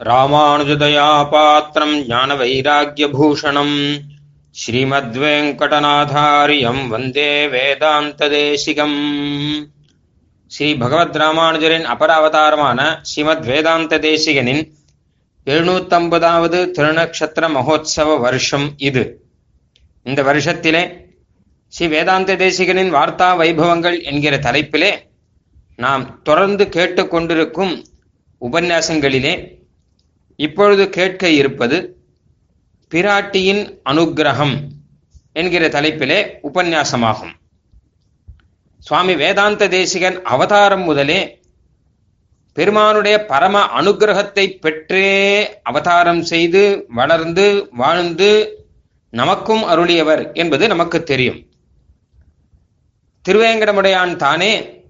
ராமானுஜதயா பாத்திரம் ஞான வைராகியபூஷணம் ஸ்ரீமத்வேங்கடநாதாரியம் வந்தே வேதாந்த தேசிகம் ஸ்ரீ பகவத் ராமானுஜரின் அபர அவதாரமான ஸ்ரீமத் வேதாந்த தேசிகனின் எழுநூத்தம்பதாவது திருநக்ஷத்திர மகோத்சவ வருஷம் இது. இந்த வருஷத்திலே ஸ்ரீ வேதாந்த தேசிகனின் வார்த்தா வைபவங்கள் என்கிற தலைப்பிலே நாம் தொடர்ந்து கேட்டுக்கொண்டிருக்கும் உபன்யாசங்களிலே இப்பொழுது கேட்க இருப்பது பிராட்டியின் அனுக்கிரகம் என்கிற தலைப்பிலே உபன்யாசமாகும். சுவாமி வேதாந்த தேசிகன் அவதாரம் முதலே பெருமானுடைய பரம அனுகிரகத்தை பெற்றே அவதாரம் செய்து வளர்ந்து வாழ்ந்து நமக்கும் அருளியவர் என்பது நமக்கு தெரியும். திருவேங்கடமுடையான் தானே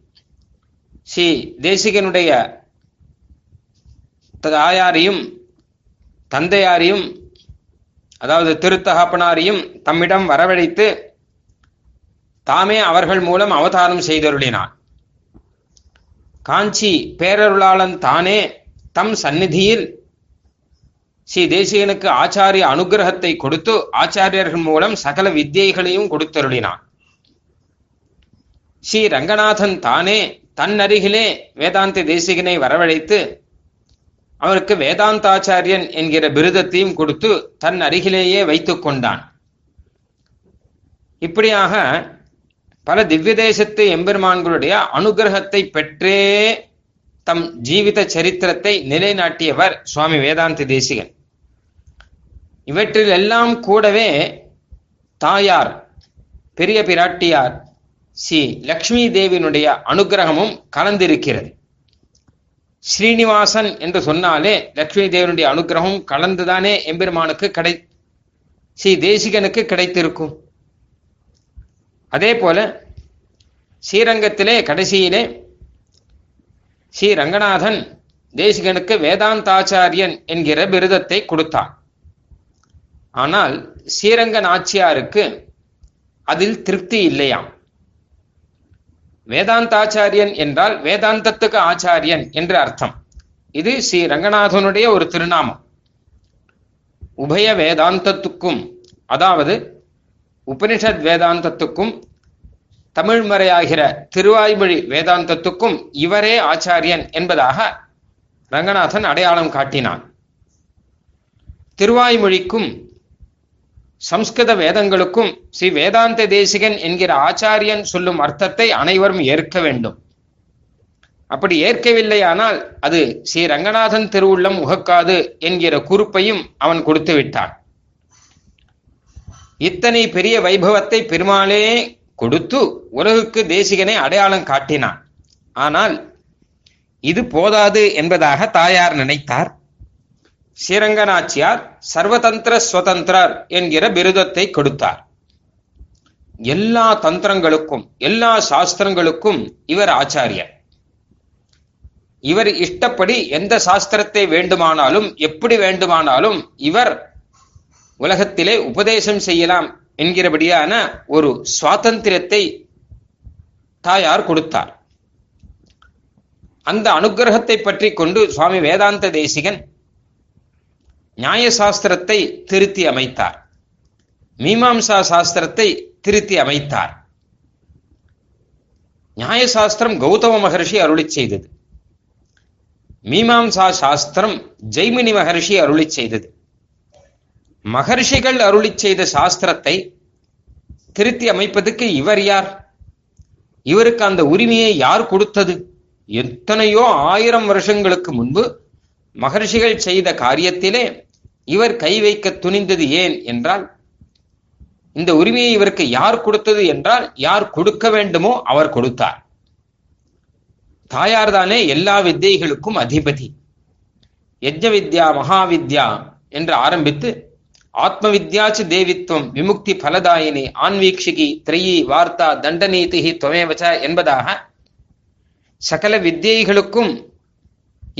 ஸ்ரீ தேசிகனுடைய தாயாரையும் தந்தையாரையும் அதாவது திருத்தகப்பனாரையும் தம்மிடம் வரவழைத்து தாமே அவர்கள் மூலம் அவதாரம் செய்தருளினான் காஞ்சி பேரருளாளன் தானே தம் சந்நிதியில் ஸ்ரீ தேசிகனுக்கு ஆச்சாரிய அனுகிரகத்தை கொடுத்து ஆச்சாரியர்கள் மூலம் சகல வித்தியைகளையும் கொடுத்தருளினான் ஸ்ரீ ரங்கநாதன் தானே தன் அருகிலே வேதாந்த தேசிகனை வரவழைத்து அவருக்கு வேதாந்தாச்சாரியன் என்கிற பிருதத்தையும் கொடுத்து தன் அருகிலேயே வைத்துக் கொண்டான். இப்படியாக பல திவ்ய தேசத்து எம்பெருமான்களுடைய அனுகிரகத்தை பெற்றே தம் ஜீவித சரித்திரத்தை நிலைநாட்டியவர் சுவாமி வேதாந்த தேசிகன். இவற்றில் எல்லாம் கூடவே தாயார் பெரிய பிராட்டியார் ஸ்ரீ லக்ஷ்மி தேவியினுடைய அனுகிரகமும் கலந்திருக்கிறது. ஸ்ரீனிவாசன் என்று சொன்னாலே லக்ஷ்மி தேவனுடைய அனுகிரகம் கலந்துதானே எம்பெருமானுக்கு கிடை ஸ்ரீ தேசிகனுக்கு கிடைத்திருக்கும். அதே போல ஸ்ரீரங்கத்திலே கடைசியிலே ஸ்ரீ ரங்கநாதன் தேசிகனுக்கு வேதாந்தாச்சாரியன் என்கிற விருதத்தை கொடுத்தார். ஆனால் ஸ்ரீரங்க நாச்சியாருக்கு அதில் திருப்தி இல்லையாம். வேதாந்தாச்சாரியன் என்றால் வேதாந்தத்துக்கு ஆச்சாரியன் என்று அர்த்தம். இது ஸ்ரீ ரங்கநாதனுடைய ஒரு திருநாமம். உபய வேதாந்தத்துக்கும் அதாவது உபனிஷத் வேதாந்தத்துக்கும் தமிழ்மறையாகிற திருவாய்மொழி வேதாந்தத்துக்கும் இவரே ஆச்சாரியன் என்பதாக ரங்கநாதன் அடையாளம் காட்டினான். திருவாய்மொழிக்கும் சம்ஸ்கிருத வேதங்களுக்கும் ஸ்ரீ வேதாந்த தேசிகன் என்கிற ஆச்சாரியன் சொல்லும் அர்த்தத்தை அனைவரும் ஏற்க வேண்டும். அப்படி ஏற்கவில்லையானால் அது ஸ்ரீ ரங்கநாதன் திருவுள்ளம் உகக்காது என்கிற குறிப்பையும் அவன் கொடுத்து விட்டான். இத்தனை பெரிய வைபவத்தை பெருமாளே கொடுத்து உலகுக்கு தேசிகனை அடையாளம் காட்டினான். ஆனால் இது போதாது என்பதாக தாயார் நினைத்தார். ஸ்ரீரங்கநாச்சியார் சர்வதந்திர ஸ்வதந்திரர் என்கிற பிருதத்தை கொடுத்தார். எல்லா தந்திரங்களுக்கும் எல்லா சாஸ்திரங்களுக்கும் இவர் ஆச்சாரியர். இவர் இஷ்டப்படி எந்த சாஸ்திரத்தை வேண்டுமானாலும் எப்படி வேண்டுமானாலும் இவர் உலகத்திலே உபதேசம் செய்யலாம் என்கிறபடியான ஒரு சுவாதந்திரத்தை தாயார் கொடுத்தார். அந்த அனுகிரகத்தை பற்றி கொண்டு சுவாமி வேதாந்த தேசிகன் நியாய சாஸ்திரத்தை திருத்தி அமைத்தார். மீமாம்சா சாஸ்திரத்தை திருத்தி அமைத்தார். நியாய சாஸ்திரம் கௌதம மகர்ஷி அருளி செய்தது. மீமாம்சா சாஸ்திரம் ஜெய்மினி மகர்ஷி அருளி செய்தது. மகர்ஷிகள் அருளி செய்த சாஸ்திரத்தை திருத்தி அமைப்பதற்கு இவர் யார்? இவருக்கு அந்த உரிமையை யார் கொடுத்தது? எத்தனையோ ஆயிரம் வருஷங்களுக்கு முன்பு மகர்ஷிகள் செய்த காரியத்திலே இவர் கை வைக்க துணிந்தது ஏன் என்றால் இந்த உரிமையை இவருக்கு யார் கொடுத்தது என்றால் யார் கொடுக்க வேண்டுமோ அவர் கொடுத்தார். தாயார் தானே எல்லா வித்தியைகளுக்கும் அதிபதி. யஜ்ஞ வித்யா மகாவித்யா என்று ஆரம்பித்து ஆத்ம வித்யாச்சு தேவித்துவம் விமுக்தி பலதாயினி ஆன்வீக்ஷிகி திரையி வார்த்தா தண்டநீதிகி துவமேவச்ச என்பதாக சகல வித்தியைகளுக்கும்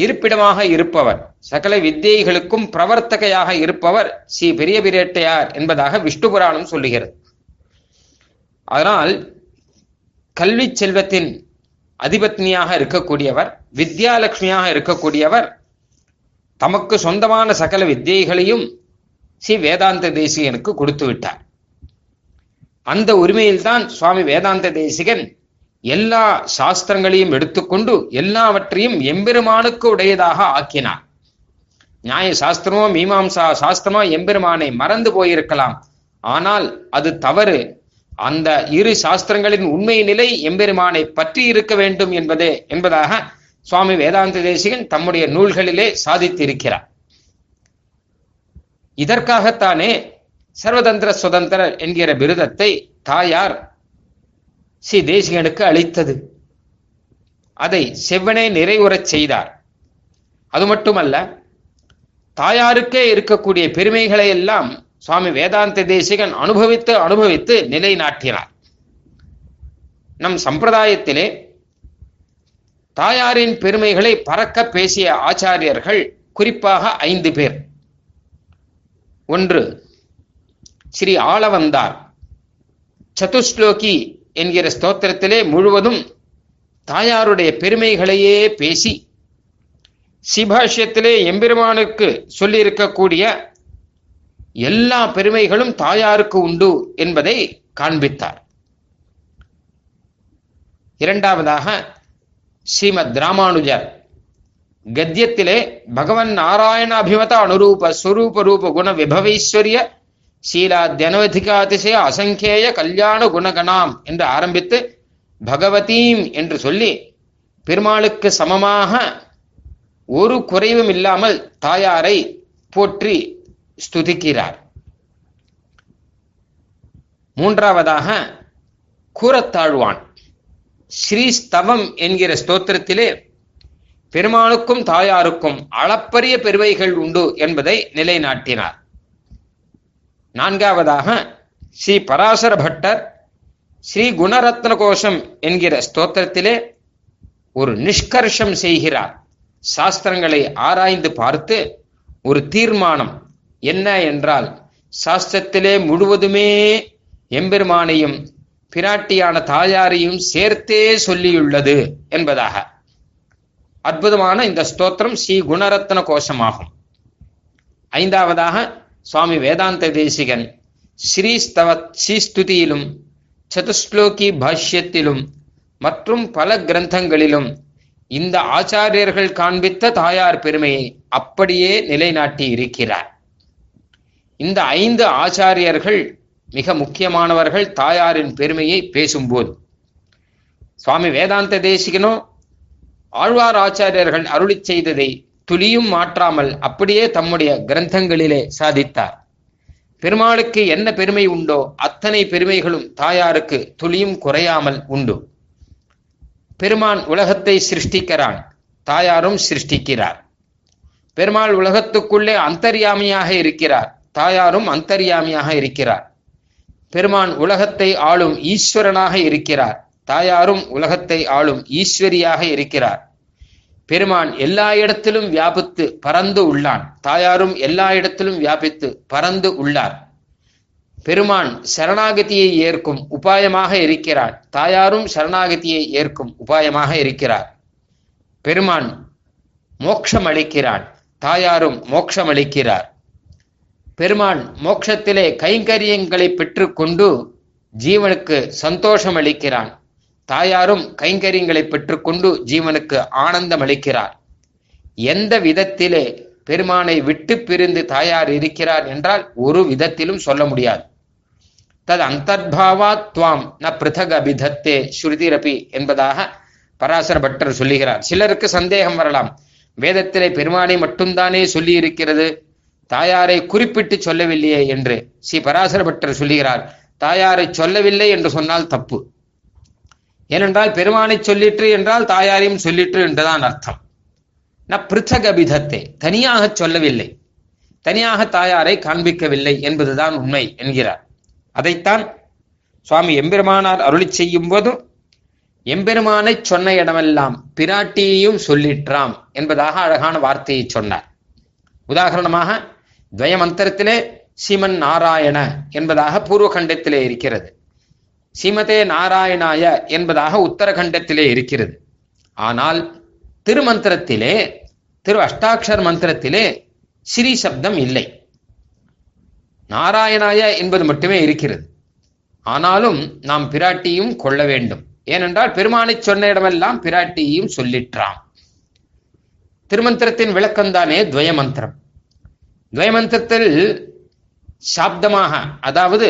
இருப்பிடமாக இருப்பவர். சகல வித்தியைகளுக்கும் பிரவர்த்தகையாக இருப்பவர் ஸ்ரீ பெரிய பிரேட்டையார் என்பதாக விஷ்ணு புராணம் சொல்லுகிறது. அதனால் கல்வி செல்வத்தின் அதிபத்னியாக இருக்கக்கூடியவர் வித்யாலட்சுமியாக இருக்கக்கூடியவர் தமக்கு சொந்தமான சகல வித்தியைகளையும் ஸ்ரீ வேதாந்த தேசிகனுக்கு கொடுத்து விட்டார். அந்த உரிமையில்தான் சுவாமி வேதாந்த தேசிகன் எல்லா சாஸ்திரங்களையும் எடுத்துக்கொண்டு எல்லாவற்றையும் எம்பெருமானுக்கு உடையதாக ஆக்கினார். நியாய சாஸ்திரமோ மீமாம்சா சாஸ்திரமோ எம்பெருமானை மறந்து போயிருக்கலாம். ஆனால் அது தவறு. அந்த இரு சாஸ்திரங்களின் உண்மை நிலை எம்பெருமானை பற்றி இருக்க வேண்டும் என்பதே என்பதாக சுவாமி வேதாந்த தேசிகன் தம்முடைய நூல்களிலே சாதித்திருக்கிறார். இதற்காகத்தானே சர்வதந்திர சுதந்திரர் என்கிற விருதத்தை தாயார் ஸ்ரீ தேசிகனுக்கு அளித்தது. அதை செவ்வனே நிறைவுறச் செய்தார். அது மட்டுமல்ல தாயாருக்கே இருக்கக்கூடிய பெருமைகளை எல்லாம் சுவாமி வேதாந்த தேசிகன் அனுபவித்து அனுபவித்து நிலைநாட்டினார். நம் சம்பிரதாயத்திலே தாயாரின் பெருமைகளை பறக்க பேசிய ஆச்சாரியர்கள் குறிப்பாக ஐந்து பேர். ஒன்று ஸ்ரீ ஆளவந்தார். சதுஸ்லோகி என்கிற ஸ்தோத்திரத்திலே முழுவதும் தாயாருடைய பெருமைகளையே பேசி சிபாஷ்யத்திலே எம்பெருமானுக்கு சொல்லியிருக்கக்கூடிய எல்லா பெருமைகளும் தாயாருக்கு உண்டு என்பதை காண்பித்தார். இரண்டாவதாக ஸ்ரீமத் ராமானுஜர் கத்தியத்திலே பகவன் நாராயண அபிமத அனுரூப ஸ்வரூப ரூப குண விபவைஸ்வரிய சீலாத்யனவதிகாதிசய அசங்கேய கல்யாண குணகணாம் என்று ஆரம்பித்து பகவதீம் என்று சொல்லி பெருமாளுக்கு சமமாக ஒரு குறைவும் இல்லாமல் தாயாரை போற்றி ஸ்துதிக்கிறார் மூன்றாவதாக கூறத்தாழ்வான் ஸ்ரீஸ்தவம் என்கிற ஸ்தோத்திரத்திலே பெருமாளுக்கும் தாயாருக்கும் அளப்பரிய பெருவைகள் உண்டு என்பதை நிலைநாட்டினார் நான்காவதாக ஸ்ரீ பராசர பட்டர் ஸ்ரீ குணரத்ன கோஷம் என்கிற ஸ்தோத்திரத்திலே ஒரு நிஷ்கர்ஷம் செய்கிறார். சாஸ்திரங்களை ஆராய்ந்து பார்த்து ஒரு தீர்மானம் என்ன என்றால் சாஸ்திரத்திலே முழுவதுமே எம்பெருமானையும் பிராட்டியான தாயாரையும் சேர்த்தே சொல்லியுள்ளது என்பதாக. அற்புதமான இந்த ஸ்தோத்திரம் ஸ்ரீ குணரத்ன கோஷமாகும் ஐந்தாவதாக சுவாமி வேதாந்த தேசிகன். ஸ்ரீஸ்தவ ஸ்ரீஸ்துதியிலும் சதுஸ்லோகி பாஷ்யத்திலும் மற்றும் பல கிரந்தங்களிலும் இந்த ஆச்சாரியர்கள் காண்பித்த தாயார் பெருமையை அப்படியே நிலைநாட்டி இருக்கிறார். இந்த ஐந்து ஆச்சாரியர்கள் மிக முக்கியமானவர்கள் தாயாரின் பெருமையை பேசும்போது சுவாமி வேதாந்த தேசிகனோ ஆழ்வார் ஆச்சாரியர்கள் அருளி செய்ததை துளியும் மாற்றாமல் அப்படியே தம்முடைய கிரந்தங்களிலே சாதித்தார். பெருமாளுக்கு என்ன பெருமை உண்டோ அத்தனை பெருமைகளும் தாயாருக்கு துளியும் குறையாமல் உண்டு. பெருமான் உலகத்தை சிருஷ்டிக்கிறான் தாயாரும் சிருஷ்டிக்கிறார். பெருமாள் உலகத்துக்குள்ளே அந்தர்யாமியாக இருக்கிறார் தாயாரும் அந்தர்யாமியாக இருக்கிறார். பெருமான் உலகத்தை ஆளும் ஈஸ்வரனாக இருக்கிறார் தாயாரும் உலகத்தை ஆளும் ஈஸ்வரியாக இருக்கிறார். பெருமான் எல்லா இடத்திலும் வியாபித்து பறந்து உள்ளான். தாயாரும் எல்லா இடத்திலும் வியாபித்து பறந்து உள்ளார். பெருமான் சரணாகதியை ஏற்கும் உபாயமாக இருக்கிறான் தாயாரும் சரணாகதியை ஏற்கும் உபாயமாக இருக்கிறார். பெருமான் மோட்சம் அளிக்கிறான் தாயாரும் மோட்சம் அளிக்கிறார் பெருமான் மோட்சத்திலே கைங்கரியங்களை பெற்றுக்கொண்டு ஜீவனுக்கு சந்தோஷம் அளிக்கிறான் தாயாரும் கைங்கரியங்களை பெற்றுக்கொண்டு ஜீவனுக்கு ஆனந்தம் அளிக்கிறார். எந்த விதத்திலே பெருமானை விட்டு பிரிந்து தாயார் இருக்கிறார் என்றால் ஒரு விதத்திலும் சொல்ல முடியாது. தது அந்தர்பாவா துவாம் ந பிருதக அபிதத்தே ஸ்ருதிரபி என்பதாக பராசர பட்டர் சொல்லுகிறார். சிலருக்கு சந்தேகம் வரலாம். வேதத்திலே பெருமானை மட்டும்தானே சொல்லி இருக்கிறது தாயாரை குறிப்பிட்டு சொல்லவில்லையே என்று. ஸ்ரீ பராசர பட்டர் சொல்லுகிறார். தாயாரை சொல்லவில்லை என்று சொன்னால் தப்பு. ஏனென்றால் பெருமானை சொல்லிற்று என்றால் தாயாரையும் சொல்லிற்று என்றுதான் அர்த்தம். ந பிருத்தக விதத்தை தனியாக சொல்லவில்லை. தனியாக தாயாரை காண்பிக்கவில்லை என்பதுதான் உண்மை என்கிறார். அதைத்தான் சுவாமி எம்பெருமானார் அருளி செய்யும் போதும் எம்பெருமானை சொன்ன இடமெல்லாம் பிராட்டியையும் சொல்லிற்றாம் என்பதாக அழகான வார்த்தையை சொன்னார். உதாரணமாக துவயமந்திரத்திலே சீமன் நாராயண என்பதாக பூர்வகண்டத்திலே இருக்கிறது. ஸ்ரீமதே நாராயணாய என்பதாக உத்தரகண்டத்திலே இருக்கிறது. ஆனால் திருமந்திரத்திலே திரு அஷ்டாட்சர் மந்திரத்திலே ஸ்ரீ சப்தம் இல்லை. நாராயணாய என்பது மட்டுமே இருக்கிறது. ஆனாலும் நாம் பிராட்டியும் கொள்ள வேண்டும். ஏனென்றால் பெருமானை சொன்ன இடமெல்லாம் பிராட்டியையும் சொல்லிற்றாம். திருமந்திரத்தின் விளக்கம்தானே துவயமந்திரம். துவயமந்திரத்தில் சாப்தமாக அதாவது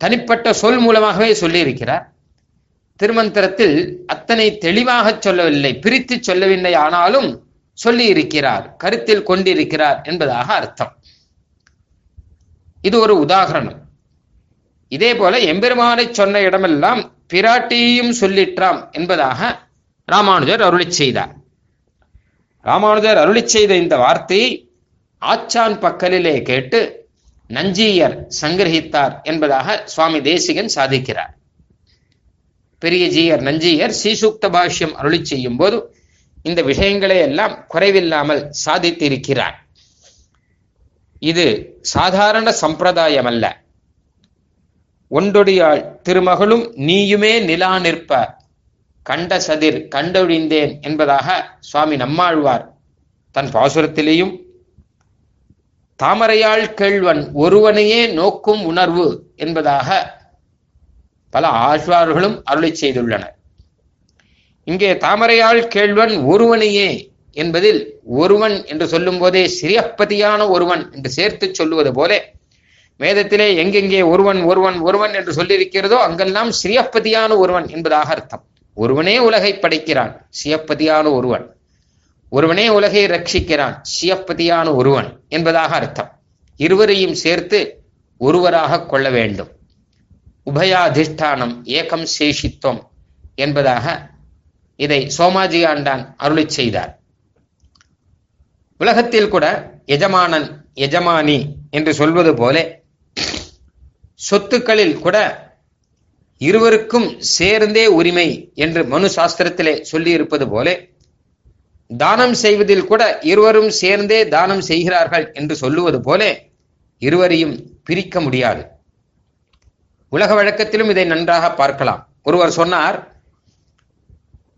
தனிப்பட்ட சொல் மூலமாகவே சொல்லியிருக்கிறார். திருமந்திரத்தில் அத்தனை தெளிவாக சொல்லவில்லை பிரித்து சொல்லவில்லை ஆனாலும் சொல்லி இருக்கிறார் கருத்தில் கொண்டிருக்கிறார் என்பதாக அர்த்தம். இது ஒரு உதாகரணம் இதே போல எம்பெருமானை சொன்ன இடமெல்லாம் பிராட்டியையும் சொல்லிற்றாம் என்பதாக ராமானுஜர் அருளி செய்தார். ராமானுஜர் அருளி செய்த இந்த வார்த்தையை ஆச்சான் பக்கலிலே கேட்டு நஞ்சியர் சங்கிரகித்தார் என்பதாக சுவாமி தேசிகன் சாதிக்கிறார். பெரிய ஜீயர் நஞ்சியர் ஸ்ரீசூக்த பாஷ்யம் அருளி செய்யும் போது இந்த விஷயங்களை எல்லாம் குறைவில்லாமல் சாதித்திருக்கிறார். இது சாதாரண சம்பிரதாயம் அல்ல ஒன்றொடியாள் திருமகளும் நீயுமே நிலா நிற்ப கண்ட சதிர் கண்டொழிந்தேன் என்பதாக சுவாமி நம்மாழ்வார் தன் பாசுரத்திலேயும் தாமரையாள் கேள்வன் ஒருவனையே நோக்கும் உணர்வு என்பதாக பல ஆழ்வார்களும் அருளை செய்துள்ளனர். இங்கே தாமரையாள் கேள்வன் ஒருவனையே என்பதில் ஒருவன் என்று சொல்லும் போதே சிறியப்பதியான ஒருவன் என்று சேர்த்து சொல்லுவது போல வேதத்திலே எங்கெங்கே ஒருவன் ஒருவன் ஒருவன் என்று சொல்லியிருக்கிறதோ அங்கெல்லாம் சிறியப்பதியான ஒருவன் என்பதாக அர்த்தம். ஒருவனே உலகை படைக்கிறான் சியப்பதியான ஒருவன். ஒருவனே உலகை ரட்சிக்கிறான் சியப்பதியான ஒருவன் என்பதாக அர்த்தம். இருவரையும் சேர்த்து ஒருவராக கொள்ள வேண்டும். உபயாதிஷ்டானம் ஏகம் சேஷித்துவம் என்பதாக இதை சோமாஜி ஆண்டான் அருளி செய்தார். உலகத்தில் கூட எஜமானன் எஜமானி என்று சொல்வது போல சொத்துக்களில் கூட இருவருக்கும் சேர்ந்தே உரிமை என்று மனு சாஸ்திரத்திலே சொல்லி இருப்பது போல தானம் செய்வதில் கூட இருவரும் சேர்ந்தே தானம் செய்கிறார்கள் என்று சொல்லுவது போல இருவரையும் பிரிக்க முடியாது. உலக வழக்கத்திலும் இதை நன்றாக பார்க்கலாம். ஒருவர் சொன்னார்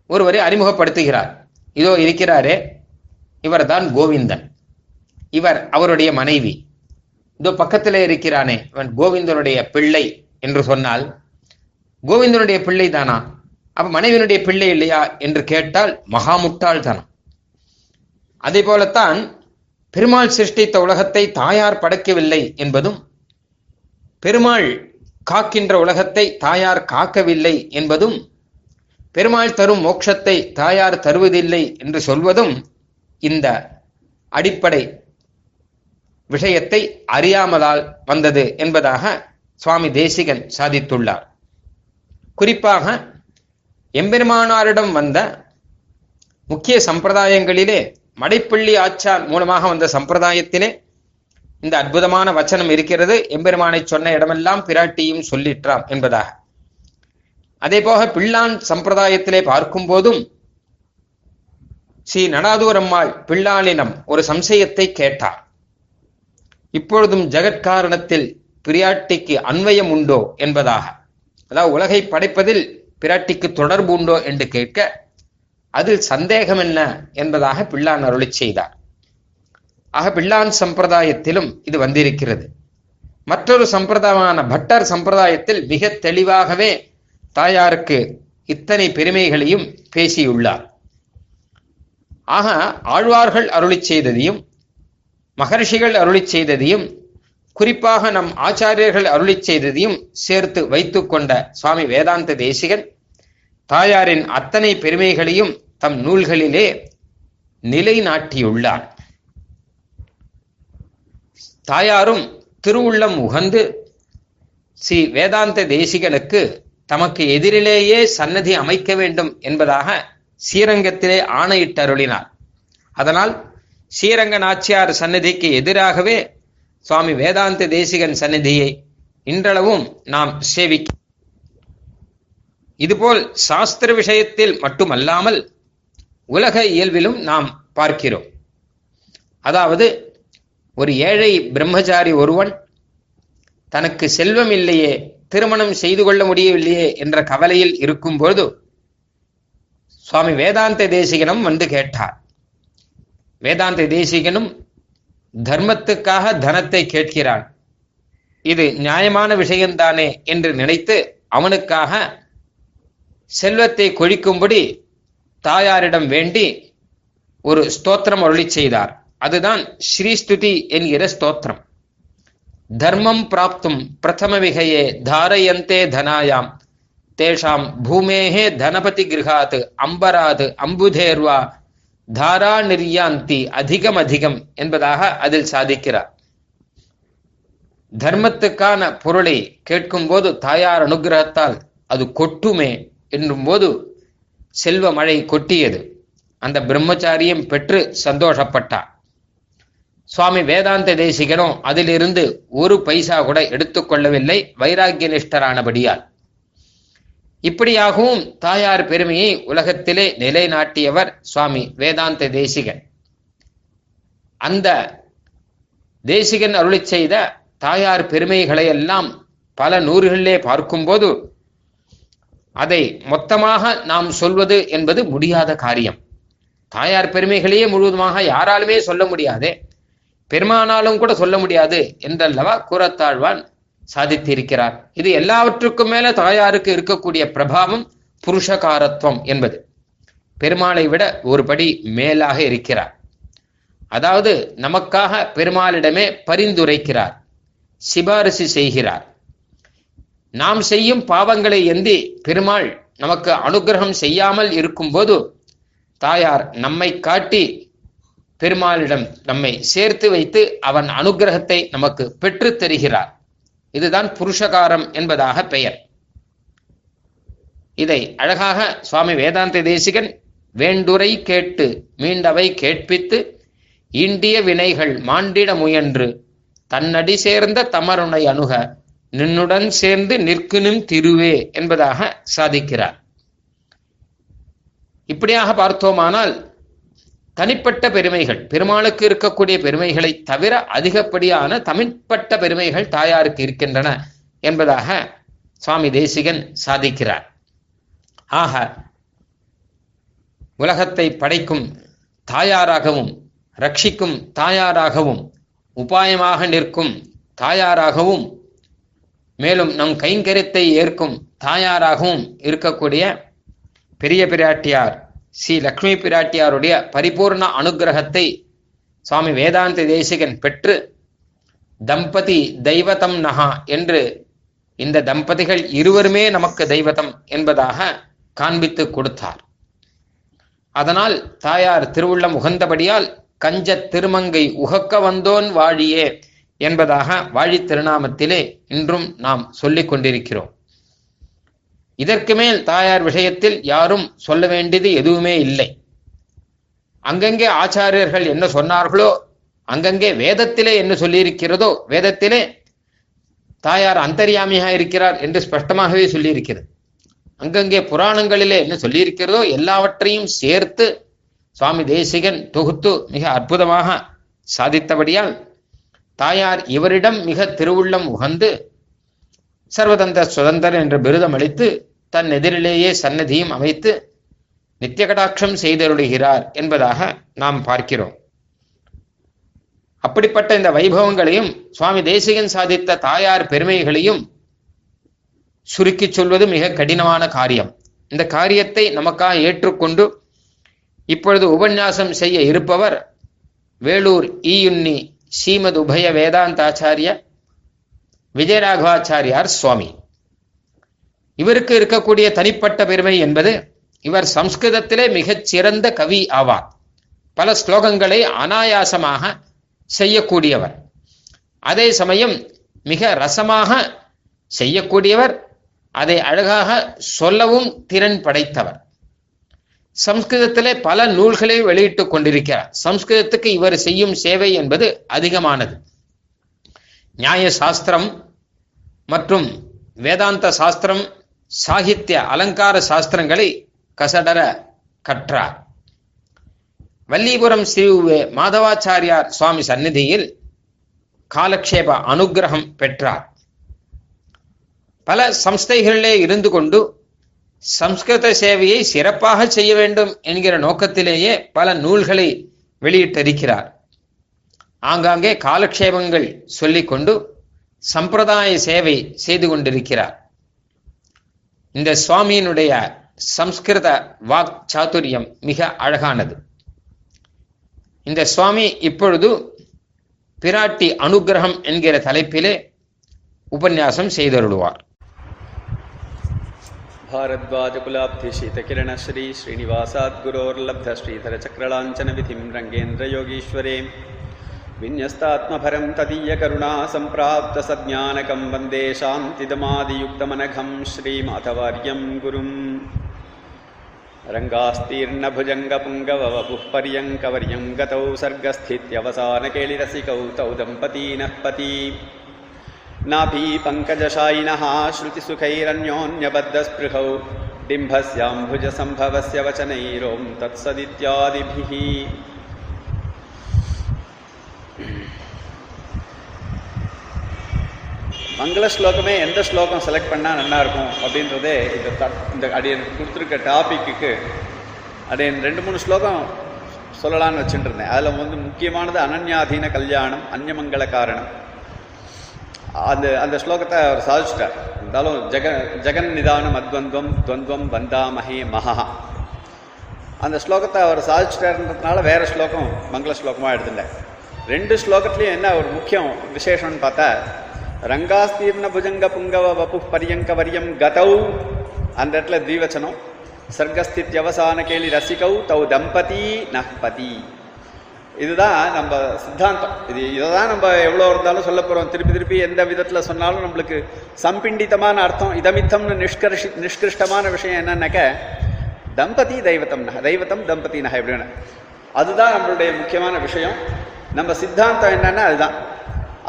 ஒருவரை அறிமுகப்படுத்துகிறார். இதோ இருக்கிறாரே இவர் தான் கோவிந்தன். இவர் அவருடைய மனைவி. இதோ பக்கத்திலே இருக்கிறானே இவன் கோவிந்தனுடைய பிள்ளை என்று சொன்னால் கோவிந்தனுடைய பிள்ளை தானா அப்ப மனைவியினுடைய பிள்ளை இல்லையா என்று கேட்டால் மகா தானா அதே போலத்தான் பெருமாள் சிருஷ்டித்த உலகத்தை தாயார் படைக்கவில்லை என்பதும் பெருமாள் காக்கின்ற உலகத்தை தாயார் காக்கவில்லை என்பதும் பெருமாள் தரும் மோட்சத்தை தாயார் தருவதில்லை என்று சொல்வதும் இந்த அடிப்படை விஷயத்தை அறியாமலால் வந்தது என்பதாக சுவாமி தேசிகன் சாதித்துள்ளார். குறிப்பாக எம்பெருமானாரிடம் வந்த முக்கிய சம்பிரதாயங்களிலே மடைப்பள்ளி ஆச்சான் மூலமாக வந்த சம்பிரதாயத்திலே இந்த அற்புதமான வச்சனம் இருக்கிறது. எம்பெருமானை சொன்ன இடமெல்லாம் பிராட்டியும் சொல்லிற்றாம் என்பதாக. அதே போக பிள்ளான் சம்பிரதாயத்திலே பார்க்கும் போதும் ஸ்ரீ நடாதூரம்மாள் பிள்ளானினம் ஒரு சம்சயத்தை கேட்டார். இப்பொழுதும் ஜெகத்காரணத்தில் பிராட்டிக்கு அன்வயம் உண்டோ என்பதாக. அதாவது உலகை படைப்பதில் பிராட்டிக்கு தொடர்பு உண்டோ என்று கேட்க அதில் சந்தேகம் என்ன என்பதாக பிள்ளான் அருளி செய்தார். ஆக பிள்ளான் சம்பிரதாயத்திலும் இது வந்திருக்கிறது. மற்றொரு சம்பிரதாயமான பட்டர் சம்பிரதாயத்தில் மிக தெளிவாகவே தாயாருக்கு இத்தனை பெருமைகளையும் பேசியுள்ளார். ஆக ஆழ்வார்கள் அருளி செய்ததையும் மகர்ஷிகள் அருளி செய்ததையும் குறிப்பாக நம் ஆச்சாரியர்கள் அருளி செய்ததையும் சேர்த்து வைத்து கொண்ட சுவாமி வேதாந்த தேசிகன் தாயாரின் அத்தனை பெருமைகளையும் தம் நூல்களிலே நிலைநாட்டியுள்ளார். தாயாரும் திருவுள்ளம் உகந்து ஸ்ரீ வேதாந்த தேசிகனுக்கு தமக்கு எதிரிலேயே சன்னதி அமைக்க வேண்டும் என்பதாக ஸ்ரீரங்கத்திலே ஆணையிட்டருளினார். அதனால் ஸ்ரீரங்க நாச்சியார் சன்னதிக்கு எதிராகவே சுவாமி வேதாந்த தேசிகன் சன்னதியை இன்றளவும் நாம் சேவிக்க இதுபோல் சாஸ்திர விஷயத்தில் மட்டுமல்லாமல் உலக இயல்பிலும் நாம் பார்க்கிறோம். அதாவது ஒரு ஏழை பிரம்மச்சாரி ஒருவன் தனக்கு செல்வம் இல்லையே திருமணம் செய்து கொள்ள முடியவில்லையே என்ற கவலையில் இருக்கும்பொழுது சுவாமி வேதாந்த தேசிகனும் வந்து கேட்டார். வேதாந்த தேசிகனும் தர்மத்துக்காக தனத்தை கேட்கிறான். இது நியாயமான விஷயம்தானே என்று நினைத்து அவனுக்காக செல்வத்தை கொழிக்கும்படி தாயாரிடம் வேண்டி ஒரு ஸ்தோத்திரம் அருளி செய்தார். அதுதான் ஸ்ரீஸ்துதி என்கிற ஸ்தோத்திரம். தர்மம் பிராப்தும் பிரதம விகையே தாரயந்தே தனாயாம். தேஷாம் பூமேகே தனபதி கிரகாத் அம்பராது அம்புதேர்வா தாரா நிர்யாந்தி அதிகம் அதிகம் என்பதாக அதில் சாதிக்கிறார். தர்மத்துக்கான பொருளை கேட்கும்போது தாயார் அனுகிரகத்தால் அது கொட்டுமே என்னும் போது செல்வ மழை கொட்டியது. அந்த பிரம்மச்சாரியம் பெற்று சந்தோஷப்பட்டார். சுவாமி வேதாந்த தேசிகனும் அதிலிருந்து ஒரு பைசா கூட எடுத்துக்கொள்ளவில்லை வைராக்கிய நிஷ்டரானபடியால் இப்படியாகவும் தாயார் பெருமையை உலகத்திலே நிலைநாட்டியவர் சுவாமி வேதாந்த தேசிகன். அந்த தேசிகன் அருளி செய்த தாயார் பெருமைகளை எல்லாம் பல நூறுகளிலே பார்க்கும்போது அதை மொத்தமாக நாம் சொல்வது என்பது முடியாத காரியம். தாயார் பெருமைகளையே முழுவதுமாக யாராலுமே சொல்ல முடியாதே. பெருமானாலும் கூட சொல்ல முடியாது என்றல்லவா கூறத்தாழ்வான் சாதித்திருக்கிறார். இது எல்லாவற்றுக்கும் மேல தாயாருக்கு இருக்கக்கூடிய பிரபாவம் புருஷகாரத்துவம் என்பது. பெருமாளை விட ஒரு படி மேலாக இருக்கிறார். அதாவது நமக்காக பெருமாளிடமே பரிந்துரைக்கிறார். சிபாரிசு செய்கிறார். நாம் செய்யும் பாவங்களை எந்தி பெருமாள் நமக்கு அனுகிரகம் செய்யாமல் இருக்கும்போது தாயார் நம்மை காட்டி பெருமாளிடம் நம்மை சேர்த்து வைத்து அவன் அனுகிரகத்தை நமக்கு பெற்றுத் தருகிறார். இதுதான் புருஷகாரம் என்பதாக பெயர். இதை அழகாக சுவாமி வேதாந்த தேசிகன் வேண்டுரை கேட்டு மீண்டவை கேட்பித்து இண்டிய வினைகள் மாண்டிட முயன்று தன்னடி சேர்ந்த தமருனை அணுக நின்னுடன் சேர்ந்து நிற்குனும் திருவே என்பதாக சாதிக்கிறார். இப்படியாக பார்த்தோமானால் தனிப்பட்ட பெருமைகள் பெருமாளுக்கு இருக்கக்கூடிய பெருமைகளை தவிர அதிகப்படியான தனிப்பட்ட பெருமைகள் தாயாருக்கு இருக்கின்றன என்பதாக சுவாமி தேசிகன் சாதிக்கிறார். ஆக உலகத்தை படைக்கும் தாயாராகவும் ரட்சிக்கும் தாயாராகவும் உபாயமாக நிற்கும் தாயாராகவும் மேலும் நம் கைங்கரியத்தை ஏற்கும் தாயாராகவும் இருக்கக்கூடிய பெரிய பிராட்டியார் ஸ்ரீ லக்ஷ்மி பிராட்டியாருடைய பரிபூர்ண அனுகிரகத்தை சுவாமி வேதாந்த தேசிகன் பெற்று தம்பதி தெய்வதம் நகா என்று இந்த தம்பதிகள் இருவருமே நமக்கு தெய்வதம் என்பதாக காண்பித்து கொடுத்தார். அதனால் தாயார் திருவுள்ளம் உகந்தபடியால் கஞ்ச திருமங்கை உகக்க வந்தோன் வாழியே என்பதாக வாழி திருநாமத்திலே இன்றும் நாம் சொல்லிக் கொண்டிருக்கிறோம். இதற்கு மேல் தாயார் விஷயத்தில் யாரும் சொல்ல வேண்டியது எதுவுமே இல்லை. அங்கங்கே ஆச்சாரியர்கள் என்ன சொன்னார்களோ அங்கங்கே வேதத்திலே என்ன சொல்லியிருக்கிறதோ வேதத்திலே தாயார் அந்தர்யாமியாக இருக்கிறார் என்று ஸ்பஷ்டமாகவே சொல்லியிருக்கிறது. அங்கங்கே புராணங்களிலே என்ன சொல்லியிருக்கிறதோ எல்லாவற்றையும் சேர்த்து சுவாமி தேசிகன் தொகுத்து மிக அற்புதமாக சாதித்தபடியால் தாயார் இவரிடம் மிக திருவுள்ளம் உகந்து சர்வதந்திர சுதந்திர என்ற பிருதம் அளித்து தன் எதிரிலேயே சன்னதியும் அமைத்து நித்தியகடாட்சம் செய்தருளுகிறார் என்பதாக நாம் பார்க்கிறோம். அப்படிப்பட்ட இந்த வைபவங்களையும் சுவாமி தேசிகன் சாதித்த தாயார் பெருமைகளையும் சுருக்கி சொல்வது மிக கடினமான காரியம். இந்த காரியத்தை நமக்காக ஏற்றுக்கொண்டு இப்பொழுது உபன்யாசம் செய்ய இருப்பவர் வேலூர் ஈயுன்னி ஸ்ரீமத் உபய வேதாந்தாச்சாரிய விஜயராகவாச்சாரியார் சுவாமி. இவருக்கு இருக்கக்கூடிய தனிப்பட்ட பெருமை என்பது இவர் சம்ஸ்கிருதத்திலே மிகச் சிறந்த கவி ஆவார். பல ஸ்லோகங்களை அனாயாசமாக செய்யக்கூடியவர். அதே சமயம் மிக ரசமாக செய்யக்கூடியவர். அதை அழகாக சொல்லவும் திறன் படைத்தவர். சம்ஸ்கிருதத்திலே பல நூல்களை வெளியிட்டுக் கொண்டிருக்கிறார். சம்ஸ்கிருதத்துக்கு இவர் செய்யும் சேவை என்பது அதிகமானது. நியாய சாஸ்திரம் மற்றும் வேதாந்த சாஸ்திரம் சாகித்ய அலங்கார சாஸ்திரங்களை கசடர கற்றார். வல்லிபுரம் ஸ்ரீ மாதவாச்சாரியார் சுவாமி சந்நிதியில் காலக்ஷேப அனுகிரகம் பெற்றார். பல சம்ஸ்தைகளிலே இருந்து கொண்டு சம்ஸ்கிருத சேவையை சிறப்பாக செய்ய வேண்டும் என்கிற நோக்கத்திலேயே பல நூல்களை வெளியிட்டிருக்கிறார். ஆங்காங்கே காலக்ஷேபங்கள் சொல்லிக்கொண்டு சம்பிரதாய சேவை செய்து கொண்டிருக்கிறார். இந்த சுவாமியினுடைய சம்ஸ்கிருத வாக் சாத்துரியம் மிக அழகானது. இந்த சுவாமி இப்பொழுது பிராட்டி அனுகிரகம் என்கிற தலைப்பிலே உபன்யாசம் செய்தருடுவார் भारद्वाजकुलाब्धिशीतकिरणश्री श्रीनिवासाद्गुरोर्लब्धश्रीधरचक्रलाञ्छनविधिं रङ्गेन्द्रयोगीश्वरे। विन्यस्तात्मभरं तदीयकरुणा सम्प्राप्तसज्ञानकं वन्दे शान्तिदमादियुक्तमनघं श्रीमाधवार्यं गुरुम्। रङ्गास्तीर्णभुजङ्गपुङ्गवपुः पर्यङ्कवर्यं गतौ सर्गस्थित्यवसानकेलिरसिकौ तौ दम्पती नः पती नाभि पङ्कजशायिनः श्रुतिसुखैरन्योन्यबद्धस्पृहौ डिम्भस्याम्भुजसम्भवस्य वचनैरों तत्सदित्यादिभिः மங்கள ஸ்லோகமே எந்த ஸ்லோகம் செலக்ட் பண்ணால் நல்லா இருக்கும் அப்படின்றதே இந்த த- இந்த அடியன் கொடுத்துருக்க டாபிக்கு அடியன் ரெண்டு மூணு ஸ்லோகம் சொல்லலாம்னு வச்சுட்டு இருந்தேன் அதில் வந்து முக்கியமானது அனன்யாதீன கல்யாணம் அந்யமங்கள காரணம் அந்த அந்த ஸ்லோகத்தை அவர் சாதிச்சிட்டார். இருந்தாலும் ஜெக ஜெகன் நிதானம் அத்வந்தம் துவந்தம் வந்தாமஹே மகா அந்த ஸ்லோகத்தை அவர் சாதிச்சிட்டாருன்றதுனால வேற ஸ்லோகம் மங்கள ஸ்லோகமாக எடுத்துட்டேன் ரெண்டு ஸ்லோகத்துலேயும் என்ன ஒரு முக்கியம் விசேஷம்னு பார்த்தா ரங்காஸ்தீர்ண புஜங்க புங்கவ வபு பரியங்க வரியம் கதௌ அந்த இடத்துல தீவச்சனம் சர்க்கஸ்தித்யவசான கேலி ரசிகௌ தௌ தம்பதி நஹ்பதி இதுதான் நம்ம சித்தாந்தம். இது இதை தான் நம்ம எவ்வளோ இருந்தாலும் சொல்ல போகிறோம் திருப்பி திருப்பி எந்த விதத்தில் சொன்னாலும் நம்மளுக்கு சம்பிண்டிதமான அர்த்தம் இதமித்தம்னு நிஷ்கர்ஷி நிஷ்கிருஷ்டமான விஷயம் என்னன்னாக்க தம்பதி தெய்வத்தம் நக தெய்வத்தம் தம்பதி நக எப்படின்னு அதுதான் நம்மளுடைய முக்கியமான விஷயம். நம்ம சித்தாந்தம் என்னன்னா அதுதான்.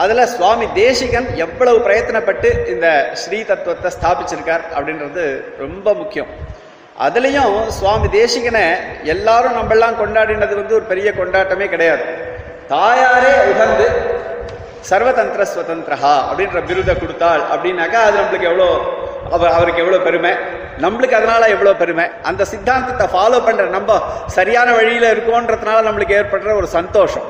அதில் சுவாமி தேசிகன் எவ்வளவு பிரயத்தனப்பட்டு இந்த ஸ்ரீ தத்துவத்தை ஸ்தாபிச்சிருக்கார் அப்படின்றது ரொம்ப முக்கியம். அதுலேயும் சுவாமி தேசிகனை எல்லாரும் நம்மெல்லாம் கொண்டாடினது வந்து ஒரு பெரிய கொண்டாட்டமே கிடையாது. தாயாரே உகந்து சர்வதந்திர ஸ்வதந்திரஹா அப்படின்ற விருதை கொடுத்தாள் அப்படின்னாக்கா அது நம்மளுக்கு எவ்வளோ அவர் அவருக்கு எவ்வளோ பெருமை? நம்மளுக்கு அதனால எவ்வளோ பெருமை? அந்த சித்தாந்தத்தை ஃபாலோ பண்ணுற நம்ம சரியான வழியில் இருக்கோன்றதுனால நம்மளுக்கு ஏற்படுற ஒரு சந்தோஷம்.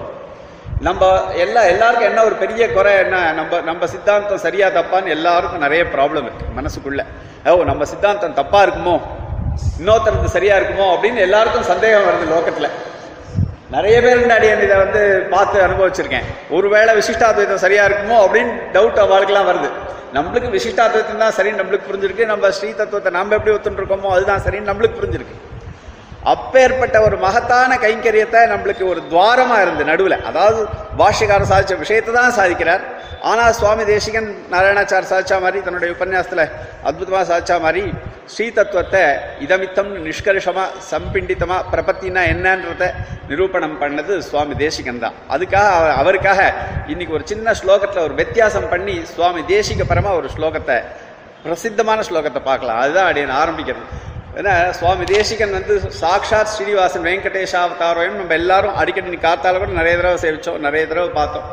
நம்ம எல்லா எல்லாருக்கும் என்ன ஒரு பெரிய குறை என்ன? நம்ம நம்ம சித்தாந்தம் சரியா தப்பான்னு எல்லாருக்கும் நிறைய ப்ராப்ளம் இருக்கு மனசுக்குள்ள. ஓ நம்ம சித்தாந்தம் தப்பா இருக்குமோ? இன்னொருத்தருக்கு சரியா இருக்குமோ அப்படின்னு எல்லாருக்கும் சந்தேகம் வருது லோகத்துல. நிறைய பேர் முன்னாடி இதை வந்து பார்த்து அனுபவிச்சிருக்கேன். ஒருவேளை விசிஷ்டாத்வைத்தம் சரியா இருக்குமோ அப்படின்னு டவுட் அவளுக்குலாம் வருது. நம்மளுக்கு விசிஷ்டாத்வைத்தம் தான் சரி நம்மளுக்கு புரிஞ்சிருக்கு. நம்ம ஸ்ரீ தத்துவத்தை நம்ம எப்படி ஒத்துட்டு இருக்கோமோ அதுதான் சரின்னு நம்மளுக்கு புரிஞ்சிருக்கு. அப்பேற்பட்ட ஒரு மகத்தான கைங்கரியத்தை நம்மளுக்கு ஒரு துவாரமா இருந்து நடுவில். அதாவது பாஷ்யக்காரர் சாதிச்ச விஷயத்தை தான் சாதிக்கிறார். ஆனால் சுவாமி தேசிகன் நாராயணாச்சார் சாதிச்சா மாதிரி தன்னுடைய உபன்யாசத்தில் அற்புதமாக சாதிச்சா மாதிரி ஸ்ரீ தத்துவத்தை இதமித்தம் நிஷ்கர்ஷமாக சம்பிண்டித்தமாக பிரபத்தினா என்னன்றத நிரூபணம் பண்ணது சுவாமி தேசிகன் தான். அதுக்காக அவர் அவருக்காக இன்னைக்கு ஒரு சின்ன ஸ்லோகத்தில் ஒரு வித்தியாசம் பண்ணி சுவாமி தேசிக பரமாக ஒரு ஸ்லோகத்தை பிரசித்தமான ஸ்லோகத்தை பார்க்கலாம். அதுதான் அப்படின்னு ஆரம்பிக்கிறது. ஏன்னா சுவாமி தேசிகன் வந்து சாக்ஷாத் ஸ்ரீனிவாசன் வெங்கடேஷாவதாரம் நம்ம எல்லாரும் அடிக்கடி நீ காத்தால கூட நிறைய தடவை சேவிச்சோம் நிறைய தடவை பார்த்தோம்.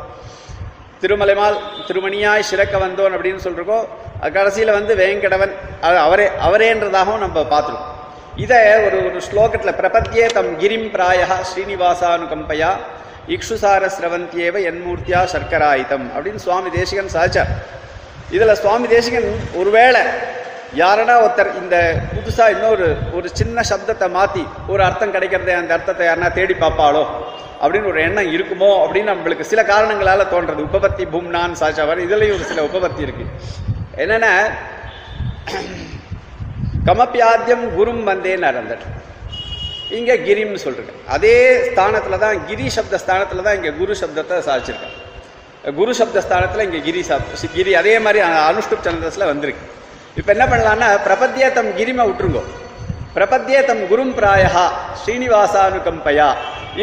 திருமலைமால் திருமணியாய் சிறக்க வந்தோன் அப்படின்னு சொல்றோம் கடைசியில் வந்து வேங்கடவன் அவரே அவரேன்றதாகவும் நம்ம பார்த்துருக்கோம். இதை ஒரு ஒரு ஸ்லோகத்தில் பிரபத்தியே தம் கிரிம் பிராயா ஸ்ரீனிவாசானுகம்பையா இக்ஷுசார சிரவந்தியேவ என்மூர்த்தியா சர்க்கராயுதம் அப்படின்னு சுவாமி தேசிகன் சாதிச்சார். இதில் சுவாமி தேசிகன் ஒருவேளை யாரனா ஒருத்தர் இந்த புதுசா இன்னொரு ஒரு சின்ன சப்தத்தை மாத்தி ஒரு அர்த்தம் கிடைக்கிறதே அந்த அர்த்தத்தை யாருனா தேடி பார்ப்பாளோ? அப்படின்னு ஒரு எண்ணம் இருக்குமோ? அப்படின்னு நம்மளுக்கு சில காரணங்களால தோன்றது. உபபத்தி பூம்னான் சாச்சாவர் இதுலயும் ஒரு சில உபபத்தி இருக்கு. என்னன்னா கமப்பியாத்தியம் குரும் வந்தே அந்த இங்க கிரிம்னு சொல்றேன் அதே ஸ்தானத்துல தான் கிரி சப்த ஸ்தானத்துல தான் இங்க குரு சப்தத்தை சாதிச்சிருக்கேன் குரு சப்த ஸ்தானத்துல இங்க கிரி சப் கிரி அதே மாதிரி அனுஷ்டுப் சந்திரஸ்ல வந்திருக்கு. இப்ப என்ன பண்ணலாம்னா பிரபத்தியே தம் கிரிமை விட்டுருங்கோ பிரபத்தியே தம் குரும் பிராயா ஸ்ரீனிவாசானுகம்பயா.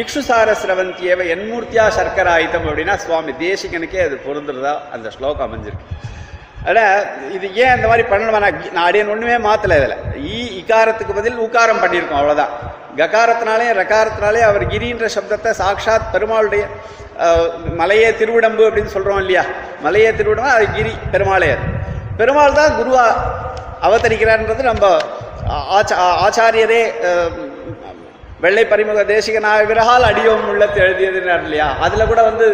இக்ஷுசார சிரவந்தியவ என்மூர்த்தியா சர்க்கராயுதம் அப்படின்னா சுவாமி தேசிகனுக்கே அது பொருந்துறதா அந்த ஸ்லோகம் அமைஞ்சிருக்கு. ஆனால் இது ஏன் அந்த மாதிரி பண்ணணுமா? நான் அடியன் ஒன்றுமே மாற்றலை இதில். ஈ இகாரத்துக்கு பதில் உக்காரம் பண்ணியிருக்கோம் அவ்வளோதான் ககாரத்தினாலே ரகாரத்தினாலே அவர் கிரின்ற சப்தத்தை சாட்சாத் பெருமாளுடைய மலையே திருவிடம்பு அப்படின்னு சொல்கிறோம் இல்லையா? மலையே திருவிடம்பு அது கிரி பெருமாளே அது. பெருமாள் தான் குருவா அவதரிக்கிறார்ன்றது நம்ம ஆச்சா ஆச்சாரியரே வெள்ளை பரிமுக தேசிக நாயகரால் அடியோம் உள்ளத்து எழுதியதுனார் இல்லையா? அதுல கூட வந்து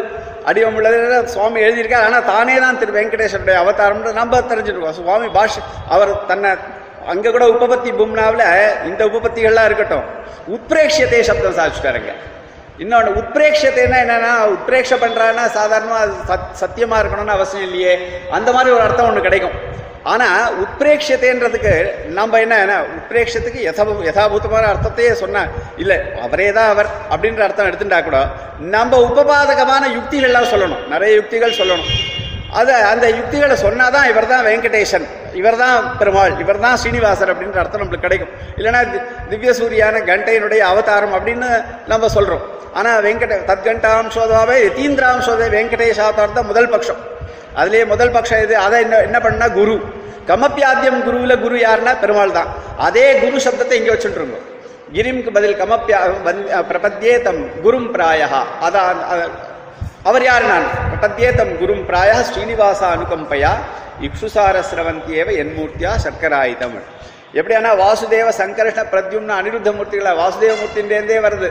அடியோம் உள்ளது சுவாமி எழுதியிருக்கார். ஆனா தானே தான் திரு வெங்கடேஸ்வருடைய அவதாரம்னு நம்ம தெரிஞ்சிருக்கோம். சுவாமி பாஷ் அவர் தன்னை அங்க கூட உபபத்தி பூம்னாவில் இந்த உபபத்திகள்லாம் இருக்கட்டும். உத்பிரேக்ஷத்தை சப்தம் சாதிச்சுட்டாருங்க. இன்னொன்று உத்பிரேக்ஷத்தைன்னா என்னன்னா உத்பிரேக்ஷ பண்றான்னா சாதாரணமாக சத் சத்தியமா இருக்கணும்னு அவசியம் இல்லையே. அந்த மாதிரி ஒரு அர்த்தம் ஒன்று கிடைக்கும். ஆனா உத்பிரேக்ஷத்தைன்றதுக்கு நம்ம என்ன உத்பிரேட்சத்துக்கு யதா யதாபூதமான அர்த்தத்தையே சொன்ன இல்லை அவரே தான் அவர் அப்படின்ற அர்த்தம் எடுத்துட்டா கூட நம்ம உபபாதகமான யுக்திகள்லாம் சொல்லணும். நிறைய யுக்திகள் சொல்லணும். அதை அந்த யுக்திகளை சொன்னாதான் இவர் தான் வெங்கடேசன் இவர் தான் பெருமாள் இவர் தான் ஸ்ரீனிவாசர் அப்படின்ற அர்த்தம் நம்மளுக்கு கிடைக்கும். இல்லைன்னா திவ்ய சூரியான கண்டையினுடைய அவதாரம் அப்படின்னு நம்ம சொல்றோம். ஆனா வெங்கட தத்கண்டாம் சோதாவே யதீந்திராம் சோதே வெங்கடேஷ் அவதாரம் தான் முதல் பட்சம் அதுலேயே முதல் பட்சம் இது அதை என்ன என்ன பண்ணா குரு. கமப்பியாத்தியம் குருவில் குரு யாருன்னா பெருமாள் தான் அதே குரு சப்தத்தை இங்கே வச்சுருங்க கிரிம்க்கு பதில் கமப்பியா வந்- பிரபத்யே தம் குரும் பிராயா அதான் அவர் யார் நான்? பட்டத்தியே தம் குரும் பிராயா ஸ்ரீனிவாச அனுகம்பையா இக்ஷுசார சிரவந்தியேவ என்மூர்த்தியா சர்க்கராயுதம் எப்படியானா வாசுதேவ சங்கர்ஷ்ண பிரத்யும்ன அனிருத்த மூர்த்திகளா வாசுதேவ மூர்த்தின்றே வருது.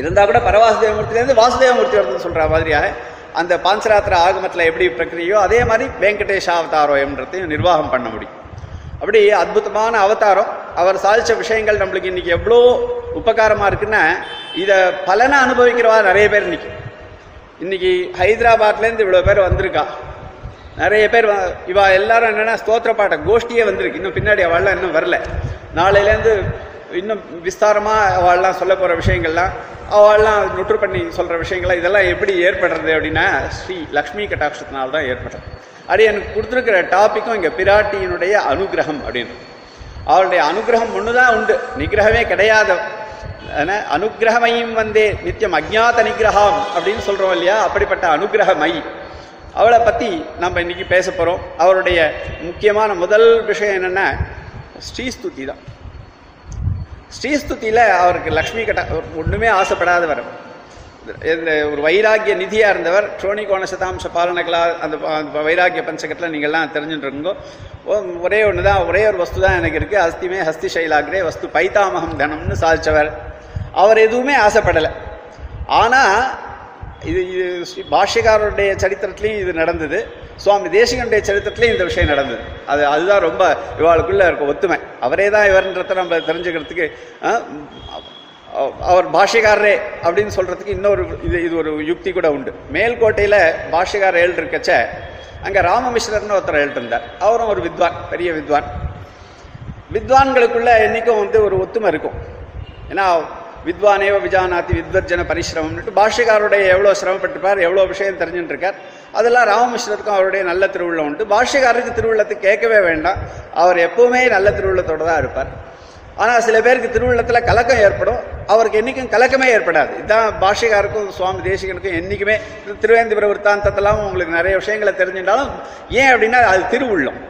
இருந்தா கூட பரவாசுதேவ மூர்த்திலேருந்து வாசுதேவ மூர்த்தி வருதுன்னு சொல்ற மாதிரியாக அந்த பாஞ்சராத்திர ஆகமத்தில் எப்படி பிரக்கிரியோ அதே மாதிரி வெங்கடேஷ அவதாரோயம்ன்றதையும் நிர்வாகம் பண்ண முடியும். அப்படி அற்புதமான அவதாரம். அவர் சாதித்த விஷயங்கள் நம்மளுக்கு இன்னைக்கு எவ்வளோ உபகாரமாக இருக்குன்னா இதை பலனை அனுபவிக்கிறவா நிறைய பேர் இன்னைக்கு. இன்னைக்கு ஹைதராபாத்லேருந்து இவ்வளோ பேர் வந்திருக்கா? நிறைய பேர் இவா எல்லாரும் என்னென்னா ஸ்தோத்திர பாட்ட கோஷ்டியே வந்திருக்கு. இன்னும் பின்னாடி அவள்லாம் இன்னும் வரல. நாளையிலேருந்து இன்னும் விஸ்தாரமாக அவள்லாம் சொல்ல போகிற விஷயங்கள்லாம் அவள்லாம் நுற்று பண்ணி சொல்கிற விஷயங்கள்லாம் இதெல்லாம் எப்படி ஏற்படுறது அப்படின்னா ஸ்ரீ லக்ஷ்மி கட்டாட்சத்தினால தான் ஏற்படுறது அப்படி எனக்கு கொடுத்துருக்கிற டாப்பிக்கும் இங்கே பிராட்டியினுடைய அனுகிரகம் அப்படின்னு. அவளுடைய அனுகிரகம் ஒண்ணுதான் உண்டு. நிகிரகமே கிடையாது. அனுகிரகமையும் வந்தே. நித்தியம் அஜ்ஞாத நிகிரகம் அப்படின்னு சொல்றோம் இல்லையா? அப்படிப்பட்ட அனுகிரகமை அவளை பத்தி நம்ம இன்னைக்கு பேச போறோம். அவருடைய முக்கியமான முதல் விஷயம் என்னன்னா ஸ்ரீஸ்துதி தான். ஸ்ரீஸ்துதியில அவருக்கு லக்ஷ்மி கட்ட ஒண்ணுமே ஆசைப்படாதவர் இந்த ஒரு வைராகிய நிதியா இருந்தவர். ட்ரோனி கோண சதாம்ச பாலனகலா அந்த அந்த வைராகிய பஞ்சகத்தில் நீங்கள்லாம் தெரிஞ்சுட்டு ஒரே ஒன்று தான் ஒரே ஒரு வஸ்து தான் எனக்கு இருக்கு. அஸ்திமே ஹஸ்தி சைலாகிரே வஸ்து பைத்தாமகம் தனம்னு சாதிச்சவர். அவர் எதுவுமே ஆசைப்படலை. ஆனால் இது இது ஸ்ரீ பாஷ்யக்காரருடைய சரித்திரத்துலேயும் இது நடந்தது. சுவாமி தேசிகனுடைய சரித்திரத்துலேயும் இந்த விஷயம் நடந்தது. அது அதுதான் ரொம்ப இவாளுக்குள்ளே இருக்க ஒத்துமை. அவரே தான் இவர்ன்றத நம்ம தெரிஞ்சுக்கிறதுக்கு அவர் பாஷ்யக்காரரே அப்படின்னு சொல்கிறதுக்கு இன்னொரு இது இது ஒரு யுக்தி கூட உண்டு. மேல்கோட்டையில் பாஷ்யக்காரர் எழுதிருக்கச்ச அங்கே ராமமிஸ்ரர்னு ஒருத்தர் எழுதிருந்தார். இருந்தார் அவரும் ஒரு வித்வான் பெரிய வித்வான். வித்வான்களுக்குள்ள என்றைக்கும் வந்து ஒரு ஒத்துமை இருக்கும். ஏன்னா வித்வானேவ விஜானாதி வித்வர்ஜன பரிசிரமம்னுட்டு பாஷ்யக்காரருடைய எவ்வளோ சிரமப்பட்டிருப்பார் எவ்வளோ விஷயம் தெரிஞ்சுட்டு இருக்கார் அதெல்லாம் ராமமிஸ்ரருக்கும் அவருடைய நல்ல திருவிழம் உண்டு. பாஷ்யக்காரருக்கு திருவிழத்தை கேட்கவே வேண்டாம். அவர் எப்பவுமே நல்ல திருவிழத்தோடு தான் இருப்பார். ஆனால் சில பேருக்கு திருவிழத்தில் கலக்கம் ஏற்படும். அவருக்கு என்றைக்கும் கலக்கமே ஏற்படாது. இதுதான் பாஷ்யக்காருக்கும் சுவாமி தேசிகனுக்கும் என்றைக்குமே திருவேந்திபுர விற்த்தாந்தத்தெல்லாம் உங்களுக்கு நிறைய விஷயங்களை தெரிஞ்சுட்டாலும் ஏன் அப்படின்னா அது திருவுள்ளம்.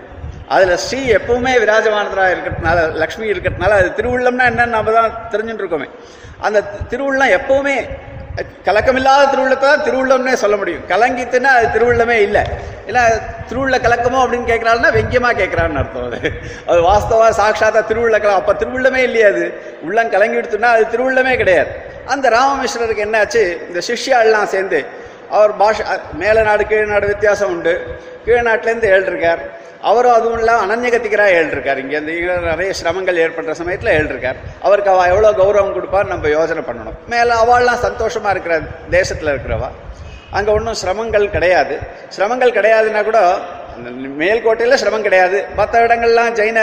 அதுல ஸ்ரீ எப்பவுமே விராஜமானதா இருக்கிறதுனால லக்ஷ்மி இருக்கிறதுனால அது திருவுள்ளம்னா என்னன்னு நம்ம தான் தெரிஞ்சுட்டு இருக்கோமே அந்த திருவுள்ளம் எப்பவுமே கலக்கமில்லாத திருவுள்ளத்தை தான் திருவுள்ளம்னே சொல்ல முடியும். கலங்கித்துன்னா அது திருவுள்ளமே இல்லை. ஏன்னா திருவுள்ள கலக்கமோ அப்படின்னு கேட்கறாள்னா வெங்கியமா கேட்கறான்னு அர்த்தம் அது. அது வாஸ்தவா சாட்சாத்தா திருவுள்ள கலம் அப்ப திருவுள்ளமே இல்லையா அது. உள்ளம் கலங்கி எடுத்துனா அது திருவுள்ளமே கிடையாது. அந்த ராமமிஸ்ரருக்கு என்னாச்சு? இந்த சிஷ்யாள்லாம் சேர்ந்து அவர் பாஷ மேல நாடு கீழ்நாடு வித்தியாசம் உண்டு. கீழ் நாட்டிலேருந்து ஏழ்ருக்கார் அவரும் அதுவும் இல்லாமல் அனன்யகத்திகரா ஏழ்ருக்கார் இங்கே இந்த நிறைய சிரமங்கள் ஏற்படுற சமயத்தில் ஏழ்ருக்கார் அவருக்கு அவள் எவ்வளோ கௌரவம் கொடுப்பான்னு நம்ம யோசனை பண்ணணும். மேலே அவள்லாம் சந்தோஷமாக இருக்கிற தேசத்தில் இருக்கிறவா. அங்கே ஒன்றும் சிரமங்கள் கிடையாது. சிரமங்கள் கிடையாதுன்னா கூட மேல்கோட்டையில் சிரமம் கிடையாது. மற்ற இடங்கள்லாம் ஜெயின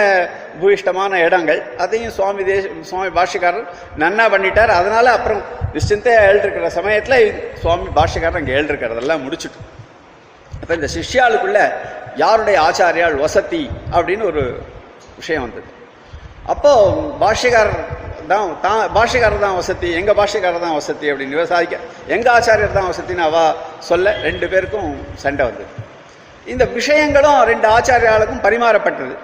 பூயிஷ்டமான இடங்கள். அதையும் சுவாமி தேச சுவாமி பாஷ்யக்காரர் நன்னா பண்ணிட்டார். அதனால அப்புறம் நிச்சயத்தை எழுதிருக்கிற சமயத்தில் சுவாமி பாஷ்யக்காரர் அங்கே எழுதிருக்கிறதெல்லாம் முடிச்சுட்டு. அப்போ இந்த சிஷ்யாளுக்குள்ள யாருடைய ஆச்சாரியால் வசதி அப்படின்னு ஒரு விஷயம் வந்தது. அப்போ பாஷ்யக்காரர் தான் தான் பாஷ்யக்காரர் தான் வசதி எங்க பாஷ்யக்காரர் தான் வசதி அப்படின்னு விவசாயிக்க எங்கள் எங்க ஆச்சாரியர் தான் வசதின்னு அவ சொல்ல ரெண்டு பேருக்கும் சண்டை வந்தது. இந்த விஷயங்களும் ரெண்டு ஆச்சாரியாளுக்கும் பரிமாறப்பட்டது.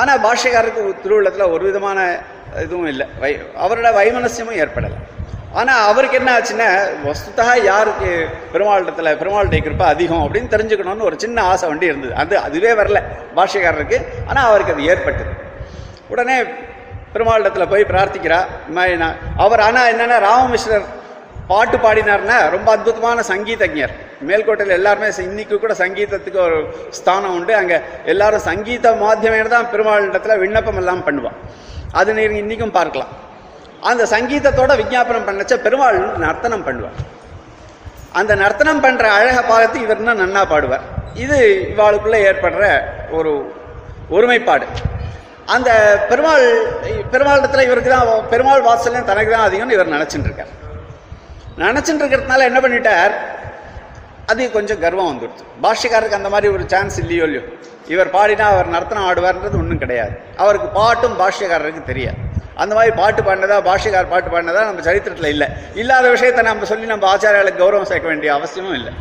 ஆனால் பாஷ்யக்காரருக்கு திருவுள்ளத்துல ஒரு விதமான இதுவும் இல்லை. வை அவரோட வைமனசியமும் ஏற்படலை. ஆனால் அவருக்கு என்ன ஆச்சுன்னா வஸ்துதா யாருக்கு பெருமாளிடத்துல பெருமாளுடைய கிருப்பை அதிகம் அப்படின்னு தெரிஞ்சுக்கணும்னு ஒரு சின்ன ஆசை வண்டி இருந்தது. அது அதுவே வரல பாஷ்யக்காரருக்கு. ஆனால் அவருக்கு அது ஏற்பட்டது. உடனே பெருமாளிடத்தில் போய் பிரார்த்திக்கிறா. இந்த மாதிரி நான் அவர் ஆனால் என்னென்னா ராமமிஸ்ரர் பாட்டு பாடினார்னா ரொம்ப அற்புதமான சங்கீதஜர் மேல்கோட்டையில் எல்லாருமே இன்னைக்கு கூட சங்கீதத்துக்கு ஒரு ஸ்தானம் உண்டு. அங்கே எல்லாரும் சங்கீத மாத்தியமே தான் பெருமாள் இடத்துல விண்ணப்பம் எல்லாம் பண்ணுவான். அது நீங்கள் இன்றைக்கும் பார்க்கலாம். அந்த சங்கீதத்தோட விஞ்ஞாபனம் பண்ணச்ச பெருமாள் நர்த்தனம் பண்ணுவார். அந்த நர்த்தனம் பண்ணுற அழக பார்த்து இவர் இன்னும் நன்னா பாடுவார். இது இவாளுக்குள்ளே ஏற்படுற ஒரு ஒருமைப்பாடு. அந்த பெருமாள் பெருமாள் இடத்துல இவருக்கு தான் பெருமாள் வாசல்லையும் தனக்கு தான் அதிகம்னு இவர் நினச்சிட்டு இருக்கார். நினைச்சுட்டு இருக்கிறதுனால என்ன பண்ணிட்டார்? அது கொஞ்சம் கர்வம் வந்துடுச்சு. பாஷ்யக்காரருக்கு அந்த மாதிரி ஒரு சான்ஸ் இல்லையோ இல்லையோ. இவர் பாடினா அவர் நர்த்தனம் ஆடுவார்ன்றது ஒன்றும் கிடையாது. அவருக்கு பாட்டும் பாஷ்யக்காரருக்கு தெரியாது. அந்த மாதிரி பாட்டு பாடினதா பாஷ்யக்கார் பாட்டு பாடினதா நம்ம சரித்திரத்தில் இல்லை. இல்லாத விஷயத்தை நம்ம சொல்லி நம்ம ஆச்சாரியாளுக்கு கௌரவம் சேர்க்க வேண்டிய அவசியமும் இல்லை.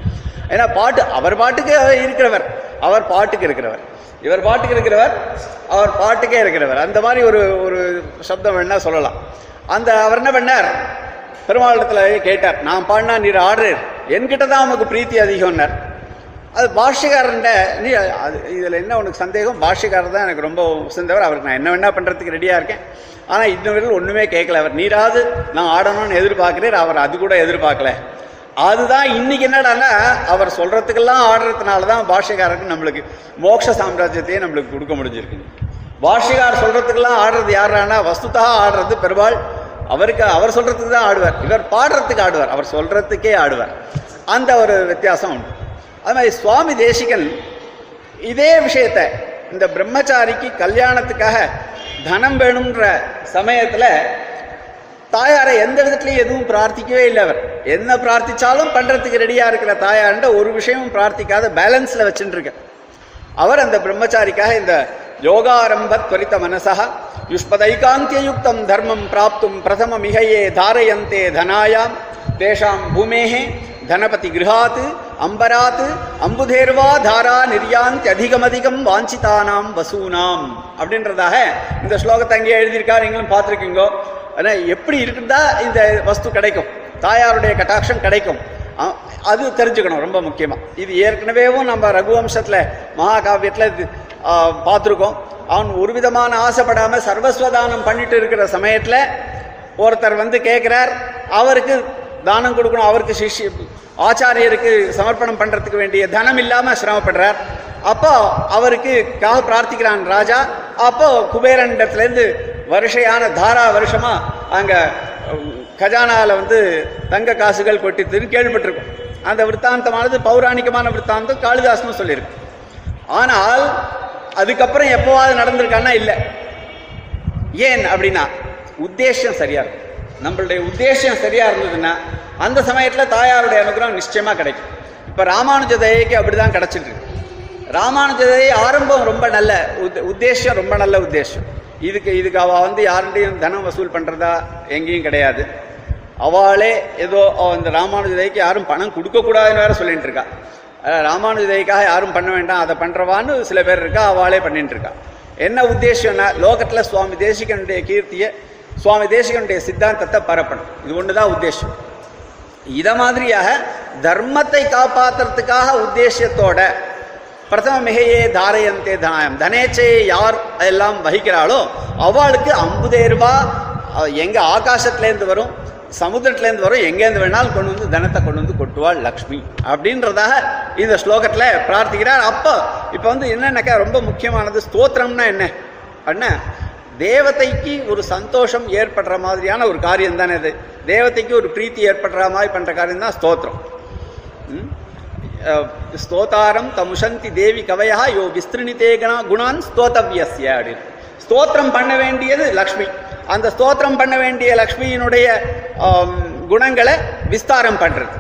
ஏன்னா பாட்டு அவர் பாட்டுக்கு இருக்கிறவர். அவர் பாட்டுக்கு இருக்கிறவர். இவர் பாட்டுக்கு இருக்கிறவர் அவர் பாட்டுக்கே இருக்கிறவர். அந்த மாதிரி ஒரு ஒரு சப்தம் வேணா சொல்லலாம். அந்த அவர் என்ன பண்ணார்? பெருமாளிடத்துல கேட்டார் நான் பாடினா நீர் ஆடுறீர்? என்கிட்ட தான் உமக்கு பிரீத்தி அதிகம்னார். அது பாஷ்யக்காரன்ட நீ அது இதில் என்ன உனக்கு சந்தேகம்? பாஷ்யக்காரர் தான் எனக்கு ரொம்ப உசந்தவர். அவருக்கு நான் என்ன வேணா பண்ணுறதுக்கு ரெடியாக இருக்கேன். ஆனால் இன்ன வரையில் ஒன்றுமே கேட்கல. அவர் நீராது நான் ஆடணும்னு எதிர்பார்க்கிறேன் அவர் அது கூட எதிர்பார்க்கல. அதுதான் இன்னைக்கு என்னடான்னா அவர் சொல்றதுக்கெல்லாம் ஆடுறதுனால தான் பாஷ்யக்காரருக்கு நம்மளுக்கு மோட்ச சாம்ராஜ்யத்தையே நம்மளுக்கு கொடுக்க முடிஞ்சிருக்கு. பாஷிகார் சொல்றதுக்கெல்லாம் ஆடுறது யாரானா வஸ்துதா ஆடுறது பெருமாள் அவருக்கு அவர் சொல்றதுக்கு தான் ஆடுவார். இவர் பாடுறதுக்கு ஆடுவார். அவர் சொல்றதுக்கே ஆடுவார். அந்த ஒரு வித்தியாசம் உண்டு. அது மாதிரி சுவாமி தேசிகன் இதே விஷயத்த இந்த பிரம்மச்சாரிக்கு கல்யாணத்துக்காக தனம் வேணுன்ற சமயத்தில் தாயாரை எந்த விதத்துலையும் எதுவும் பிரார்த்திக்கவே இல்லை அவர். என்ன பிரார்த்திச்சாலும் பண்ணுறதுக்கு ரெடியாக இருக்கிற தாயார்ன்ற ஒரு விஷயமும் பிரார்த்திக்காத பேலன்ஸில் வச்சுட்டுருக்க அவர் அந்த பிரம்மச்சாரிக்காக இந்த யோகாரம்ப துவரித்த மனசாக யுஷ்பதைகாந்தியுக்தம் தர்மம் பிராப்தும் பிரதம மிகையே தாரயந்தே தனாயாம். தேஷாம் பூமேஹே தனபதி கிருஹாத் அம்பராத் அம்புதேர்வா தாரா நிர்யாந்தி அதிகமதிகம் வாஞ்சிதானாம் வசூனாம். அப்படின்றதாக இந்த ஸ்லோகத்தை அங்கேயே எழுதியிருக்காரு. நீங்களும் பார்த்துருக்கீங்கோ. ஆனால் எப்படி இருக்குதா இந்த வஸ்து கிடைக்கும். தாயாருடைய கட்டாட்சம் கிடைக்கும். அது தெரிஞ்சுக்கணும் ரொம்ப முக்கியமாக இது ஏற்கனவேவும் நம்ம ரகுவம்சத்தில் மகாகாவியத்தில் இது பார்த்துருக்கோம். அவன் ஒரு விதமான ஆசைப்படாமல் சர்வஸ்வதானம் பண்ணிட்டு இருக்கிற சமயத்தில் ஒருத்தர் வந்து கேட்குறார் அவருக்கு தானம் கொடுக்கணும். அவருக்கு சிஷ்ய ஆச்சாரியருக்கு சமர்ப்பணம் பண்ணுறதுக்கு வேண்டிய தனம் இல்லாமல் சிரமப்படுறார். அப்போ அவருக்கு காக பிரார்த்திக்கிறான் ராஜா. அப்போ குபேரண்டத்துலேருந்து வருஷையான தாரா வருஷமாக அங்கே கஜானாவில் வந்து தங்க காசுகள் கொட்டித்துன்னு கேள்விப்பட்டிருக்கோம். அந்த விற்த்தாந்தமானது பௌராணிகமான விற்த்தாந்தம் காளிதாசனும் சொல்லியிருக்கு. ஆனால் அதுக்கப்புறம் எப்போவாது நடந்திருக்கான்னா இல்லை. ஏன் அப்படின்னா உத்தேசம் சரியா இருக்கும். நம்மளுடைய உத்தேசம் சரியா இருந்ததுன்னா அந்த சமயத்துல தாயாருடைய அனுகிரகம் நிச்சயமா கிடைக்கும். இப்ப ராமானுஜ தயைக்கு அப்படிதான் கிடைச்சிட்டு இருக்கு ராமானுஜதை ஆரம்பம் ரொம்ப நல்ல உத்- உத்தேசம் ரொம்ப நல்ல உத்தேசம். இதுக்கு இதுக்கு அவ வந்து யாருடையும் தனம் வசூல் பண்றதா எங்கேயும் கிடையாது. அவளே ஏதோ அந்த ராமானுஜதைக்கு யாரும் பணம் கொடுக்க கூடாதுன்னு வேற சொல்லிட்டு இருக்கா. ராமானுஜதைக்காக யாரும் பண்ண வேண்டாம் அதை பண்ணுறவான்னு சில பேர் இருக்கா அவளே பண்ணிட்டு இருக்கா. என்ன உத்தேசம்னா லோகத்தில் சுவாமி தேசிகனுடைய கீர்த்தியை சுவாமி தேசிகனுடைய சித்தாந்தத்தை பரப்பணும். இது ஒன்று தான் உத்தேசம். இதை மாதிரியாக தர்மத்தை காப்பாற்றுறதுக்காக உத்தேசியத்தோட பிரதம மிகையே தாரயந்தே தனாயம் தனேச்சையை யார் எல்லாம் வகிக்கிறாளோ அவளுக்கு அம்புதேர்வா ரூபா எங்க ஆகாசத்துலேருந்து வரும். சமுத்திரத்துலேருந்து வரும். எங்கேருந்து வேணாலும் கொண்டு வந்து தனத்தை கொண்டு வந்து கொட்டுவாள் லக்ஷ்மி. அப்படின்றதாக இந்த ஸ்லோகத்தில் பிரார்த்திக்கிறார். அப்போ இப்போ வந்து என்னென்னாக்கா ரொம்ப முக்கியமானது? ஸ்தோத்திரம்னா என்ன? அண்ணா தேவதைக்கு ஒரு சந்தோஷம் ஏற்படுற மாதிரியான ஒரு காரியம் தானே இது தேவதைக்கு ஒரு பிரீத்தி ஏற்படுற மாதிரி பண்ணுற காரியம் தான் ஸ்தோத்திரம். ம்? ஸ்தோதாரம் தமுஷந்தி தேவி கவயா யோ விஸ்திருணிதே தேகனா குணான் ஸ்தோதவியஸ்ய அப்படின்னு. ஸ்தோத்திரம் பண்ண வேண்டியது லக்ஷ்மி. அந்த ஸ்தோத்திரம் பண்ண வேண்டிய லக்ஷ்மியினுடைய குணங்களை விஸ்தாரம் பண்றது.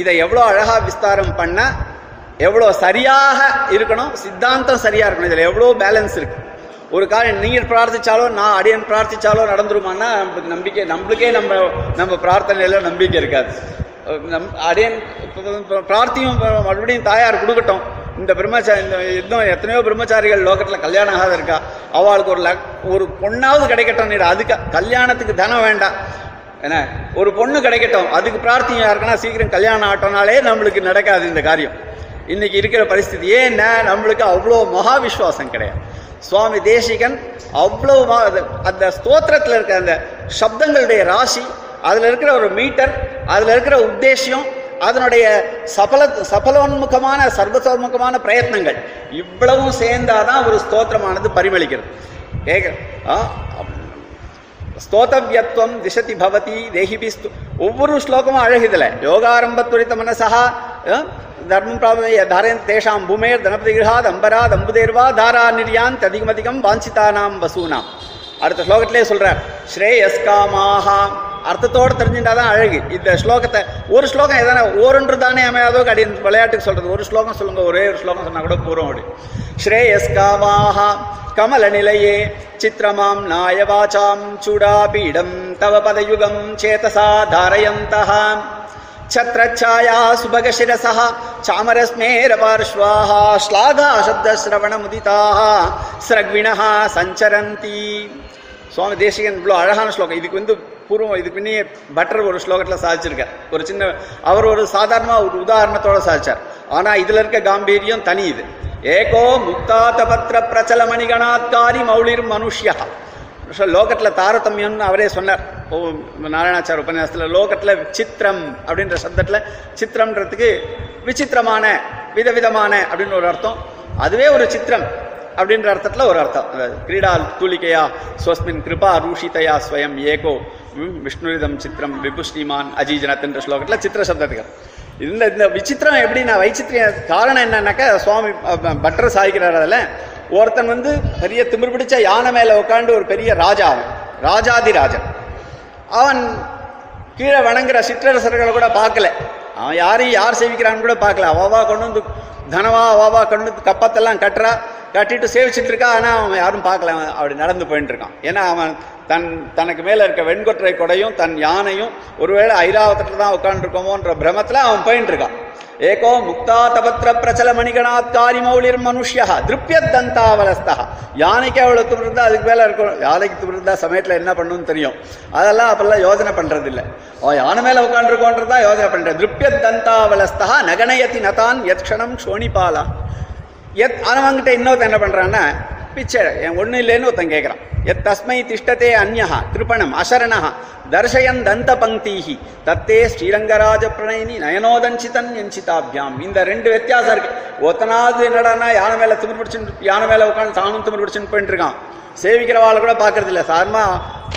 இதை எவ்வளோ அழகா விஸ்தாரம் பண்ணால் எவ்வளோ சரியாக இருக்கணும் சித்தாந்தம் சரியா இருக்கணும். இதில் எவ்வளோ பேலன்ஸ் இருக்கு. ஒரு காரியம் நீங்கள் பிரார்த்திச்சாலோ நான் அடியன் பிரார்த்திச்சாலோ நடந்துருமான்னா நம்மளுக்கு நம்பிக்கை நம்மளுக்கே நம்ம நம்ம பிரார்த்தனையில நம்பிக்கை இருக்காது. நம் அடியன் பிரார்த்தியும் மறுபடியும் தாயார் கொடுக்கட்டும். இந்த பிரம்மச்சாரி இந்த இன்னும் எத்தனையோ பிரம்மச்சாரிகள் லோகத்தில் கல்யாணம் ஆகாத இருக்கா அவளுக்கு ஒரு லக் ஒரு பொண்ணாவது கிடைக்கட்டும் அதுக்கு கல்யாணத்துக்கு தனம் வேண்டாம் என்ன? ஒரு பொண்ணு கிடைக்கட்டும். அதுக்கு பிரார்த்தனை யாருக்குன்னா சீக்கிரம் கல்யாணம் ஆட்டோனாலே நம்மளுக்கு நடக்காது இந்த காரியம். இன்னைக்கு இருக்கிற பரிஸ்திதி. ஏன்னா நம்மளுக்கு அவ்வளோ மகா விஸ்வாசம் கிடையாது. சுவாமி தேசிகன் அவ்வளோ அந்த ஸ்தோத்திரத்தில் இருக்கிற அந்த சப்தங்களுடைய ராசி அதில் இருக்கிற ஒரு மீட்டர் அதில் இருக்கிற உத்தேசியம் அதனுடைய சபல சபலோன்முகமான சர்வசோன்முகமான பிரயத்னங்கள் இவ்வளவும் சேர்ந்தாதான் ஒரு ஸ்தோத்திரமானது பரிமளிக்கிறது. ஏக ஆ, ஸ்தோதவியத்துவம் திசதி பவதி தேஹிபி ஒவ்வொரு ஸ்லோகமும் அழகுதுல துரித்த மனசா தர்மம் தாரன் தேஷாம் பூமேர் தனபதி கிரகாத் அம்பரா தம்புதேர்வா தாரா நிர்யான் அதிகமதிகம் வாஞ்சிதானாம் வசூனாம். அடுத்த ஸ்லோகத்திலே சொல்றார் ஸ்ரேயஸ்காமாக அர்த்தத்தோட தெரிஞ்சுட்டாதான் அழகு இந்த ஸ்லோகத்தை ஒரு ஸ்லோகம் எதனா ஓரொன்று தானே அமையாதோ கடி விளையாட்டுக்கு சொல்றது ஒரு ஸ்லோகம் சொல்லுங்க ஒரே ஒரு ஸ்லோகம் சொன்னா கூட பூர்வம் அப்படி ஸ்ரேயஸ்காமாக கமல நிலையே சித்திரமாம் நாயவாச்சாம் சூடாபீடம் தவ பதயுகம் சேதசா தாரயந்தः छत्रच्छाया सुभगशिरसः चामरस्मेरपार्श्वाः श्लाघा शब्दश्रवणमुदिताः स्रग्विणः சஞ்சரந்தி சுவாமி தேசிகன் இவ்வளோ அழகான ஸ்லோகம் இதுக்கு வந்து பூர்வம் இதுக்கு பின்னே பட்டர் ஒரு ஸ்லோகத்தில் சாதிச்சிருக்கார். ஒரு சின்ன அவர் ஒரு சாதாரணமாக ஒரு உதாரணத்தோடு சாதிச்சார். ஆனால் இதில் இருக்க காம்பீரியம் தனி இது. ஏகோ முக்தாதபத்ர பிரச்சல மணிகணாத்காரி மௌளிர் மனுஷ்யா லோகத்தில் தாரதமியம்னு அவரே சொன்னார். ஓ நாராயணாச்சார் உபன்யாசத்தில் லோகத்தில் சித்திரம் அப்படின்ற சப்தத்தில் சித்திரம்ன்றதுக்கு விசித்திரமான விதவிதமான அப்படின்னு ஒரு அர்த்தம். அதுவே ஒரு சித்திரம். அப்படின்ற அர்த்தத்தில் ஒரு அர்த்தம். கிரீடா தூலிகையா ஸ்வஸ்மின் கிருபா ரூஷிதையா ஸ்வயம் ஏகோ விஷ்ணுரிதம் சித்திரம் விபு ஸ்ரீமான் அஜீஜனத்ன்ற ஸ்லோகத்தில் சித்திர சப்தத்துகள். இந்த இந்த விசித்திரம் எப்படின்னா வைச்சித்திரிய காரணம் என்னன்னாக்கா சுவாமி பட்டர் சாய்க்கிறார் அதில். ஒருத்தன் வந்து பெரிய திமிர் பிடிச்ச யானை மேலே உட்காந்து ஒரு பெரிய ராஜா அவன். ராஜாதி ராஜன். அவன் கீழே வணங்குற சிற்றரசர்களை கூட பார்க்கல. அவன் யாரையும் யார் சேவிக்கிறான்னு கூட பார்க்கல. அவாவா கொண்டு வந்து தனவா அவாவா கொண்டு கப்பத்தெல்லாம் கட்டுறா. கட்டிட்டு சேவிச்சுட்டு இருக்கா ஆனால் அவன் யாரும் பார்க்கல. அவன் அப்படி நடந்து போயிட்டு இருக்கான். ஏன்னா அவன் தன் தனக்கு மேலே இருக்க வெண்கொற்றை கொடையும் தன் யானையும் ஒருவேளை ஐராவத்தில் தான் உட்காந்துருக்கோமோன்ற பிரமத்தில் அவன் போயிட்டு இருக்கான். ஏகோ முக்தாதபத்ர பிரச்சல மணிகணாத் மௌலிர் மனுஷ்யா திருப்பியத் தந்தாவலஸ்தா யானைக்கு அவ்வளோ துமிருந்தா அதுக்கு மேலே இருக்கும் யானைக்கு துமிருந்தா சமயத்தில் என்ன பண்ணும்னு தெரியும். அதெல்லாம் அப்பெல்லாம் யோசனை பண்ணுறதில்ல அவன் யானை மேலே உட்காந்துருக்கோன்றதான் யோசனை பண்ணுறேன் திருப்பியத் தந்தாவலஸ்தா நகனயதி நதான் யத்க்ஷணம் சோனிபாலா எத் அவன்கிட்ட இன்னொருத்தன் என்ன பண்றான்னா பிச்சை ஒன்றும் இல்லைன்னு ஒருத்தன் கேட்கறான் எத் தஸ்மை திஷ்டதே அந்யா திருப்பணம் அசரணா தர்ஷயன் தந்த பங்கீஹி தத்தே ஸ்ரீரங்கராஜ பிரணயினி நயனோதன்சிதன் எஞ்சிதாபியாம். இந்த ரெண்டு வித்தியாசம் இருக்கு. ஒத்தனாவது என்னடானா யானை மேல திமிர் பிடிச்சுன்னு யானை மேல உட்காந்து தானும் திமிர் பிடிச்சுன்னு போயிட்டு இருக்கான். சேவிக்கிறவாளை கூட பார்க்கறது இல்லை. சார்மா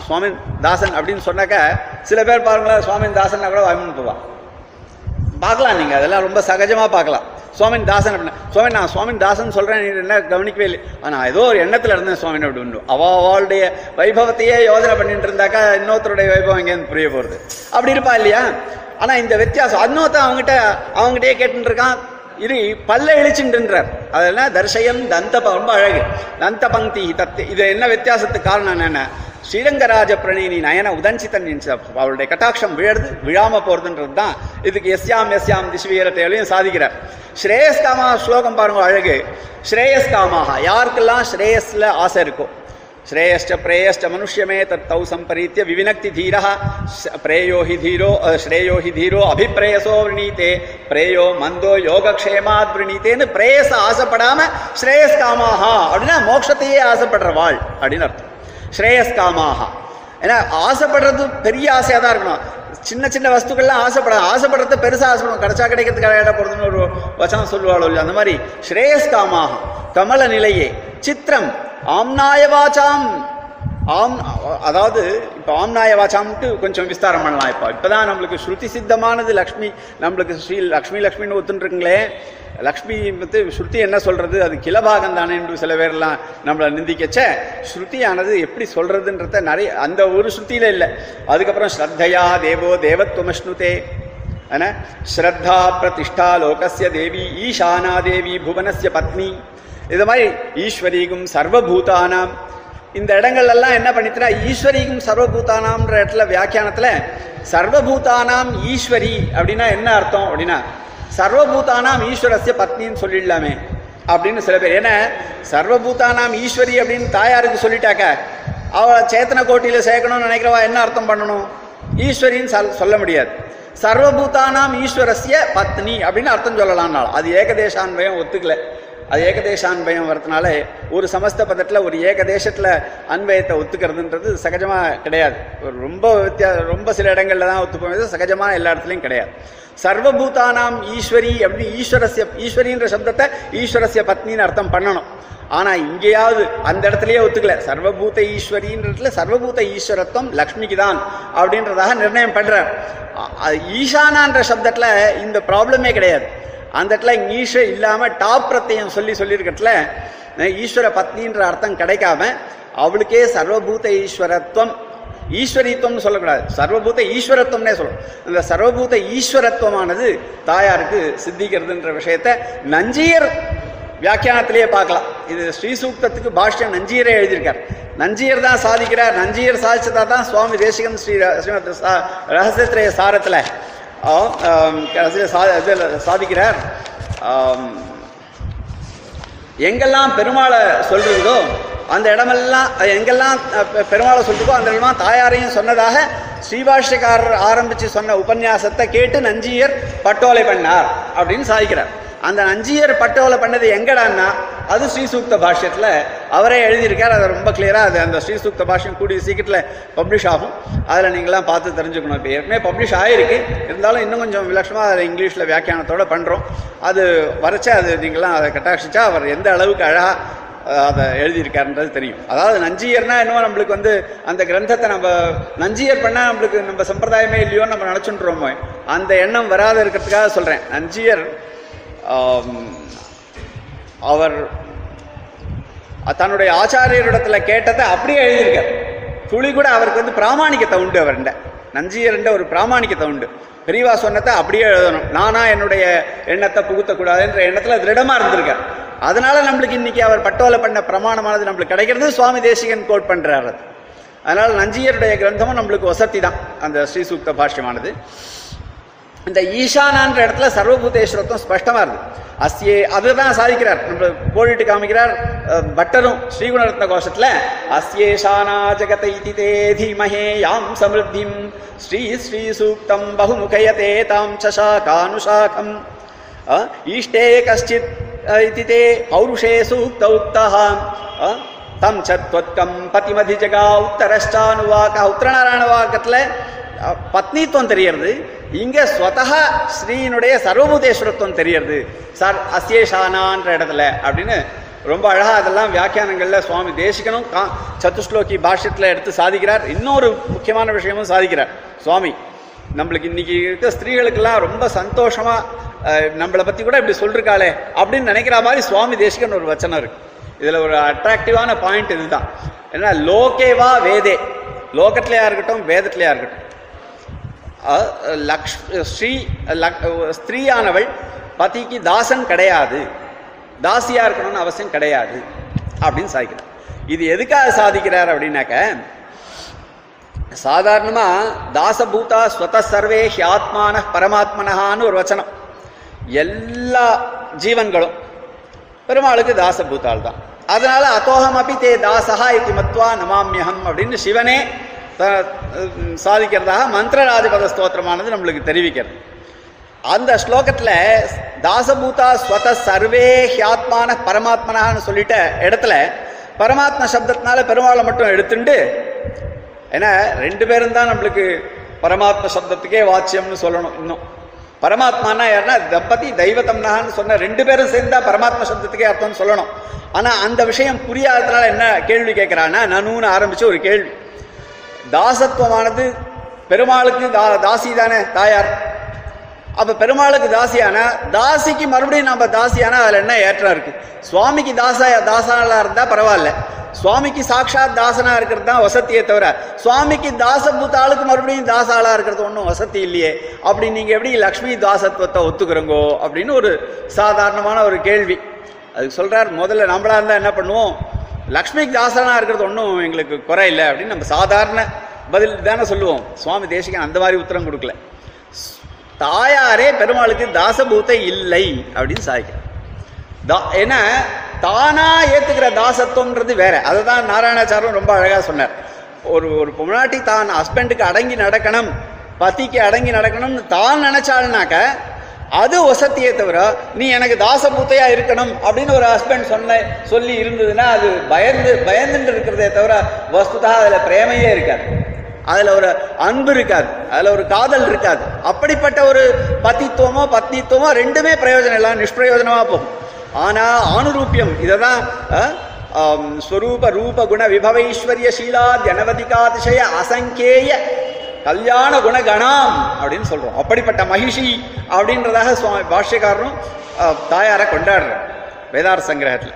சுவாமி தாசன் அப்படின்னு சொன்னாக்க சில பேர் பாருங்களேன் சுவாமி தாசன்னா கூட வாய்மன் போவான். பார்க்கலாம் நீங்கள் அதெல்லாம் ரொம்ப சகஜமாக பார்க்கலாம். சுவாமின் தாசன் அப்படின்னா சுவாமி நான் சுவாமின் தாசன் சொல்கிறேன் நீ என்ன கவனிக்கவே இல்லை. ஆனால் ஏதோ ஒரு எண்ணத்தில் இருந்தேன் சுவாமின் அப்படின்னு அவ அவளுடைய வைபவத்தையே யோஜனை பண்ணிட்டு இருந்தாக்கா இன்னொருத்தருடைய வைபவம் எங்கேருந்து புரிய போகிறது அப்படி இருப்பா இல்லையா? ஆனால் இந்த வித்தியாசம் இன்னொருத்தன் அவங்ககிட்ட அவங்ககிட்டயே கேட்டுருக்கான் இது பல்ல இழிச்சுன்றார் அதெல்லாம் தர்ஷயம் தந்த ரொம்ப அழகு. தந்த பங்கி தத்து. இது என்ன வித்தியாசத்துக்கு காரணம் என்னென்ன ஸ்ரீரங்கராஜ பிரணயினி நயன உதஞ்சித்தன் அவளுடைய அவருடைய கட்டாட்சம் விழது விழாம போறதுன்றது தான் இதுக்கு எஸ்யாம் எஸ்யாம் திசுவீரத்தையும் சாதிக்கிறார். ஸ்ரேயஸ்காமா ஸ்லோகம் பாருங்க அழகு. ஸ்ரேயஸ்காமாக. யாருக்கெல்லாம் ஸ்ரேயஸ்ல ஆசை இருக்கோ श्रेयश्च प्रेयश्च मनुष्यमे तत्तौ सम्परीत्य विविनक्ति धीरः स- प्रेयो हि धीरो अ, श्रेयो हि धीरो अभिप्रेयसो वृणीते प्रेयो மந்தோ யோகக்ஷேமாத் விரணீத்தேன்னு பிரேயச ஆசைப்படாம ஸ்ரேயஸ் காமாஹா அப்படின்னா மோட்சத்தையே ஆசைப்படுறவாள் அப்படின்னு அர்த்தம் ஸ்ரேயஸ் காமாஹா ஏன்னா ஆசைப்படுறது பெரிய ஆசையாக தான் இருக்கணும் சின்ன சின்ன வஸ்துக்கள்லாம் ஆசைப்பட ஆசைப்படுறது பெருசாக ஆசைப்படும் கிடைச்சா கிடைக்கிறதுக்கு கிடையாட போகிறதுன்னு ஒரு வச்சனம் சொல்லுவாளோ இல்லையா அந்த மாதிரி ஸ்ரேயஸ் காமாக கமல நிலையே சித்திரம் ஆம்நாய வாச்சாம் ஆம் அதாவது இப்போ ஆம்நாய வாச்சாம்ட்டு கொஞ்சம் விஸ்தாரம் பண்ணலாம் இப்போ. இப்போதான் நம்மளுக்கு ஸ்ருதி சித்தமானது லக்ஷ்மி நம்மளுக்கு ஸ்ரீ லக்ஷ்மி லக்ஷ்மின்னு ஒத்துருக்குங்களே லக்ஷ்மி வந்து ஸ்ருதி என்ன சொல்றது? அது கிளபாகம் தானே என்று சில பேர்லாம் நம்மளை நிந்திக்கச்ச. ஸ்ருதியானது எப்படி சொல்றதுன்றத நிறைய அந்த ஒரு ஸ்ருதியில இல்லை. அதுக்கப்புறம் ஸ்ரத்தையா தேவோ தேவத்வமஷ்ணுதே ஸ்ரத்தா பிரதிஷ்டா லோகசிய தேவி ஈஷானா தேவி புவனசிய பத்னி. இது மாதிரி ஈஸ்வரீகும் சர்வபூதானாம். இந்த இடங்கள்லாம் என்ன பண்ணிட்டுனா ஈஸ்வரீகும் சர்வபூதானாம்ன்ற இடத்துல வியாக்கியானத்தில் சர்வபூதானாம் ஈஸ்வரி அப்படின்னா என்ன அர்த்தம் அப்படின்னா சர்வபூதானாம் ஈஸ்வரஸ்ய பத்னின்னு சொல்லிடலாமே அப்படின்னு சில பேர். ஏன்னா சர்வபூதானாம் ஈஸ்வரி அப்படின்னு தாயாருக்கு சொல்லிட்டாக்க அவளை சேத்தன கோட்டியில் சேர்க்கணும்னு நினைக்கிறவா என்ன அர்த்தம் பண்ணணும்? ஈஸ்வரின்னு சொல்- சொல்ல முடியாது. சர்வபூதானாம் ஈஸ்வரஸ்ய பத்னி அப்படின்னு அர்த்தம் சொல்லலாம்னாலும் அது ஏகதேசான்வயம் ஒத்துக்கலை. அது ஏகதேச அன்பயம் வரதுனால ஒரு சமஸ்த பதத்தில் ஒரு ஏகதேசத்தில் அன்பயத்தை ஒத்துக்கிறதுன்றது சகஜமாக கிடையாது. ஒரு ரொம்ப வித்தியாசம் ரொம்ப சில இடங்களில் தான் ஒத்துப்போம். சகஜமாக எல்லா இடத்துலையும் கிடையாது. சர்வபூதானாம் ஈஸ்வரி அப்படி ஈஸ்வரஸ்ய ஈஸ்வரின்ற சப்தத்தை ஈஸ்வரஸ்ய பத்னின்னு அர்த்தம் பண்ணணும். ஆனால் இங்கேயாவது அந்த இடத்துலயே ஒத்துக்கல. சர்வபூத ஈஸ்வரின்றதுல சர்வபூத ஈஸ்வரத்துவம் லக்ஷ்மிக்கு தான் அப்படின்றதாக நிர்ணயம் பண்ணுறார் ஈசானான்ற சப்தத்தில் இந்த ப்ராப்ளமே கிடையாது. அந்த இடத்துல ஈஷ இல்லாமல் டாப் பிரत्यயம் சொல்லி சொல்லியிருக்கட்டில் ஈஸ்வர பத்னின்ற அர்த்தம் கிடைக்காம அவளுக்கே சர்வபூத ஈஸ்வரத்துவம் ஈஸ்வரித்துவம்னு சொல்லக்கூடாது. சர்வபூத ஈஸ்வரத்துவம்னே சொல்லணும். இந்த சர்வபூத ஈஸ்வரத்துவமானது தாயாருக்கு சித்திக்கிறதுன்ற விஷயத்த நஞ்சியர் வியாக்கியானத்திலேயே பார்க்கலாம். இது ஸ்ரீசூக்தத்துக்கு பாஷ்யம் நஞ்சியரே எழுதியிருக்கார். நஞ்சியர் தான் சாதிக்கிறார். நஞ்சியர் சாதிச்சதா தான் சுவாமி தேசிகன் ஸ்ரீ ஸ்ரீமத் சா- ரகசியத்திரைய சாரத்தில் Oh, um, கடைசியில சா இதில் சாதிக்கிறார். Um, எங்கெல்லாம் பெருமாளை சொல்றதோ அந்த இடமெல்லாம் எங்கெல்லாம் பெ- பெருமாளை சொல்றதோ அந்த இடமா தாயாரையும் சொன்னதாக ஸ்ரீபாஷ்யக்காரர் ஆரம்பிச்சு சொன்ன உபன்யாசத்தை கேட்டு நஞ்சியர் பட்டோலை பண்ணார் அப்படின்னு சாதிக்கிறார். அந்த நஞ்சியர் பட்டோலை பண்ணது எங்கடான்னா அது ஸ்ரீசூக்த பாஷ்யத்தில் அவரே எழுதியிருக்கார் அதை ரொம்ப கிளியராக அது அந்த ஸ்ரீசூக்த பாஷ்யம் கூடிய சீக்கிரத்தில் பப்ளிஷ் ஆகும். அதில் நீங்களாம் பார்த்து தெரிஞ்சுக்கணும். இப்போ ஏற்கனவே பப்ளிஷ் ஆகிருக்கு இருந்தாலும் இன்னும் கொஞ்சம் விலட்சமாக அதை இங்கிலீஷில் வியாக்கியானத்தோடு பண்ணுறோம் அது வரைச்சா அது நீங்களாம் அதை கட்டாட்சிச்சா அவர் எந்த அளவுக்கு அழகாக அதை எழுதியிருக்காருன்றது தெரியும். அதாவது நஞ்சியர்னா இன்னும் நம்மளுக்கு வந்து அந்த கிரந்தத்தை நம்ம நஞ்சியர் பண்ணால் நம்மளுக்கு நம்ம சம்பிரதாயமே இல்லையோன்னு நம்ம நினச்சுட்டுருவோமோ. அந்த எண்ணம் வராத இருக்கிறதுக்காக சொல்கிறேன் நஞ்சியர் அவர் தன்னுடைய ஆச்சாரியரிடத்துல கேட்டதை அப்படியே எழுதியிருக்கார். துளி கூட அவருக்கு வந்து பிராமாணிக்கத்தை உண்டு அவர்கிட்ட. நஞ்சியர்ன்ற ஒரு பிராமாணிக்கத்தை உண்டு. பெரியவா சொன்னதை அப்படியே எழுதணும். நானா என்னுடைய எண்ணத்தை புகுத்தக்கூடாதுன்ற எண்ணத்துல திருடமா இருந்திருக்கார். அதனால நம்மளுக்கு இன்னைக்கு அவர் பட்டோலை பண்ண பிரமாணமானது நம்மளுக்கு கிடைக்கிறது. சுவாமி தேசிகன் கோட் பண்றாரு அதனால் அதனால நஞ்சியருடைய கிரந்தமும் நம்மளுக்கு வசதி தான் அந்த ஸ்ரீசூக்த பாஷ்யமானது. இந்த ஈசானான்ற இடத்துல சர்வபூதேஸ்வரத்துவம் ஸ்பஷ்டமா இருக்கு அஸ்யே அதுதான் சாதிக்கிறார். நம்ம போடிட்டு காமிக்கிறார் பட்டரும் ஸ்ரீகுணரத்ன கோஷத்துல அஸ்யேஷானா ஜகத இதி தே தீமஹே யாம் சமிருத்திம் ஸ்ரீ ஸ்ரீ சூக்தம் பகுமுகயதே தாம் சசாகானுஷாகம் அஹ், ஈஷ்டே கஷ்டித் அஹ், இதி தே பௌருஷே சூக்த உக்தः தம் சத்வத்கம் பதிமதி ஜகா உத்தரஷ்டானுவாக்க உத்தரநாராயண வாக்கத்துல பத்னித்துவம் தெரியறது இங்க ஸ்வதா ஸ்ரீனுடைய சர்வபூதேஸ்வரத்துவம் தெரியறது சார் அசேஷானான்ற இடத்துல அப்படின்னு ரொம்ப அழகா அதெல்லாம் வியாக்கியானங்கள்ல சுவாமி தேசிகனும் கா சத்துஸ்லோகி பாஷ்யத்துல எடுத்து சாதிக்கிறார். இன்னொரு முக்கியமான விஷயமும் சாதிக்கிறார். சுவாமி நம்மளுக்கு இன்னைக்கு இருக்க ஸ்திரீகளுக்கெல்லாம் ரொம்ப சந்தோஷமா நம்மளை பத்தி கூட இப்படி சொல்லிருக்காளே அப்படின்னு நினைக்கிற மாதிரி சுவாமி தேசிகன் ஒரு வச்சனம் இருக்கு. இதுல ஒரு அட்ராக்டிவான பாயிண்ட் இதுதான். ஏன்னா லோகேவா வேதே. லோகத்திலேயா இருக்கட்டும் வேதத்திலேயா இருக்கட்டும். லக்ஷ் ஸ்ரீ லக்- ஸ்திரீயானவள் பதிக்கு தாசன் கிடையாது. தாசியா இருக்கணும்னு அவசியம் கிடையாது. அப்படின்னு சாதிக்கிறார். இது எதுக்காக சாதிக்கிறார் அப்படின்னாக்க சாதாரணமா தாசபூதா ஸ்வத சர்வே ஹியாத்மான பரமாத்மனஹான்னு ஒரு வச்சனம். எல்லா ஜீவன்களும் பெருமாளுக்கு தாசபூத்தாள் தான் அதனால அத்தோகம் அப்படி தே தாசகா இது மத்வா நமாமியகம் அப்படின்னு சிவனே சாதிக்கிறதாக மந்திரராஜபத ஸ்தோத்திரமானது நம்மளுக்கு தெரிவிக்கிறது. அந்த ஸ்லோகத்தில் தாசபூதா ஸ்வத சர்வே ஹியாத்மான பரமாத்மனான்னு சொல்லிட்ட இடத்துல பரமாத்ம சப்தத்தினால பெருமாளை மட்டும் எடுத்துட்டு ஏன்னா ரெண்டு பேரும் தான் நம்மளுக்கு பரமாத்ம சப்தத்துக்கே வாச்சியம்னு சொல்லணும் இன்னும். பரமாத்மானா யாருன்னா தம்பதி தெய்வத்தம்னான்னு சொன்ன ரெண்டு பேரும் சேர்ந்தா பரமாத்ம சப்தத்துக்கே அர்த்தம்னு சொல்லணும். ஆனால் அந்த விஷயம் புரியாததுனால என்ன கேள்வி கேட்குறான்னா நனுன்னு ஆரம்பிச்சு ஒரு கேள்வி. தாசத்துவமானது பெருமாளுக்கு தா தாசி தானே தாயார். அப்ப பெருமாளுக்கு தாசியானா தாசிக்கு மறுபடியும் நம்ம தாசியானா அதுல என்ன ஏற்றம் இருக்கு? சுவாமிக்கு தாச தாசனா இருந்தா பரவாயில்ல. சுவாமிக்கு சாட்சாத் தாசனா இருக்கிறது தான் வசதியே தவிர சுவாமிக்கு தாசபூத்தாளுக்கு மறுபடியும் தாசாளா இருக்கிறது ஒன்றும் வசதி இல்லையே. அப்படி நீங்க எப்படி லக்ஷ்மி தாசத்துவத்தை ஒத்துக்கிறோங்கோ அப்படின்னு ஒரு சாதாரணமான ஒரு கேள்வி. அதுக்கு சொல்றார் முதல்ல நம்மளா இருந்தா என்ன பண்ணுவோம்? லக்ஷ்மிக்கு தாசனா இருக்கிறது ஒன்றும் எங்களுக்கு குறை இல்லை அப்படின்னு நம்ம சாதாரண பதில் தானே சொல்லுவோம். சுவாமி தேசிகன் அந்த மாதிரி உத்தரம் கொடுக்கல. தாயாரே பெருமாளுக்கு தாசபூத்தை இல்லை அப்படின்னு சாதிக்கிறார். தா- ஏன்னா தானா ஏத்துக்கிற தாசத்துவம்ன்றது வேற. அதை தான் நாராயணாச்சாரம் ரொம்ப அழகா சொன்னார். ஒரு ஒரு பொம்னாட்டி தான் ஹஸ்பண்டுக்கு அடங்கி நடக்கணும் பத்திக்கு அடங்கி நடக்கணும்னு தான் நினைச்சாள்னாக்க அது வசத்தியே தவிர நீ எனக்கு தாசபூத்தையா இருக்கணும் அப்படின்னு ஒரு ஹஸ்பண்ட் சொன்ன சொல்லி இருந்ததுன்னா அது பயந்து பயந்துட்டு இருக்கிறதே தவிர வஸ்துதா அதுல பிரேமையே இருக்காது. அதுல ஒரு அன்பு இருக்காது. அதுல ஒரு காதல் இருக்காது. அப்படிப்பட்ட ஒரு பத்தித்துவமோ பத்னித்துவமோ ரெண்டுமே பிரயோஜனம் இல்லை. நிஷ்பிரயோஜனமா போகும். ஆனா ஆணுரூபியம் இதை தான் ஸ்வரூப ரூப குண விபவைஸ்வரிய சீலாத் அனவதிகாதிசய அசங்கேய கல்யாண குணகணாம் அப்படின்னு சொல்றோம். அப்படிப்பட்ட மகிஷி அப்படின்றதாக சுவாமி பாஷ்யக்காரரும் தாயாரை கொண்டாடுறார் வேதார் சங்கிரகத்தில்.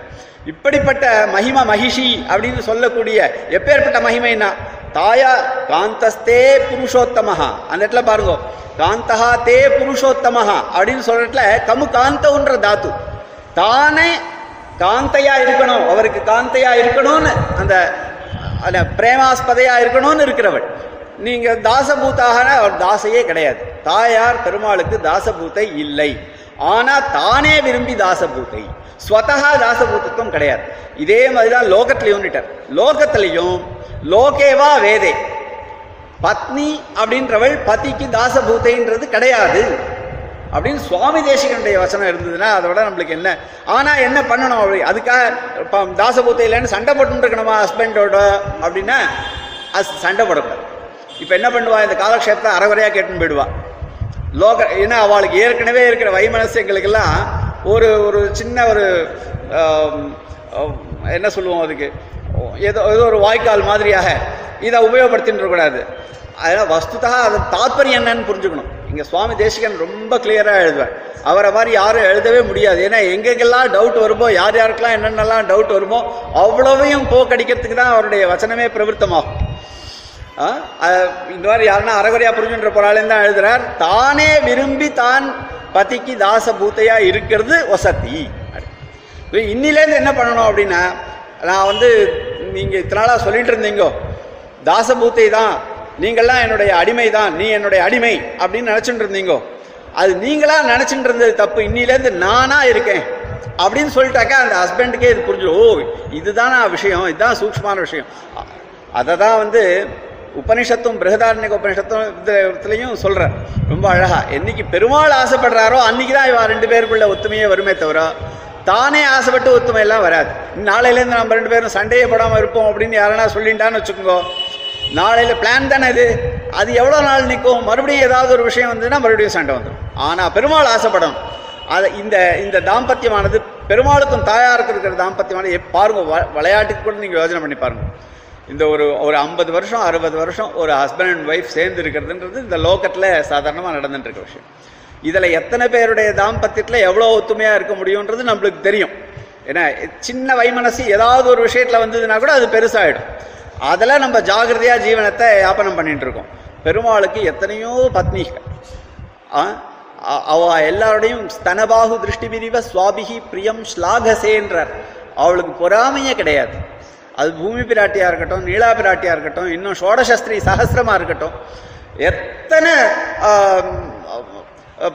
இப்படிப்பட்ட மகிம மகிஷி அப்படின்னு சொல்லக்கூடிய எப்பேற்பட்ட மகிமைன்னா தாயா காந்தஸ்தே புருஷோத்தமஹா. அந்த இடத்துல பாருங்க காந்தஹா தே புருஷோத்தமஹா அப்படின்னு சொல்ற இடத்துல கமு காந்தவுன்ற தாத்து. தானே காந்தையா இருக்கணும் அவருக்கு காந்தையா இருக்கணும்னு அந்த அந்த பிரேமாஸ்பதையா இருக்கணும்னு இருக்கிறவள். நீங்க தாசபூத்தாக அவர் தாசையே கிடையாது. தாயார் பெருமாளுக்கு தாசபூத்தை இல்லை. ஆனா தானே விரும்பி தாசபூத்தை. ஸ்வதகா தாசபூத்தத்துவம் கிடையாது. இதே மாதிரிதான் லோகத்திலையும் லோகத்திலையும் லோகேவா வேதே. பத்னி அப்படின்றவள் பதிக்கு தாசபூத்தைன்றது கிடையாது. அப்படின்னு சுவாமி தேசிகனுடைய வசனம் இருந்ததுன்னா அதை விட நம்மளுக்கு என்ன? ஆனா என்ன பண்ணணும் அப்படி? அதுக்காக தாசபூத்தை இல்லைன்னு சண்டை போட்டு இருக்கணுமா ஹஸ்பண்டோட அப்படின்னா அது சண்டை போடக்கூடாது. இப்போ என்ன பண்ணுவா? இந்த காலக்ஷேபத்தை அறகுறையாக கேட்டுன்னு போயிடுவா. லோக ஏன்னா அவளுக்கு ஏற்கனவே இருக்கிற வைமனசியங்களுக்கெல்லாம் ஒரு ஒரு சின்ன ஒரு என்ன சொல்லுவோம் அதுக்கு? ஏதோ ஏதோ ஒரு வாய்க்கால் மாதிரியாக இதை உபயோகப்படுத்தின்னு இருக்கக்கூடாது. அதனால் வஸ்துதா அது தாத்பரியம் என்னன்னு புரிஞ்சுக்கணும். இங்கே சுவாமி தேசிகன் ரொம்ப கிளியராக எழுதுவார். அவரை மாதிரி யாரும் எழுதவே முடியாது. ஏன்னா எங்கெங்கெல்லாம் டவுட் வருமோ யார் யாருக்கெல்லாம் என்னென்னலாம் டவுட் வருமோ அவ்வளவையும் போக்கடிக்கிறதுக்கு தான் அவருடைய வச்சனமே பிரவருத்தமாகும். இந்த மாதிரி யாருன்னா அறகுறையா புரிஞ்சுன்ற பொருளாலேருந்து தான் எழுதுறார். தானே விரும்பி தான் பதிக்கு தாச பூத்தையா இருக்கிறது வசதி. இன்னிலேருந்து என்ன பண்ணணும் அப்படின்னா நான் வந்து நீங்கள் இத்தனை நாளாக சொல்லிட்டு இருந்தீங்க. தாசபூத்தை தான். நீங்கள்லாம் என்னுடைய அடிமை தான். நீ என்னுடைய அடிமை அப்படின்னு நினச்சிட்டு இருந்தீங்கோ. அது நீங்களா நினச்சிட்டு இருந்தது தப்பு. இன்னிலேருந்து நானா இருக்கேன். அப்படின்னு சொல்லிட்டாக்கா அந்த ஹஸ்பண்டுக்கே இது புரிஞ்சு ஓ இதுதான் விஷயம். இதுதான் சூக்மான விஷயம். அதை தான் வந்து உபனிஷத்தும் பிரகதாரண்யக உபனிஷத்தும் இதுலயும் ரொம்ப அழகா. என்னைக்கு பெருமாள் ஆசைப்படுறாரோ அன்னைக்கு தான் இவா ரெண்டு பேருக்குள்ள ஒத்துமையே வருமே தவிர தானே ஆசைப்பட்டு ஒத்துமை எல்லாம் வராது. நாளையிலேருந்து நம்ம ரெண்டு பேரும் சண்டையே போடாமல் இருப்போம் அப்படின்னு யாரனா சொல்லிட்டான்னு வச்சுக்கோங்க. நாளையில பிளான் தானே இது. அது எவ்வளவு நாள் நிற்கும் மறுபடியும் ஏதாவது ஒரு விஷயம் வந்ததுன்னா மறுபடியும் சண்டை வந்துடும் ஆனா பெருமாள் ஆசைப்படும். அது இந்த இந்த தாம்பத்தியமானது பெருமாளுக்கும் தாயாருக்கும் இருக்கிற தாம்பத்தியமானது எப்- பாருங்க வ- விளையாட்டுக்கு கூட நீங்க யோசனை பண்ணி பாருங்க. இந்த ஒரு ஒரு ஐம்பது வருஷம் அறுபது வருஷம் ஒரு ஹஸ்பண்ட் அண்ட் ஒய்ஃப் சேர்ந்து இருக்கிறதுன்றது இந்த லோக்கத்தில் சாதாரணமாக நடந்துட்டு இருக்க விஷயம். இதில் எத்தனை பேருடைய தாம்பத்தியத்தில் எவ்வளோ ஒத்துமையாக இருக்க முடியுன்றது நம்மளுக்கு தெரியும். ஏன்னா சின்ன வைமனசு ஏதாவது ஒரு விஷயத்தில் வந்ததுன்னா கூட அது பெருசாகிடும் அதில் நம்ம ஜாகிரதையாக ஜீவனத்தை யாபனம் பண்ணிட்டு இருக்கோம். பெருமாளுக்கு எத்தனையோ பத்னிகள். ஆ? அவ எல்லாரோடையும் ஸ்தனபாகு திருஷ்டி பிரிவ சுவாபிகி பிரியம் ஸ்லாகசேன்றார். அவளுக்கு பொறாமையே கிடையாது. அது பூமி பிராட்டியாக இருக்கட்டும் நீலா பிராட்டியாக இருக்கட்டும் இன்னும் ஷோடசஸ்திரி சகசிரமாக இருக்கட்டும். எத்தனை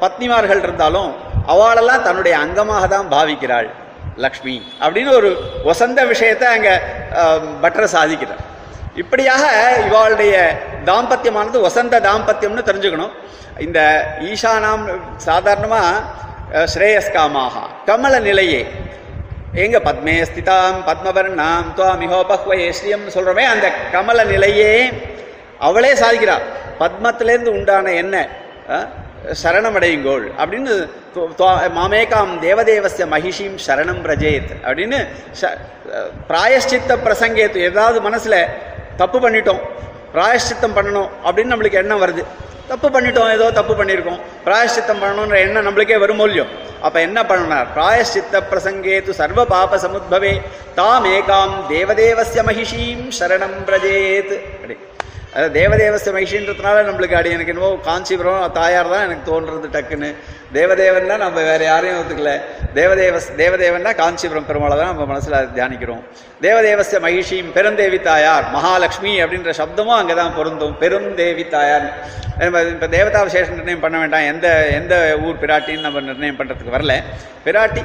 பத்னிமார்கள் இருந்தாலும் அவளெல்லாம் தன்னுடைய அங்கமாக தான் பாவிக்கிறாள் லக்ஷ்மி அப்படின்னு ஒரு வசந்த விஷயத்தை அங்கே பற்ற சாதிக்கிறார். இப்படியாக இவாளுடைய தாம்பத்தியமானது வசந்த தாம்பத்தியம்னு தெரிஞ்சுக்கணும். இந்த ஈசானாம் சாதாரணமாக அஹ், ஸ்ரேயஸ்காமாக கமல நிலையே எங்க பத்மே ஸ்திதாம் பத்மவர்ணாம் துவாமிஹோபஹ்வயே ஸ்ரீயம் சொல்றோமே அந்த கமல நிலையே அவளே சாதிக்கிறாள் பத்மத்திலேருந்து உண்டான என்ன? சரணமடையுங்கோள். அப்படின்னு துவா- மாமேகாம் தேவதேவசிய மகிஷீம் சரணம் பிரஜேத் அப்படின்னு ச- பிராயஷ்சித்த பிரசங்கேத்து ஏதாவது மனசுல தப்பு பண்ணிட்டோம் பிராயஷ்சித்தம் பண்ணணும் அப்படின்னு நம்மளுக்கு எண்ணம் வருது. தப்பு பண்ணிட்டோம் ஏதோ தப்பு பண்ணியிருக்கோம். பிராயஷ்சித்தம் பண்ணணுன்ற எண்ணம் நம்மளுக்கே வருமோ இல்லையோ? அப்போ என்ன பண்ணனார் பிராயஷ்சித்த பிரசங்கேது சர்வ பாப சமுத்பவே தாம் ஏகாம் தேவதேவசிய மகிஷீம் சரணம் பிரஜேத். அப்படி. அதாவது தேவதேவஸ்ய மகிஷின்றதுனால நம்மளுக்கு அடி எனக்கு என்னவோ காஞ்சிபுரம் தாயார் தான் எனக்கு தோன்றது டக்குன்னு. தேவதேவன்னா நம்ம வேற யாரையும் ஒத்துக்கல. தேவதேவஸ் தேவதேவன்னா காஞ்சிபுரம் பெருமாளை தான் நம்ம மனசில் தியானிக்கிறோம். தேவதேவச மகிஷியும் பெருந்தேவி தாயார் மகாலட்சுமி அப்படின்ற சப்தமும் அங்கே தான் பொருந்தும். பெருந்தேவி தாயார். நம்ம தேவதா விசேஷம் நிர்ணயம் பண்ண வேண்டாம். எந்த எந்த ஊர் பிராட்டின்னு நம்ம நிர்ணயம் பண்ணுறதுக்கு வரல. பிராட்டி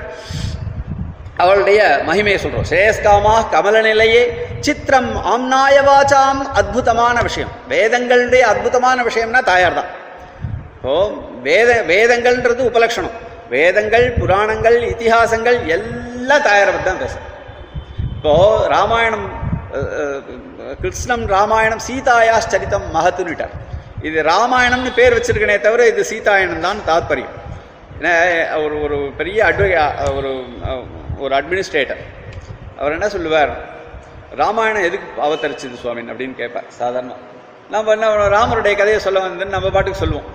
அவளுடைய மகிமையை சொல்றோம். ஸ்ரேயஸ்காமா கமல நிலையே சித்திரம் ஆம்நாயவாச்சாம் அத்புதமான விஷயம். வேதங்களுடைய அத்புதமான விஷயம்னா தாயார் தான் ஓ வேத வேதங்கள்ன்றது உபலட்சணம் வேதங்கள் புராணங்கள் இத்திஹாசங்கள் எல்லாம் தாயாரை பற்றி தான் பேசும் இப்போ ராமாயணம் கிருஷ்ணம் ராமாயணம் சீதாயா சரித்தம் மகத்துன்னுட்டார் இது ராமாயணம்னு பேர் வச்சிருக்கனே தவிர இது சீதாயணம் தான் தாத்பரியம். ஏன்னா ஒரு ஒரு பெரிய அட்வ ஒரு ஒரு அட்மினிஸ்ட்ரேட்டர் அவர் என்ன சொல்லுவார்? ராமாயணம் எதுக்கு அவதரிச்சது சுவாமின் அப்படின்னு கேட்பார் சாதாரண நம்ம என்ன ராமருடைய கதையை சொல்ல வந்து நம்ம பாட்டுக்கு சொல்லுவோம்.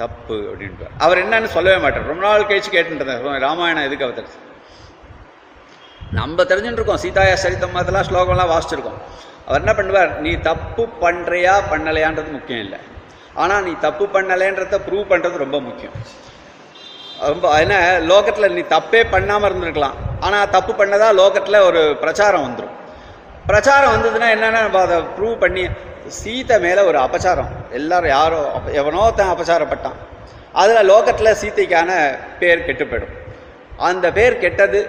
தப்பு அப்படின்ட்டு அவர் என்னன்னு சொல்லவே மாட்டார். ரொம்ப நாள் கழிச்சு கேட்டுருந்தேன் ராமாயணம் எதுக்கு அவதரிச்சு நம்ம தெரிஞ்சுட்டு இருக்கோம் சீதாயா சரித்தம் அதெல்லாம் ஸ்லோகம்லாம் வாசிச்சிருக்கோம். அவர் என்ன பண்ணுவார்? நீ தப்பு பண்ணுறியா பண்ணலையான்றது முக்கியம் இல்லை. ஆனால் நீ தப்பு பண்ணலைன்றத ப்ரூவ் பண்ணுறது ரொம்ப முக்கியம். ரொம்ப ஏன்னா லோகத்தில் நீ தப்பே பண்ணாமல் இருந்திருக்கலாம். ஆனால் தப்பு பண்ணதா லோகத்தில் ஒரு பிரச்சாரம் வந்துடும் பிரச்சாரம் வந்ததுன்னா என்னென்ன நம்ம அதை ப்ரூவ் பண்ணி சீத்தை மேலே ஒரு அபச்சாரம். எல்லாரும் யாரோ எவனோ தான் அபச்சாரப்பட்டான். அதில் லோகத்தில் சீதைக்கான பேர் கெட்டு போயிடும் அந்த பேர் கெட்டது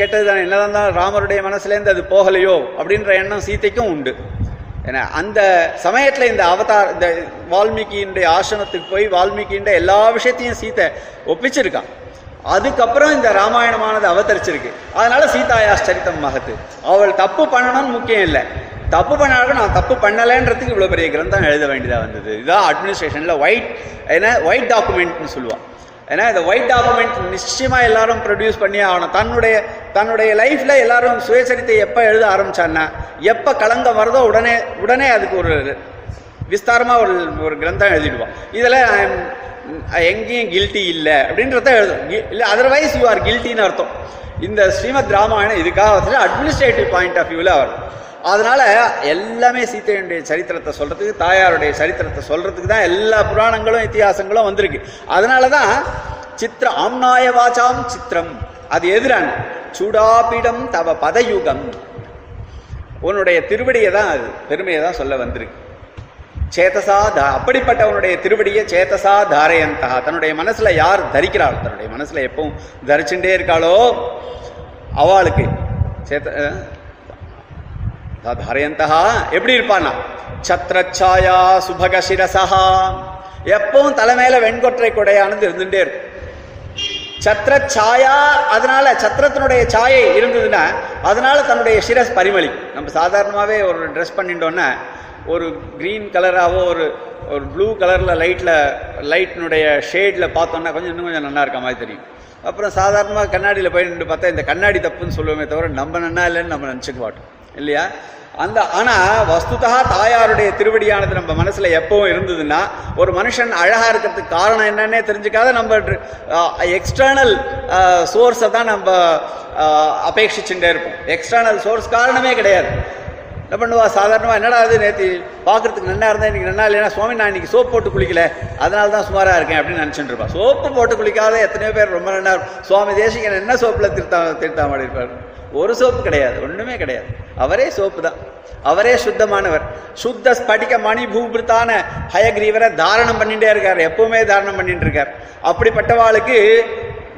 கெட்டது தான் என்னதான் தான் ராமருடைய மனசுலேருந்து அது போகலையோ அப்படின்ற எண்ணம் சீத்தைக்கும் உண்டு. ஏன்னா அந்த சமயத்தில் இந்த அவதார் இந்த வால்மீகியினுடைய ஆசிரமத்துக்கு போய் வால்மீகின்ற எல்லா விஷயத்தையும் சீதை ஒப்பிச்சிருக்கான். அதுக்கப்புறம் இந்த ராமாயணமானது அவதரிச்சிருக்கு. அதனால சீதாயாஸ் சரித்தம் மகத்து. அவள் தப்பு பண்ணணும்னு முக்கியம் இல்லை. தப்பு பண்ணாலும் நான் தப்பு பண்ணலைன்றதுக்கு இவ்வளோ பெரிய கிரந்தம் எழுத வேண்டியதாக வந்தது. இதுதான் அட்மினிஸ்ட்ரேஷனில் ஒயிட் ஏன்னா ஒயிட் டாக்குமெண்ட்னு சொல்லுவான். ஏன்னா இந்த ஒயிட் டாக்குமெண்ட் நிச்சயமாக எல்லாரும் ப்ரொடியூஸ் பண்ணி ஆகணும். தன்னுடைய தன்னுடைய லைஃப்பில் எல்லாரும் சுயசரித்தை எப்போ எழுத ஆரம்பிச்சான்னா எப்ப களங்கம் வருதோ உடனே உடனே அதுக்கு ஒரு விஸ்தாரமா ஒரு ஒரு கிரந்தம் எழுதிடுவோம் இதுல எங்கேயும் கில்ட்டி இல்லை அப்படின்றத எழுதும் இல்லை அதர்வைஸ் யூ ஆர் கில்ட்டின்னு அர்த்தம். இந்த ஸ்ரீமத் ராமாயணம் இதுக்காக வந்து அட்மினிஸ்ட்ரேட்டிவ் பாயிண்ட் ஆஃப் வியூவில் வரும். அதனால எல்லாமே சீத்தையனுடைய சரித்திரத்தை சொல்றதுக்கு தாயாருடைய சரித்திரத்தை சொல்றதுக்கு தான் எல்லா புராணங்களும் இத்தியாசங்களும் வந்திருக்கு. அதனால தான் சித்திர ஆம்நாய வாச்சாம் சித்திரம். அது எதிரான சூடாபிடம் தவ பதயுகம். உன்னுடைய திருவடியை தான் அது பெருமையை தான் சொல்ல வந்திருக்கு. சேதசா தா அப்படிப்பட்டவனுடைய திருவடியை சேதசா தாரையந்தா தன்னுடைய மனசுல யார் தரிக்கிறாள்? தன்னுடைய மனசுல எப்பவும் தரிச்சுட்டே இருக்காளோ அவளுக்கு. சேத்த தாரையந்தா எப்படி இருப்பானா சத்ரச்சாயா சுபக சிரசா எப்பவும் தலைமையில வெண்கொற்றை கொடையானது இருந்துட்டே இருக்கும். சத்ர சாயா அதனால சத்திரத்தினுடைய சாயை இருந்ததுன்னா அதனால தன்னுடைய சிரஸ் பரிமளி நம்ம சாதாரணமாகவே ஒரு ட்ரெஸ் பண்ணிட்டோன்னா ஒரு க்ரீன் கலராகவோ ஒரு ஒரு ப்ளூ கலரில் லைட்டில் லைட்டினுடைய ஷேடில் பார்த்தோன்னா கொஞ்சம் இன்னும் கொஞ்சம் நல்லா இருக்க மாதிரி தெரியும். அப்புறம் சாதாரணமாக கண்ணாடியில் போய் நின்று பார்த்தா இந்த கண்ணாடி தப்புன்னு சொல்லுவோமே தவிர நம்ம நன்னா இல்லைன்னு நம்ம நினச்சிக்க மாட்டோம். இல்லையா? அந்த ஆனா வஸ்துதா தாயாருடைய திருவடியானது நம்ம மனசுல எப்பவும் இருந்ததுன்னா ஒரு மனுஷன் அழகா இருக்கிறதுக்கு காரணம் என்னன்னே தெரிஞ்சுக்காத நம்ம எக்ஸ்டர்னல் சோர்ஸை தான் நம்ம அபேட்சிச்சுட்டே இருப்போம். எக்ஸ்டர்னல் சோர்ஸ் காரணமே கிடையாது. என்ன பண்ணுவா? சாதாரணமா என்னடா அது நேற்று பார்க்கறதுக்கு நல்லா இருந்தா இன்னைக்கு நல்லா இல்லைன்னா சுவாமி நான் இன்னைக்கு சோப் போட்டு குளிக்கல. அதனால தான் சுமாரா இருக்கேன் அப்படின்னு நினைச்சிட்டு இருப்பா. சோப்பு போட்டு குளிக்காத எத்தனையோ பேர் ரொம்ப நல்லா சுவாமி தேசிகன் என்ன சோப்பில் திருத்தா திருத்தாமடி இருப்பார் ஒரு சோப்பு கிடையாது ஒண்ணுமே கிடையாது. அவரே சோப்பு தான். அவரே சுத்தமானவர். சுத்த ஸ்படிக மணி பூபிருத்தான ஹயக்ரீவரை தாரணம் பண்ணிட்டே இருக்கார். எப்பவுமே தாரணம் பண்ணிட்டு இருக்கார். அப்படிப்பட்டவாளுக்கு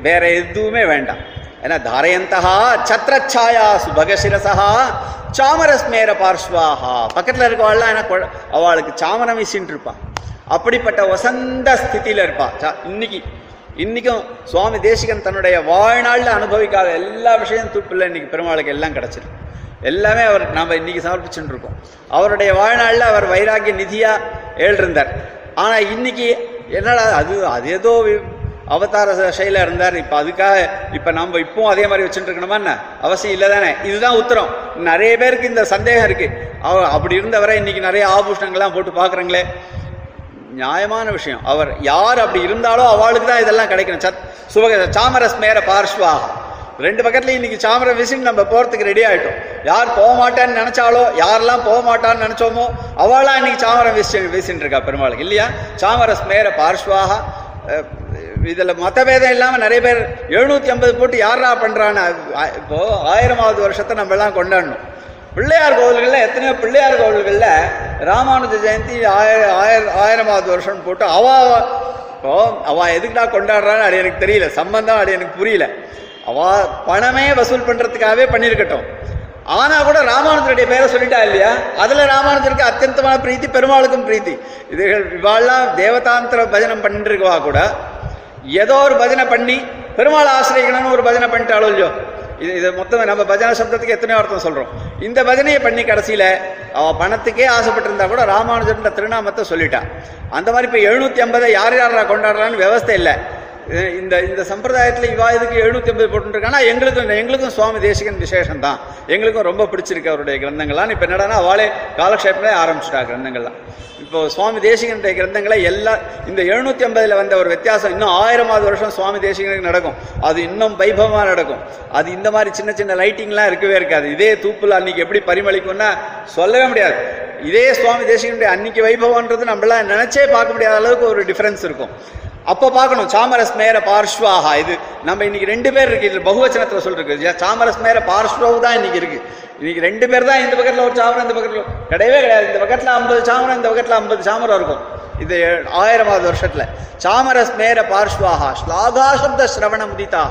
வேற எதுவுமே வேண்டாம். ஏன்னா தாரயந்தகா சத்ரச்சாயா சுபகசிரசா சாமரஸ்மேர பார்ஸ்வாஹா பக்கத்தில் இருக்கவாள்லாம் என்ன கொ- அவளுக்கு சாமரம் வீசின்னு இருப்பான். அப்படிப்பட்ட வசந்த ஸ்திதியில இருப்பா இன்னைக்கு இன்னைக்கும் சுவாமி தேசிகன் தன்னுடைய வாழ்நாளில் அனுபவிக்காத எல்லா விஷயம் தூப்பில் இன்னைக்கு பெருமாளுக்கு எல்லாம் கிடைச்சிருக்கு. எல்லாமே அவர் நாம் இன்னைக்கு சமர்ப்பிச்சுட்டு இருக்கோம் அவருடைய வாழ்நாளில் அவர் வைராகிய நிதியாக எழுந்திருந்தார் ஆனால் இன்னைக்கு என்னடா அது அது ஏதோ அவதார சைல இருந்தார். இப்போ அதுக்காக இப்போ நம்ம இப்பவும் அதே மாதிரி வச்சுட்டு இருக்கணுமா என்ன? அவசியம் இல்லை தானே? இதுதான் உத்தரம். நிறைய பேருக்கு இந்த சந்தேகம் இருக்கு. அவ அப்படி இருந்தவரை இன்னைக்கு நிறைய ஆபூஷணங்கள்லாம் போட்டு பார்க்குறாங்களே. நியாயமான விஷயம். அவர் யார் அப்படி இருந்தாலோ அவளுக்கு தான் இதெல்லாம் கிடைக்கணும். சத் சுபக சாமரஸ் மேர பார்ஷ்வா ரெண்டு பக்கத்துல இன்னைக்கு சாமர விசின் நம்ம போறதுக்கு ரெடி ஆயிட்டோம். யார் போக மாட்டான்னு நினைச்சாலோ யாரெல்லாம் போக மாட்டான்னு நினைச்சோமோ அவளா இன்னைக்கு சாமரம் விசின் விசின் இருக்கா பெருமாளுக்கு. இல்லையா? சாமரஸ் மேர பார்ஷ்வாக. இதில் இதுல மதபேதம் இல்லாம நிறைய பேர் எழுநூத்தி ஐம்பது போட்டு யாரா பண்றான்னு அஹ், இப்போ ஆயிரமாவது வருஷத்தை நம்ம எல்லாம் கொண்டாடணும். பிள்ளையார் கோவில்களில் எத்தனையோ பிள்ளையார் கோவில்களில் ராமானுஜ ஜெயந்தி ஆயிரம் ஆயிரம் ஆயிரமாவது வருஷம் போட்டு அவ இப்போ அவ எதுக்குடா கொண்டாடுறான்னு அது எனக்கு தெரியல. சம்பந்தம் அது எனக்கு புரியல. அவ பணமே வசூல் பண்ணுறதுக்காகவே பண்ணியிருக்கட்டும். ஆனால் கூட ராமானுஜருடைய பேரை சொல்லிட்டா இல்லையா? அதில் ராமானுஜருக்கு அத்தியந்தமான பிரீத்தி பெருமாளுக்கும் பிரீத்தி. இதுகள் இவாள்லாம் தேவதாந்திர பஜனம் பண்ணிட்டு இருக்கவா கூட ஏதோ ஒரு பஜனை பண்ணி பெருமாள் ஆசிரியக்கணும்னு ஒரு பஜனை பண்ணிட்டாலும் இல்லையோ இது இது மொத்தம் நம்ம பஜனை சப்தத்துக்கு எத்தனையோ அர்த்தம் சொல்கிறோம் இந்த பஜனையை பண்ணி கடைசியில் அவள் பணத்துக்கே ஆசைப்பட்டிருந்தா கூட ராமானுஜர்ன்ற திருநாமத்தை சொல்லிட்டான் அந்த மாதிரி இப்போ எழுநூற்றி ஐம்பதை யார் யாரா கொண்டாடுறான்னு விவஸ்தை இல்லை. இந்த இந்த சம்பிரதாயத்தில் இவா இதுக்கு எழுநூத்தி ஐம்பது போட்டுருக்கானா? எங்களுக்கும் எங்களுக்கும் சுவாமி தேசிகன் விசேஷம் தான் எங்களுக்கும் ரொம்ப பிடிச்சிருக்கு அவருடைய கிரந்தங்கள்லாம். இப்போ என்னடானா அவளே காலக்ஷேபமே ஆரம்பிச்சிட்டா கிரந்தங்கள்லாம். இப்போ சுவாமி தேசிகனுடைய கிரந்தங்களை எல்லா இந்த எழுநூத்தி ஐம்பதுல வந்த ஒரு வித்தியாசம் இன்னும் ஆயிரமாவது வருஷம் சுவாமி தேசிகனுக்கு நடக்கும். அது இன்னும் வைபவமாக நடக்கும். அது இந்த மாதிரி சின்ன சின்ன லைட்டிங்லாம் இருக்கவே இருக்காது. இதே தூப்புல அன்னைக்கு எப்படி பரிமளிக்கும்னா சொல்லவே முடியாது. இதே சுவாமி தேசிகனுடைய அன்னைக்கு வைபவம்ன்றது நம்மளாம் நினைச்சே பார்க்க முடியாத அளவுக்கு ஒரு டிஃபரன்ஸ் இருக்கும். அப்போ பார்க்கணும் சாமரஸ் மேர பார்ஷ்வாஹா இது. நம்ம இன்னைக்கு ரெண்டு பேர் இருக்கு இதில் பகுவச்சனத்தில் சொல்லிருக்கு சாமரஸ் மேர பார்ஷ்வாவு தான் இன்னைக்கு இருக்கு. இன்னைக்கு ரெண்டு பேர் தான் இந்த பக்கத்தில் ஒரு சாமரம் இந்த பக்கத்தில் கிடையவே கிடையாது. இந்த பக்கத்தில் ஐம்பது சாமரம் இந்த பக்கத்தில் ஐம்பது சாமரம் இருக்கும். இது ஆயிரமாவது வருஷத்துல. சாமரஸ் மேர பார்ஷ்வாஹா ஸ்லாகா சப்த சிரவண முதிதா.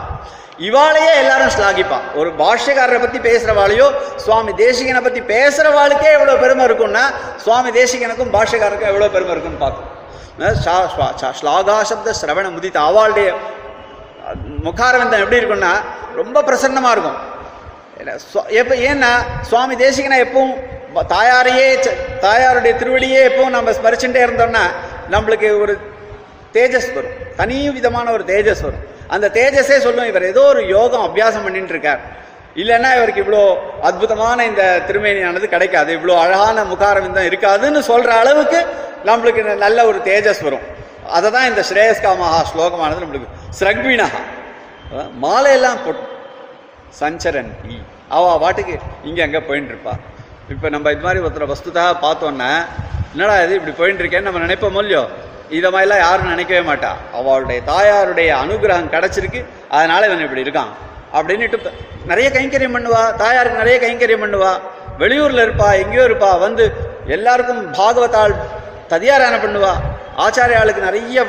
இவாளையே எல்லாரும் ஸ்லாகிப்பா. ஒரு பாஷ்யக்காரரை பத்தி பேசுறவாளையோ சுவாமி தேசிகனை பத்தி பேசுறவாளுக்கே எவ்வளவு பெருமை இருக்கும்னா சுவாமி தேசிகனுக்கும் பாஷ்யக்காரருக்கும் எவ்வளவு பெருமை இருக்குன்னு ஸ்லாகா சப்த சிரவண முதித்த அவளுடைய முகாரவந்தன் எப்படி இருக்கும்னா ரொம்ப பிரசன்னமாக இருக்கும். எப்போ ஏன்னா சுவாமி தேசிகனா எப்பவும் தாயாரையே தாயாருடைய திருவடியே எப்பவும் நம்ம ஸ்மரிச்சுட்டே இருந்தோம்னா நம்மளுக்கு ஒரு தேஜஸ் வரும். தனி விதமான ஒரு தேஜஸ் வரும். அந்த தேஜஸே சொல்லும் இவர் ஏதோ ஒரு யோகம் அபியாசம் பண்ணிட்டு இருக்கார். இல்லைன்னா இவருக்கு இவ்வளோ அற்புதமான இந்த திருமேனியானது கிடைக்காது. இவ்வளோ அழகான முகாரவிந்தம் இருக்காதுன்னு சொல்கிற அளவுக்கு நம்மளுக்கு நல்ல ஒரு தேஜஸ் வரும். அதை தான் இந்த ஸ்ரேயஸ்காமஹா ஸ்லோகமானது நம்மளுக்கு. ஸ்ரக்வீனஹா. மாலையெல்லாம் போட்டு சஞ்சரன். ஈ அவா பாட்டுக்கு இங்கே அங்கே போயின்னு இருப்பா இப்போ நம்ம இது மாதிரி ஒருத்தரை வஸ்துதாக பார்த்தோன்னா என்னடா இது இப்படி போயின்னு இருக்கேன்னு நம்ம நினைப்போம் இல்லையோ? இதை மாதிரிலாம் யாரும் நினைக்கவே மாட்டா. அவளுடைய தாயாருடைய அனுகிரகம் கிடச்சிருக்கு. அதனால இவன் இப்படி இருக்கான். அப்படின்னுட்டு நிறைய கைங்கரியம் பண்ணுவா. தாயாருக்கு நிறைய கைங்கரியம் பண்ணுவா. வெளியூர்ல இருப்பா எங்கேயோ இருப்பா வந்து எல்லாருக்கும் பாகவத்தால் ததியாரான பண்ணுவா. ஆச்சாரியாளுக்கு நிறைய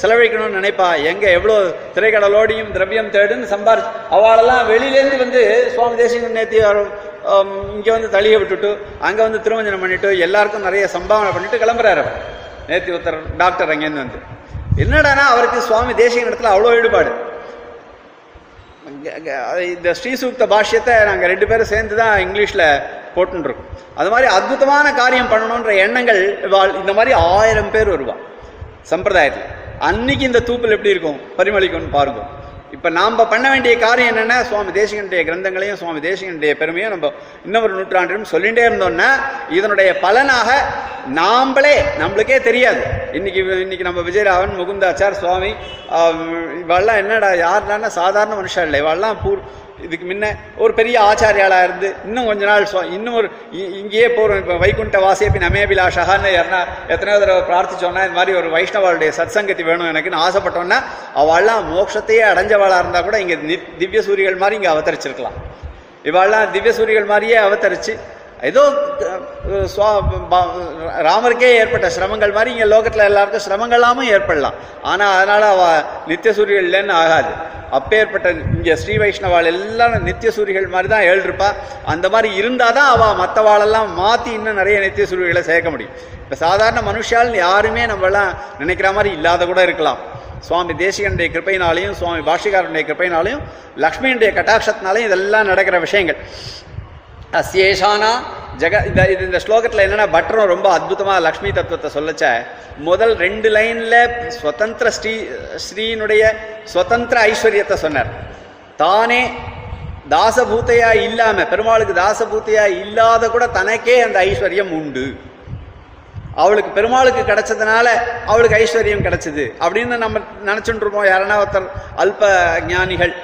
செலவழிக்கணும்னு நினைப்பா. எங்க எவ்வளோ திரைக்கடலோடியும் திரவியம் தேடுன்னு சம்பாரி அவளெல்லாம் வெளியிலேருந்து வந்து சுவாமி தேசிகன் நேத்தி இங்கே வந்து தளிய விட்டுட்டு அங்கே வந்து திருமஞ்சனம் பண்ணிட்டு எல்லாருக்கும் நிறைய சம்பாவனை பண்ணிட்டு கிளம்புறாரு அவர். நேத்தி ஒருத்தர் டாக்டர் அங்கேருந்து வந்து. என்னடானா அவருக்கு சுவாமி தேசிகன் இடத்துல அவ்வளோ ஈடுபாடு. இந்த ஸ்ரீசூக்த பாஷ்யத்தை நாங்கள் ரெண்டு பேரும் சேர்ந்து தான் இங்கிலீஷில் போட்டுருக்கோம் அது மாதிரி அற்புதமான காரியம் பண்ணணுன்ற எண்ணங்கள் இந்த மாதிரி ஆயிரம் பேர் வருவாள் சம்பிரதாயத்தில். அன்னைக்கு இந்த தூப்பில் எப்படி இருக்கும்? பரிமளிக்கும்னு பாருங்கள் இப்போ நாம் பண்ண வேண்டிய காரியம் என்னென்ன சுவாமி தேசிகனுடைய கிரந்தங்களையும் சுவாமி தேசிகனுடைய பெருமையும் நம்ம இன்னொரு நூற்றாண்டிலும் சொல்லிகிட்டே இருந்தோம்னா இதனுடைய பலனாக நாம்பளே நம்மளுக்கே தெரியாது. இன்னைக்கு இன்னைக்கு நம்ம விஜயராவன் முகுந்தாச்சார் சுவாமி இவெல்லாம் என்னடா யாருன்னா சாதாரண மனுஷன் இல்லை. இவெல்லாம் பூர் இதுக்கு முன்ன ஒரு பெரிய ஆச்சாரியாளா இருந்து இன்னும் கொஞ்ச நாள் இன்னும் ஒரு இ- இங்கேயே போறோம். இப்போ வைகுண்ட வாசியை பின் அமேபிலாஷகான்னு யாருன்னா எத்தனையோ தடவை பிரார்த்திச்சோன்னா இந்த மாதிரி ஒரு வைஷ்ணவாளுடைய சத்சங்கத்தி வேணும் எனக்குன்னு ஆசைப்பட்டோன்னா அவள்லாம் மோட்சத்தையே அடைஞ்சவாளா இருந்தா கூட இங்க திவ்ய சூரியகள் மாதிரி இங்க அவதரிச்சிருக்கலாம். இவாள்லாம் திவ்ய சூரியகள் மாதிரியே அவதரிச்சு ஏதோ ராமருக்கே ஏற்பட்ட சிரமங்கள் மாதிரி இங்கே லோகத்தில் எல்லாருக்கும் சிரமங்களாமும் ஏற்படலாம். ஆனால் அதனால் அவ நித்திய சூரியர்கள் இல்லைன்னு ஆகாது. அப்பேற்பட்ட இங்கே ஸ்ரீ வைஷ்ணவாள் எல்லாம் நித்தியசூரிகள் மாதிரி தான் ஏழ்ருப்பா. அந்த மாதிரி இருந்தால் தான் அவள் மற்றவாளெல்லாம் மாற்றி இன்னும் நிறைய நித்திய சூரியர்களை சேர்க்க முடியும். இப்போ சாதாரண மனுஷால் யாருமே நம்மளாம் நினைக்கிற மாதிரி இல்லாத கூட இருக்கலாம். சுவாமி தேசிகனுடைய கிருப்பையினாலையும் சுவாமி பாஷிகாரனுடைய கிருப்பையினாலையும் லக்ஷ்மியுடைய கட்டாட்சத்தினாலையும் இதெல்லாம் நடக்கிற விஷயங்கள். அஸ்யேஷானா ஜெக இந்த இது இந்த ஸ்லோகத்தில் என்னென்னா பட்டரும் ரொம்ப அற்புதமாக லக்ஷ்மி தத்துவத்தை சொல்லச்ச. முதல் ரெண்டு லைனில் ஸ்வதந்திர ஸ்ரீ ஸ்ரீனுடைய சுதந்திர ஐஸ்வர்யத்தை சொன்னார். தானே தாசபூத்தையா இல்லாமல் பெருமாளுக்கு தாசபூத்தையா இல்லாத கூட தனக்கே அந்த ஐஸ்வர்யம் உண்டு. அவளுக்கு பெருமாளுக்கு கிடைச்சதுனால அவளுக்கு ஐஸ்வர்யம் கிடைச்சது. அப்படின்னு நம்ம நினச்சிட்டு இருப்போம் யாரனா ஒருத்தர் அல்ப ஞானிகள்.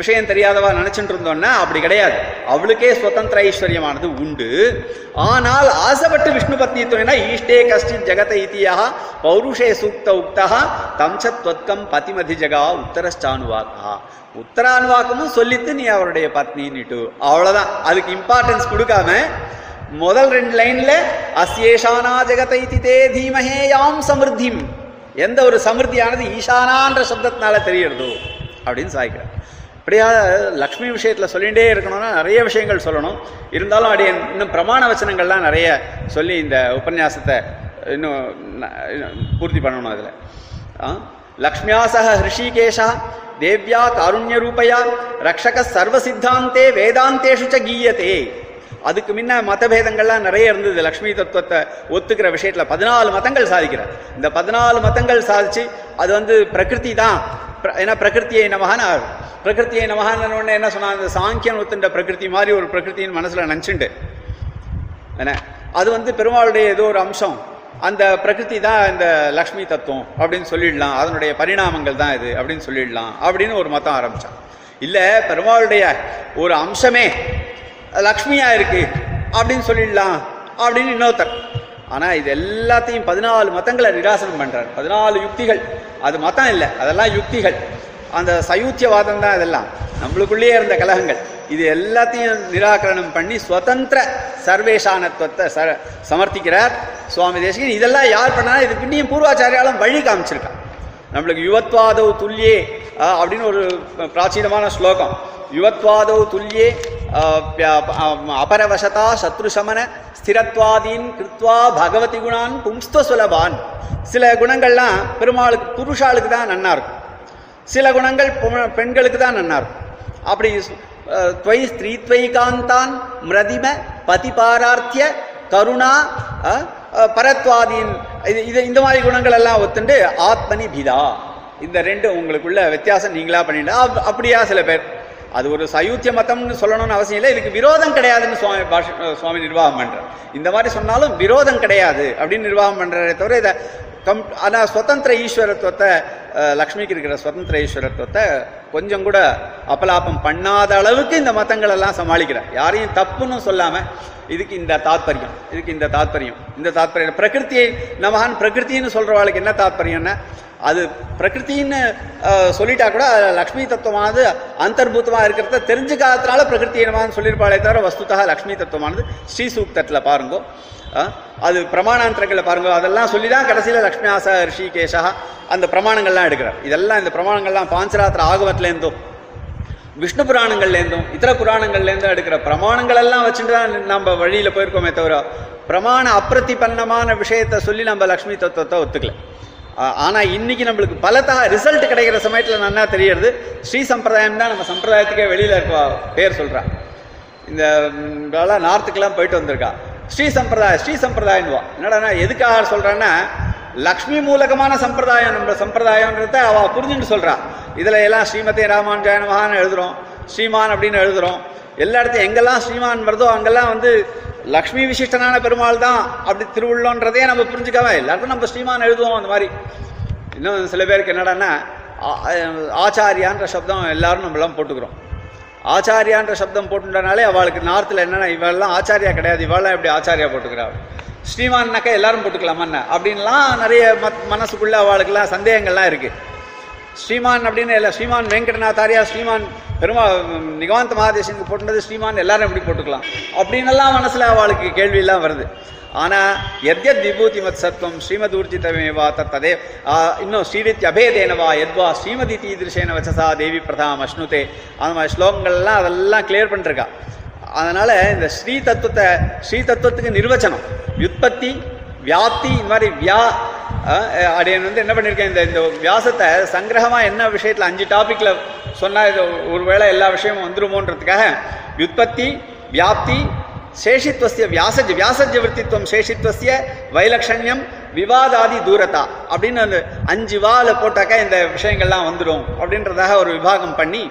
விஷயம் தெரியாதவா நினைச்சுட்டு இருந்தோம்னா அப்படி கிடையாது. அவளுக்கே சுதந்திர ஐஸ்வர்யமானது உண்டு. ஆனால் ஆசைப்பட்டு விஷ்ணு பத்னித்துவனா ஈஷ்டே கஷ்டின் ஜெகத இத்தியாக பௌருஷே சூக்த உக்தா தம்சத்வத்கம் பதிமதி ஜகா உத்தரஸ்டானுவாக்கா உத்தரானுவாக்கமும் சொல்லித்து நீ அவருடைய பத்னின்னுட்டு அவ்வளவுதான். அதுக்கு இம்பார்ட்டன்ஸ் கொடுக்காம முதல் ரெண்டு லைன்ல அஸ்யேஷானா ஜெகத இதி தே தீமஹே யாம் சமிருத்திம். எந்த ஒரு சமிருத்தியானது ஈசானான்ற சப்தத்தினால தெரியறதோ அப்படின்னு சாய்க்கிறார். அப்படியா லக்ஷ்மி விஷயத்தில் சொல்லிகிட்டே இருக்கணும்னா நிறைய விஷயங்கள் சொல்லணும். இருந்தாலும் அப்படி இன்னும் பிரமாண வச்சனங்கள்லாம் நிறைய சொல்லி இந்த உபன்யாசத்தை இன்னும் பூர்த்தி பண்ணணும் அதில். லக்ஷ்மியாசக ஹிருஷிகேஷா தேவ்யா காருண்யரூபையா ரக்ஷக சர்வ சித்தாந்தே வேதாந்தேஷு ச கீயத்தே அதுக்கு முன்ன மதபேதங்கள்லாம் நிறைய இருந்தது. லக்ஷ்மி தத்துவத்தை ஒத்துக்கிற விஷயத்துல பதினாலு மதங்கள் சாதிக்கிறார். இந்த பதினாலு மதங்கள் சாதிச்சு அது வந்து பிரகிருதி தான். ஏன்னா பிரகிருத்தியை நமகான பிரகிருத்தியை நமகான என்ன சொன்னா அந்த சாங்கியன் ஒத்துண்ட பிரகிருதி மாதிரி ஒரு பிரகிருத்தின்னு மனசுல நினச்சுண்டு. என்ன? அது வந்து பெருமாளுடைய ஏதோ ஒரு அம்சம். அந்த பிரகிருதி தான் இந்த லக்ஷ்மி தத்துவம் அப்படின்னு சொல்லிடலாம். அதனுடைய பரிணாமங்கள் தான் இது அப்படின்னு சொல்லிடலாம். அப்படின்னு ஒரு மதம் ஆரம்பிச்சான். இல்ல பெருமாளுடைய ஒரு அம்சமே லக்ஷ்மியா இருக்கு அப்படின்னு சொல்லிடலாம் அப்படின்னு இன்னொருத்தர். ஆனா இது எல்லாத்தையும் பதினாலு மதங்களை நிராசனம் பண்றார். பதினாலு யுக்திகள். அது மதம் இல்லை அதெல்லாம் யுக்திகள். அந்த சயூத்தியவாதம் தான் இதெல்லாம். நம்மளுக்குள்ளேயே இருந்த கலகங்கள். இது எல்லாத்தையும் நிராகரணம் பண்ணி சுதந்திர சர்வேஷானத்துவத்தை ச சமர்த்திக்கிறார் சுவாமி தேசிகன் இதெல்லாம் யார் பண்ணா? இது பின்னியும் பூர்வாச்சாரியாலும் வழி காமிச்சிருக்கான். நம்மளுக்கு யுவத்வாதவ் துல்லியே அப்படின்னு ஒரு பிராச்சீனமான ஸ்லோகம். யுவத்வாதோ துல்லியே அபரவசதா சத்ருசமன ஸ்திரத்வாதீன் கிருத்வா பகவதி குணான் பும்ஸ்த சுலபான் சில குணங்கள்லாம் பெருமாளுக்கு புருஷாளுக்கு தான் நன்னா இருக்கும். சில குணங்கள் பொ- பெண்களுக்கு தான் நன்னா இருக்கும். அப்படி அஹ், துவை ஸ்திரீத்வைகாந்தான் மிரதிம பதிபாரார்த்திய கருணா பரத்வாதீன் இது இது இந்த மாதிரி குணங்கள் எல்லாம் ஒத்துண்டு ஆத்மனி பிதா இந்த ரெண்டு உங்களுக்குள்ள வித்தியாசம் நீங்களா பண்ணிட்டு அப்- அப்படியா சில பேர். அது ஒரு சயூத்திய மதம்னு சொல்லணும்னு அவசியம் இல்லை. இதுக்கு விரோதம் கிடையாதுன்னு சுவாமி பாஷ சுவாமி நிர்வாகம் பண்றார். இந்த மாதிரி சொன்னாலும் விரோதம் கிடையாது அப்படின்னு நிர்வாகம் பண்றாரே தவிர இதை கம் ஆனால் சுதந்திர ஈஸ்வரத்துவத்தை லக்ஷ்மிக்கு இருக்கிற சுதந்திர ஈஸ்வரத்துவத்தை கொஞ்சம் கூட அபலாபம் பண்ணாத அளவுக்கு இந்த மதங்கள் எல்லாம் சமாளிக்கிறார். யாரையும் தப்புன்னு சொல்லாம இதுக்கு இந்த தாத்பரியம் இதுக்கு இந்த தாத்பரியம் இந்த தாத்பரியம். பிரகிருத்தியை நமகான் பிரகிருத்தின்னு சொல்றவாளுக்கு என்ன தாத்பரியம்னா அது பிரகிருத்தின்னு சொல்லிட்டா கூட லக்ஷ்மி தத்துவமானது அந்தர்பூத்தமாக இருக்கிறத தெரிஞ்சுக்காததுனால பிரகிருத்தி சொல்லியிருப்பாளே தவிர வஸ்துதாக லக்ஷ்மி தத்துவமானது ஸ்ரீ சூக்தத்தில் பாருங்கோ அது பிரமாணாந்திரங்களை பாருங்க. அதெல்லாம் சொல்லி தான் கடைசியில் லக்ஷ்மியாச ரிஷிகேஷா அந்த பிரமாணங்கள்லாம் எடுக்கிறார். இதெல்லாம் இந்த பிரமாணங்கள்லாம் பாஞ்சராத்திர ஆகவத்துலேருந்தும் விஷ்ணு புராணங்கள்லேருந்தும் இதர புராணங்கள்லேருந்தும் எடுக்கிற பிரமாணங்கள் எல்லாம் வச்சுட்டு தான் நம்ம வழியில் போயிருக்கோமே தவிர பிரமாண அப்பிரதிபன்னமான விஷயத்தை சொல்லி நம்ம லக்ஷ்மி தத்துவத்தை ஒத்துக்கல. ஆனால் இன்றைக்கி இன்னைக்கு நம்மளுக்கு பலத்தக ரிசல்ட் கிடைக்கிற சமயத்தில் நல்லா தெரியறது? ஸ்ரீ சம்பிரதாயம் தான் நம்ம சம்பிரதாயத்துக்கே வெளியில் இருக்க பேர் சொல்கிறான் இந்த ம், நார்த்துக்கெல்லாம் போயிட்டு வந்திருக்கா. ஸ்ரீ சம்பிரதாயம் ஸ்ரீ சம்பிரதாயம்வா என்னடா எதுக்காக சொல்கிறான்னா லக்ஷ்மி மூலகமான சம்பிரதாயம் நம்ம சம்பிரதாயம்ன்றத அவ புரிஞ்சுட்டு சொல்கிறான் இதுல எல்லாம் ஸ்ரீமதி ராமானுஜாய நமகான்னு எழுதுறோம். ஸ்ரீமான் அப்படின்னு எழுதுறோம். எல்லா இடத்தையும் எங்கெல்லாம் ஸ்ரீமான் வருதோ அங்கெல்லாம் வந்து லக்ஷ்மி விசிஷ்டனான பெருமாள் தான் அப்படி திருவுள்ளோன்றதே நம்ம புரிஞ்சுக்காம எல்லாருக்கும் நம்ம ஸ்ரீமான் எழுதுவோம் அந்த மாதிரி. இன்னும் சில பேருக்கு என்னடான்னா ஆச்சாரியான்ற சப்தம் எல்லாரும் நம்மளாம் போட்டுக்கிறோம். ஆச்சாரியான்ற சப்தம் போட்டுட்டனாலே அவளுக்கு நார்த்தில் என்னென்ன இவெல்லாம் ஆச்சாரியா கிடையாது இவெல்லாம் எப்படி ஆச்சாரியா போட்டுக்கிறாள் ஸ்ரீமான்னாக்கா எல்லாரும் போட்டுக்கலாமா அப்படின்லாம் நிறைய மத் மனசுக்குள்ள அவளுக்குலாம் சந்தேகங்கள்லாம் இருக்குது ஸ்ரீமான் அப்படின்னு இல்லை ஸ்ரீமான் வெங்கடநாத்தாரியா ஸ்ரீமான் பெருமா நிகாந்த மகாதேசனுக்கு போட்டுனது ஸ்ரீமான் எல்லாரும் எப்படி போட்டுக்கலாம்? அப்படின்னெல்லாம் மனசுல அவளுக்கு கேள்வி எல்லாம் வருது. ஆனால் எத்யத் விபூதி மத் சத்வம் ஸ்ரீமத் ஊர்ஜிதமேவா தத்ததே இன்னும் ஸ்ரீரித் அபேதேனவா எத்வா ஸ்ரீமதி தீதிருஷேன வச்சசா தேவி பிரதாம் அஷ்ணுதே. அந்த மாதிரி ஸ்லோகங்கள்லாம் அதெல்லாம் கிளியர் பண்ணிருக்கா. அதனால இந்த ஸ்ரீ தத்துவத்தை ஸ்ரீ தத்துவத்துக்கு நிர்வச்சனம். உற்பத்தி வியாப்தி இந்த மாதிரி வியா அப்படின்னு வந்து என்ன பண்ணியிருக்கேன் இந்த இந்த வியாசத்தை சங்கிரகமாக என்ன விஷயத்தில் அஞ்சு டாப்பிக்கில் சொன்னால் இது ஒருவேளை எல்லா விஷயமும் வந்துருமோன்றதுக்காக வியுற்பத்தி வியாப்தி சேஷித்வசிய வியாசஜ வியாசஜ விற்த்தித்வம் சேஷித்வசிய வைலக்ஷண்யம் விவாதாதி தூரதா அப்படின்னு அந்த அஞ்சு வால போட்டாக்கா இந்த விஷயங்கள்லாம் வந்துடும் அப்படின்றதாக ஒரு விபாகம் பண்ணி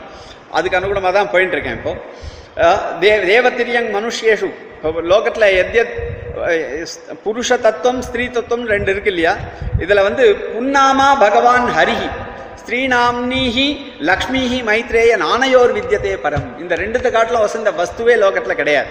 அதுக்கு அனுகுணமாக தான் போயிட்டு இருக்கேன் இப்போ அஹ், தேவத்திரியங் மனுஷேஷு லோகத்தில் எத்யத் புருஷ தத்துவம் ஸ்திரீ தத்துவம் ரெண்டு இருக்கு இல்லையா? இதில் வந்து புன்னாமா பகவான் ஹரிஹி ஸ்ரீநாம்னிஹி லக்ஷ்மிஹி மைத்ரேய நானையோர் வித்யதே பரம். இந்த ரெண்டுத்த காட்டிலும் வசந்த வஸ்துவே லோகத்தில் கிடையாது.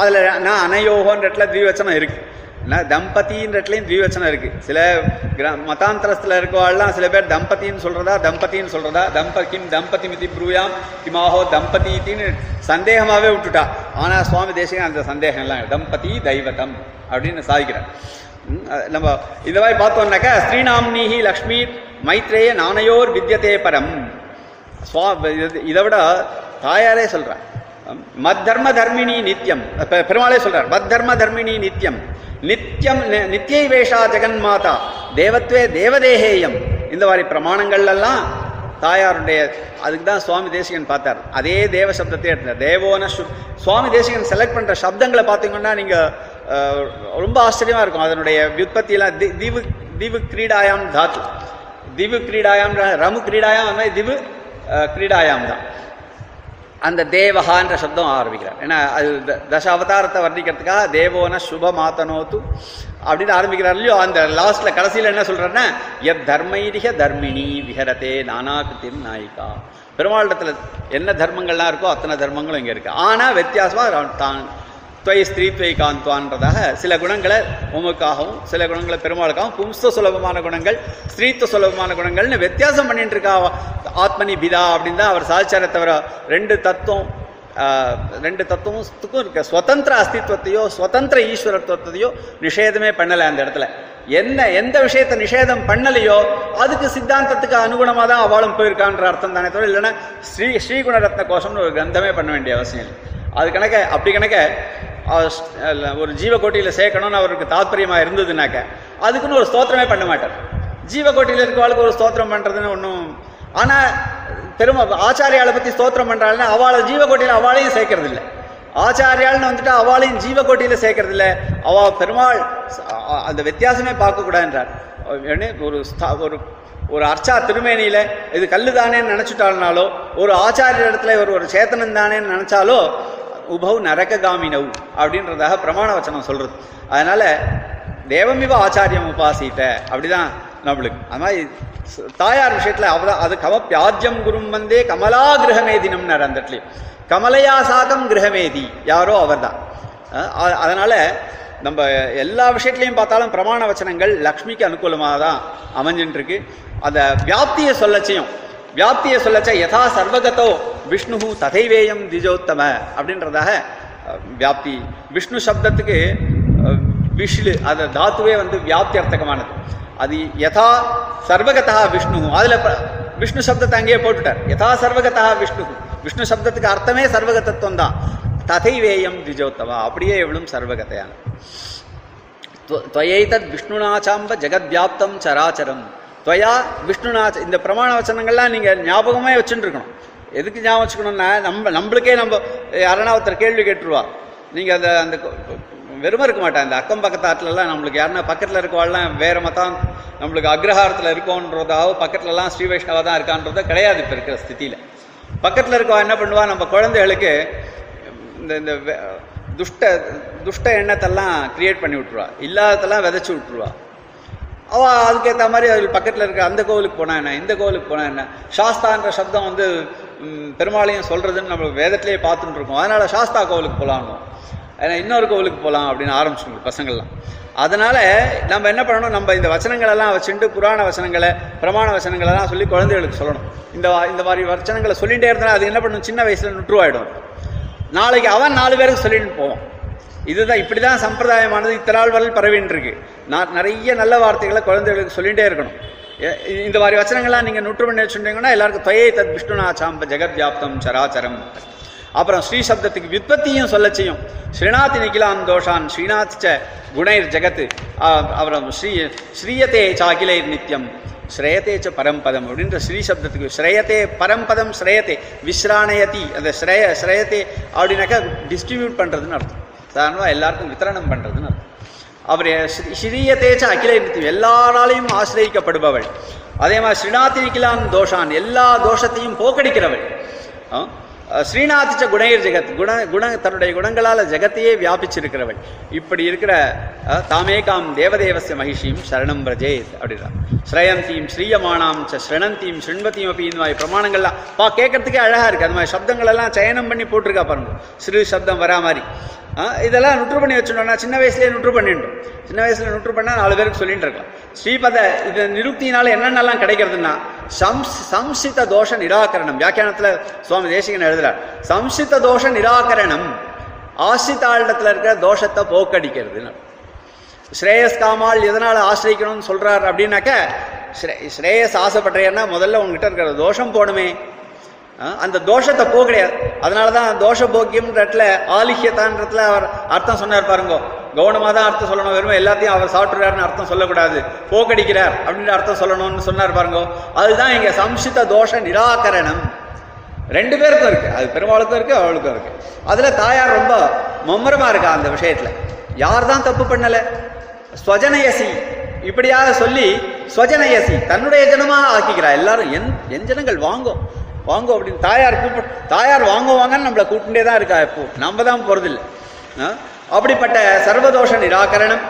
அதில் நான் அனயோகன்ற இடத்துல த்விவச்சனம் இருக்கு. நான் தம்பதின்ற இடத்துலையும் இருக்குது இருக்கு. சில கிர மதாந்தரத்தில் இருக்கவாள்லாம் சில பேர் தம்பதின்னு சொல்றதா தம்பதின்னு சொல்றதா தம்ப கிம் தம்பதி மிதி ப்ரூயாம் கிமாஹோ தம்பதின்னு சந்தேகமாவே விட்டுட்டா. ஆனா சுவாமி தேசிகன் அந்த சந்தேகம்லாம் தம்பதி தெய்வதம் அப்படின்னு சாதிக்கிறார். நம்ம இந்த மாதிரி பார்த்தோம்னாக்கா ஸ்ரீநாம்னிஹி லக்ஷ்மி மைத்ரேய நானையோர் வித்யதே பரம். சுவா இது- இதை விட தாயாரே சொல்றார். மத் தர்ம தர்மிணி நித்யம். பெ- பெருமாளே சொல்றார் மத் தர்ம தர்மிணி நித்யம். நித்யம் நி- வேஷா வேஷா ஜெகன்மாதா தேவத்வே தேவதேகேயம் இந்த மாதிரி பிரமாணங்கள்லாம் தாயாருடைய அதுக்கு தான் சுவாமி தேசிகன் பார்த்தார். அதே தேவ சப்தத்தை எடுத்தார் தேவோன சு சுவாமி தேசிகன் செலக்ட் பண்ற சப்தங்களை பார்த்தீங்கன்னா நீங்க ரொம்ப ஆச்சரியமா இருக்கும். அதனுடைய வியுற்பத்தியெல்லாம் தி- திவு திவு கிரீடாயாம் தாத்து. திவு கிரீடாயாம் ர- ரமு கிரீடாயாம் அந்த மாதிரி திவு கிரீடாயாம் தான். அந்த தேவஹான்ற சப்தம் ஆரம்பிக்கிறார். ஏன்னா அது த- தச அவதாரத்தை வர்ணிக்கிறதுக்காக தேவோன சுப மாத்தனோத்து அப்படின்னு ஆரம்பிக்கிறார் இல்லையோ அந்த லாஸ்ட்ல கடைசியில் என்ன சொல்கிறேன்னா எத் தர்மைரிக தர்மிணி விஹரதே நானாகிருத்தின் நாயிகா. பெருமாளிடத்துல என்ன தர்மங்கள்லாம் இருக்கோ அத்தனை தர்மங்களும் இங்கே இருக்கு. ஆனால் வித்தியாசமாக தான் துவை ஸ்திரீத்வை காந்த்வான்றதாக சில குணங்களை உமக்காகவும் சில குணங்களை பெருமாளுக்காகவும் பும்ச சுலபமான குணங்கள் ஸ்திரீத்துவ சுலபமான குணங்கள்னு வித்தியாசம் பண்ணிட்டு இருக்கா ஆத்மனி பிதா அப்படின்னு தான் அவர் சாதிச்சாரே தவிர ரெண்டு தத்துவம் ரெண்டு தத்துவத்துக்கும் இருக்க சுதந்திர அஸ்தித்வத்தையோ சுதந்திர ஈஸ்வரத்துவத்தையோ நிஷேதமே பண்ணலை அந்த இடத்துல. என்ன எந்த விஷயத்தை நிஷேதம் பண்ணலையோ அதுக்கு சித்தாந்தத்துக்கு அனுகுணமாக தான் அவளும் போயிருக்கான்ற அர்த்தம் தானே தவிர இல்லைன்னா ஸ்ரீ ஸ்ரீகுணரத்ன கோஷம்னு ஒரு கிரந்தமே பண்ண வேண்டிய அவசியம் இல்லை. அது கணக்க அப்படி கணக்க ஒரு ஜீவகோட்டியில் சேர்க்கணும்னு அவருக்கு தாத்பரியமாக இருந்ததுனாக்க அதுக்குன்னு ஒரு ஸ்தோத்திரமே பண்ண மாட்டார். ஜீவகோட்டியில் இருக்கவாளுக்கு ஒரு ஸ்தோத்திரம் பண்ணுறதுன்னு ஒன்றும் ஆனால் பெருமை ஆச்சாரியாவை பற்றி ஸ்தோத்திரம் பண்ணுறாள்னா அவளை ஜீவகோட்டியில் அவளையும் சேர்க்கறது இல்லை ஆச்சாரியாள்னு வந்துட்டு அவளையும் ஜீவகோட்டியில சேர்க்கறது இல்லை அவ பெருமாள் அந்த வித்தியாசமே பார்க்கக்கூடாதுன்றார் ஒரு ஸ்தா- ஒரு ஒரு அர்ச்சா திருமேனியில இது கல்லு தானேன்னு நினைச்சுட்டாள்னாலோ ஒரு ஆச்சாரிய இடத்துல இவர் ஒரு சேத்தனம் தானேன்னு நினைச்சாலோ உபவ் நரககாமினவ் அப்படின்றதாக பிரமாண வச்சனம் சொல்றது. அதனால தேவமிவ ஆச்சாரியம் உபாசித்த அப்படிதான் நம்மளுக்கு. அது மாதிரி தாயார் விஷயத்துல அவதான் அது கமப்பியாஜ்யம் குரும் வந்தே கமலா கிரகமேதினம்னார் அந்த கமலையா சாகம் கிரகமேதி யாரோ அவர்தான். அஹ் அதனால நம்ம எல்லா விஷயத்துலையும் பார்த்தாலும் பிரமாண வச்சனங்கள் லக்ஷ்மிக்கு அனுகூலமாக தான் அமைஞ்சுட்டு இருக்கு அந்த வியாப்தியை சொல்லச்சையும் வியாப்தியை சொல்லச்ச யதா சர்வகதோ விஷ்ணு ததைவேயம் திஜோத்தம அப்படின்றதாக வியாப்தி. விஷ்ணு சப்தத்துக்கு விஷ்ணு விஷ்லு அந்த தாத்துவே வந்து வியாப்தி அர்த்தகமானது. அது யதா சர்வகதா விஷ்ணு அதுல விஷ்ணு சப்தத்தை அங்கேயே போட்டுட்டார். யதா சர்வகதா விஷ்ணு விஷ்ணு சப்தத்துக்கு அர்த்தமே சர்வகதத்துவம் தான். ததைவேயம் திஜோத்தவா அப்படியே எவ்வளவும் சர்வகதையான. துவையைதத் விஷ்ணுநாச்சாம்ப ஜெகத்வியாப்தம் சராச்சரம். துவயா விஷ்ணுநாச்ச இந்த பிரமாண வச்சனங்கள்லாம் நீங்கள் ஞாபகமே வச்சுட்டுருக்கணும் எதுக்கு ஞாபகம் வச்சுக்கணும்னா நம்ம நம்மளுக்கே நம்ம யாரனா ஒருத்தர் கேள்வி கேட்டுருவா. நீங்கள் அந்த அந்த வெறுமை இருக்க மாட்டேன் அந்த அக்கம் பக்கத்து பக்கத்தாட்டுலலாம் நம்மளுக்கு யாருன்னா பக்கத்தில் இருக்கவாள்லாம் வேற மதம் நம்மளுக்கு அக்ரஹாரத்தில் இருக்கோன்றதாவோ பக்கத்துலலாம் ஸ்ரீ வைஷ்ணவா தான் இருக்கான்றதோ கிடையாது இப்போ இருக்கிற ஸ்தித்தியில் பக்கத்தில் இருக்கவா என்ன பண்ணுவா? நம்ம குழந்தைகளுக்கு இந்த இந்த துஷ்ட துஷ்ட எண்ணத்தெல்லாம் கிரியேட் பண்ணி விட்ருவா இல்லாததெல்லாம் விதைச்சி விட்ருவா அவ அதுக்கேற்ற மாதிரி அதில் பக்கத்தில் இருக்கிற அந்த கோவிலுக்கு போனா என்ன இந்த கோவிலுக்கு போனா என்ன? சாஸ்தான்ற சப்தம் வந்து பெருமாளையும் சொல்றதுன்னு நம்ம வேதத்திலேயே பார்த்துட்டு இருக்கோம். அதனால சாஸ்தா கோவிலுக்கு போகலான்னு ஏன்னா இன்னொரு கோவிலுக்கு போகலாம் அப்படின்னு ஆரம்பிச்சுங்க பசங்கள்லாம். அதனால நம்ம என்ன பண்ணணும்? நம்ம இந்த வச்சனங்கள் எல்லாம் வச்சுட்டு புராண வசனங்களை பிரமாண வசனங்களை எல்லாம் சொல்லி குழந்தைகளுக்கு சொல்லணும். இந்த வா- இந்த மாதிரி வச்சனங்களை சொல்லிகிட்டே இருந்தாலும் அது என்ன பண்ணணும் சின்ன வயசில் நுற்றுவாயிடும் நாளைக்கு அவன் நாலு பேருக்கு சொல்லிட்டு போவான். இதுதான் இப்படி தான் சம்பிரதாயமானது இத்திராழ்வரல் நாள் நான் நிறைய நல்ல வார்த்தைகளை குழந்தைகளுக்கு சொல்லிகிட்டே இருக்கணும். இந்த மாதிரி வச்சனங்கள்லாம் நீங்கள் நுற்று பண்ணி வச்சுட்டீங்கன்னா எல்லாருக்கும் தொயை தத் விஷ்ணுநாச்சாம்ப ஜெகத் வியாப்தம் சராச்சரம். அப்புறம் ஸ்ரீ சப்தத்துக்கு விற்பத்தியும் சொல்ல செய்யும் ஸ்ரீநாத் நிகிலான் தோஷான் ஸ்ரீநாத் ச குணைர் ஜெகத் அப்புறம் ஸ்ரீ ஸ்ரீயதே சாகிலைர் நித்யம். ஸ்ரேயத்தே ச பரம்பதம் அப்படின்ற ஸ்ரீ சப்தத்துக்கு ஸ்ரேயத்தே பரம்பதம் ஸ்ரேயத்தே விஸ்ராணயதி அந்த ஸ்ரேய ஸ்ரேயத்தே அப்படின்னாக்கா டிஸ்ட்ரிபியூட் பண்ணுறதுன்னு அர்த்தம். சாதாரணமாக எல்லாருக்கும் வித்தரணம் பண்ணுறதுன்னு அவர் ஸ்ரீ- ஸ்ரீயத்தேச்ச அகில நித்தியம் எல்லாராலையும் ஆசிரியக்கப்படுபவள். அதே மாதிரி ஸ்ரீநாத்தினிக்கிலான் தோஷான் எல்லா தோஷத்தையும் போக்கடிக்கிறவள். ஸ்ரீநாதிச்ச குணையர் ஜெகத் குண குண தன்னுடைய குணங்களால் ஜெகத்தையே வியாபிச்சிருக்கிறவள். இப்படி இருக்கிற தாமேகாம் தேவதேவசிய மகிஷியும் சரணம் பிரஜேத் அப்படிதான் ஸ்ரயந்தீம் ஸ்ரீயமானாம் ச ஸ்ரணந்தீம் ஸ்ருண்வதியும் அப்படி இந்த மாதிரி பிரமாணங்கள்லாம் பா கேட்கறதுக்கே அழகா இருக்கு. அது மாதிரி சப்தங்கள் எல்லாம் சயனம் பண்ணி போட்டிருக்கா பாருங்க. சிறு சப்தம் வரா மாதிரி. இதெல்லாம் நுற்று பண்ணி வச்சுட்டோம்னா சின்ன வயசுலேயே நுற்று பண்ணிட்டோம் சின்ன வயசுல நுற்று பண்ணா நாலு பேருக்கு சொல்லிட்டு இருக்கலாம். ஸ்ரீபத இது நிருப்தினால என்னென்னலாம் கிடைக்கிறதுன்னா சம்சித தோஷ நிராகரணம். வியாக்கியானத்துல சுவாமி தேசிகன் எழுதுறார் சம்சித்த தோஷ நிராகரணம் ஆசிரித்தாளிடத்தில் இருக்கிற தோஷத்தை போக்கடிக்கிறதுன்னு ஸ்ரேயஸ் காமால் எதனால ஆசிரியக்கணும்னு சொல்றாரு அப்படின்னாக்க ஸ்ரே- ஸ்ரேயஸ் ஆசைப்படுறேன்னா முதல்ல உங்ககிட்ட இருக்கிற தோஷம் போடுமே அந்த தோஷத்தை போக கிடையாது. அதனாலதான் தோஷ போக்கியம்ன்றதுல ஆலிஹியத்தான்றதுல அவர் அர்த்தம் சொன்னார் பாருங்க. கவனமாக தான் அர்த்தம் சொல்லணும் வெறும் எல்லாத்தையும் அவர் சாப்பிட்றாருன்னு அர்த்தம் சொல்லக்கூடாது. போக்கடிக்கிறார் அப்படின்ற அர்த்தம் சொல்லணும்னு சொன்னார் பாருங்க. அதுதான் இங்க சம்சித தோஷ நிராகரணம். ரெண்டு பேருக்கும் இருக்கு. அது பெருமாளுக்கும் இருக்கு அவளுக்கும் இருக்கு. அதுல தாயார் ரொம்ப மும்முரமா இருக்கா அந்த விஷயத்துல? யார் தான் தப்பு பண்ணல? ஸ்வஜனயசி. இப்படியாக சொல்லி ஸ்வஜனயசி தன்னுடைய ஜனமாக ஆக்கிக்கிறா. எல்லாரும் என் என் ஜனங்கள் வாங்கோ வாங்கோ அப்படின்னு தாயார் கூப்பிட்டு தாயார் வாங்குவாங்கன்னு நம்மளை கூப்பிட்டே தான் இருக்கா இப்போ. நம்ம தான் போறதில்லை. அப்படிப்பட்ட சர்வதோஷ நிராகரணம்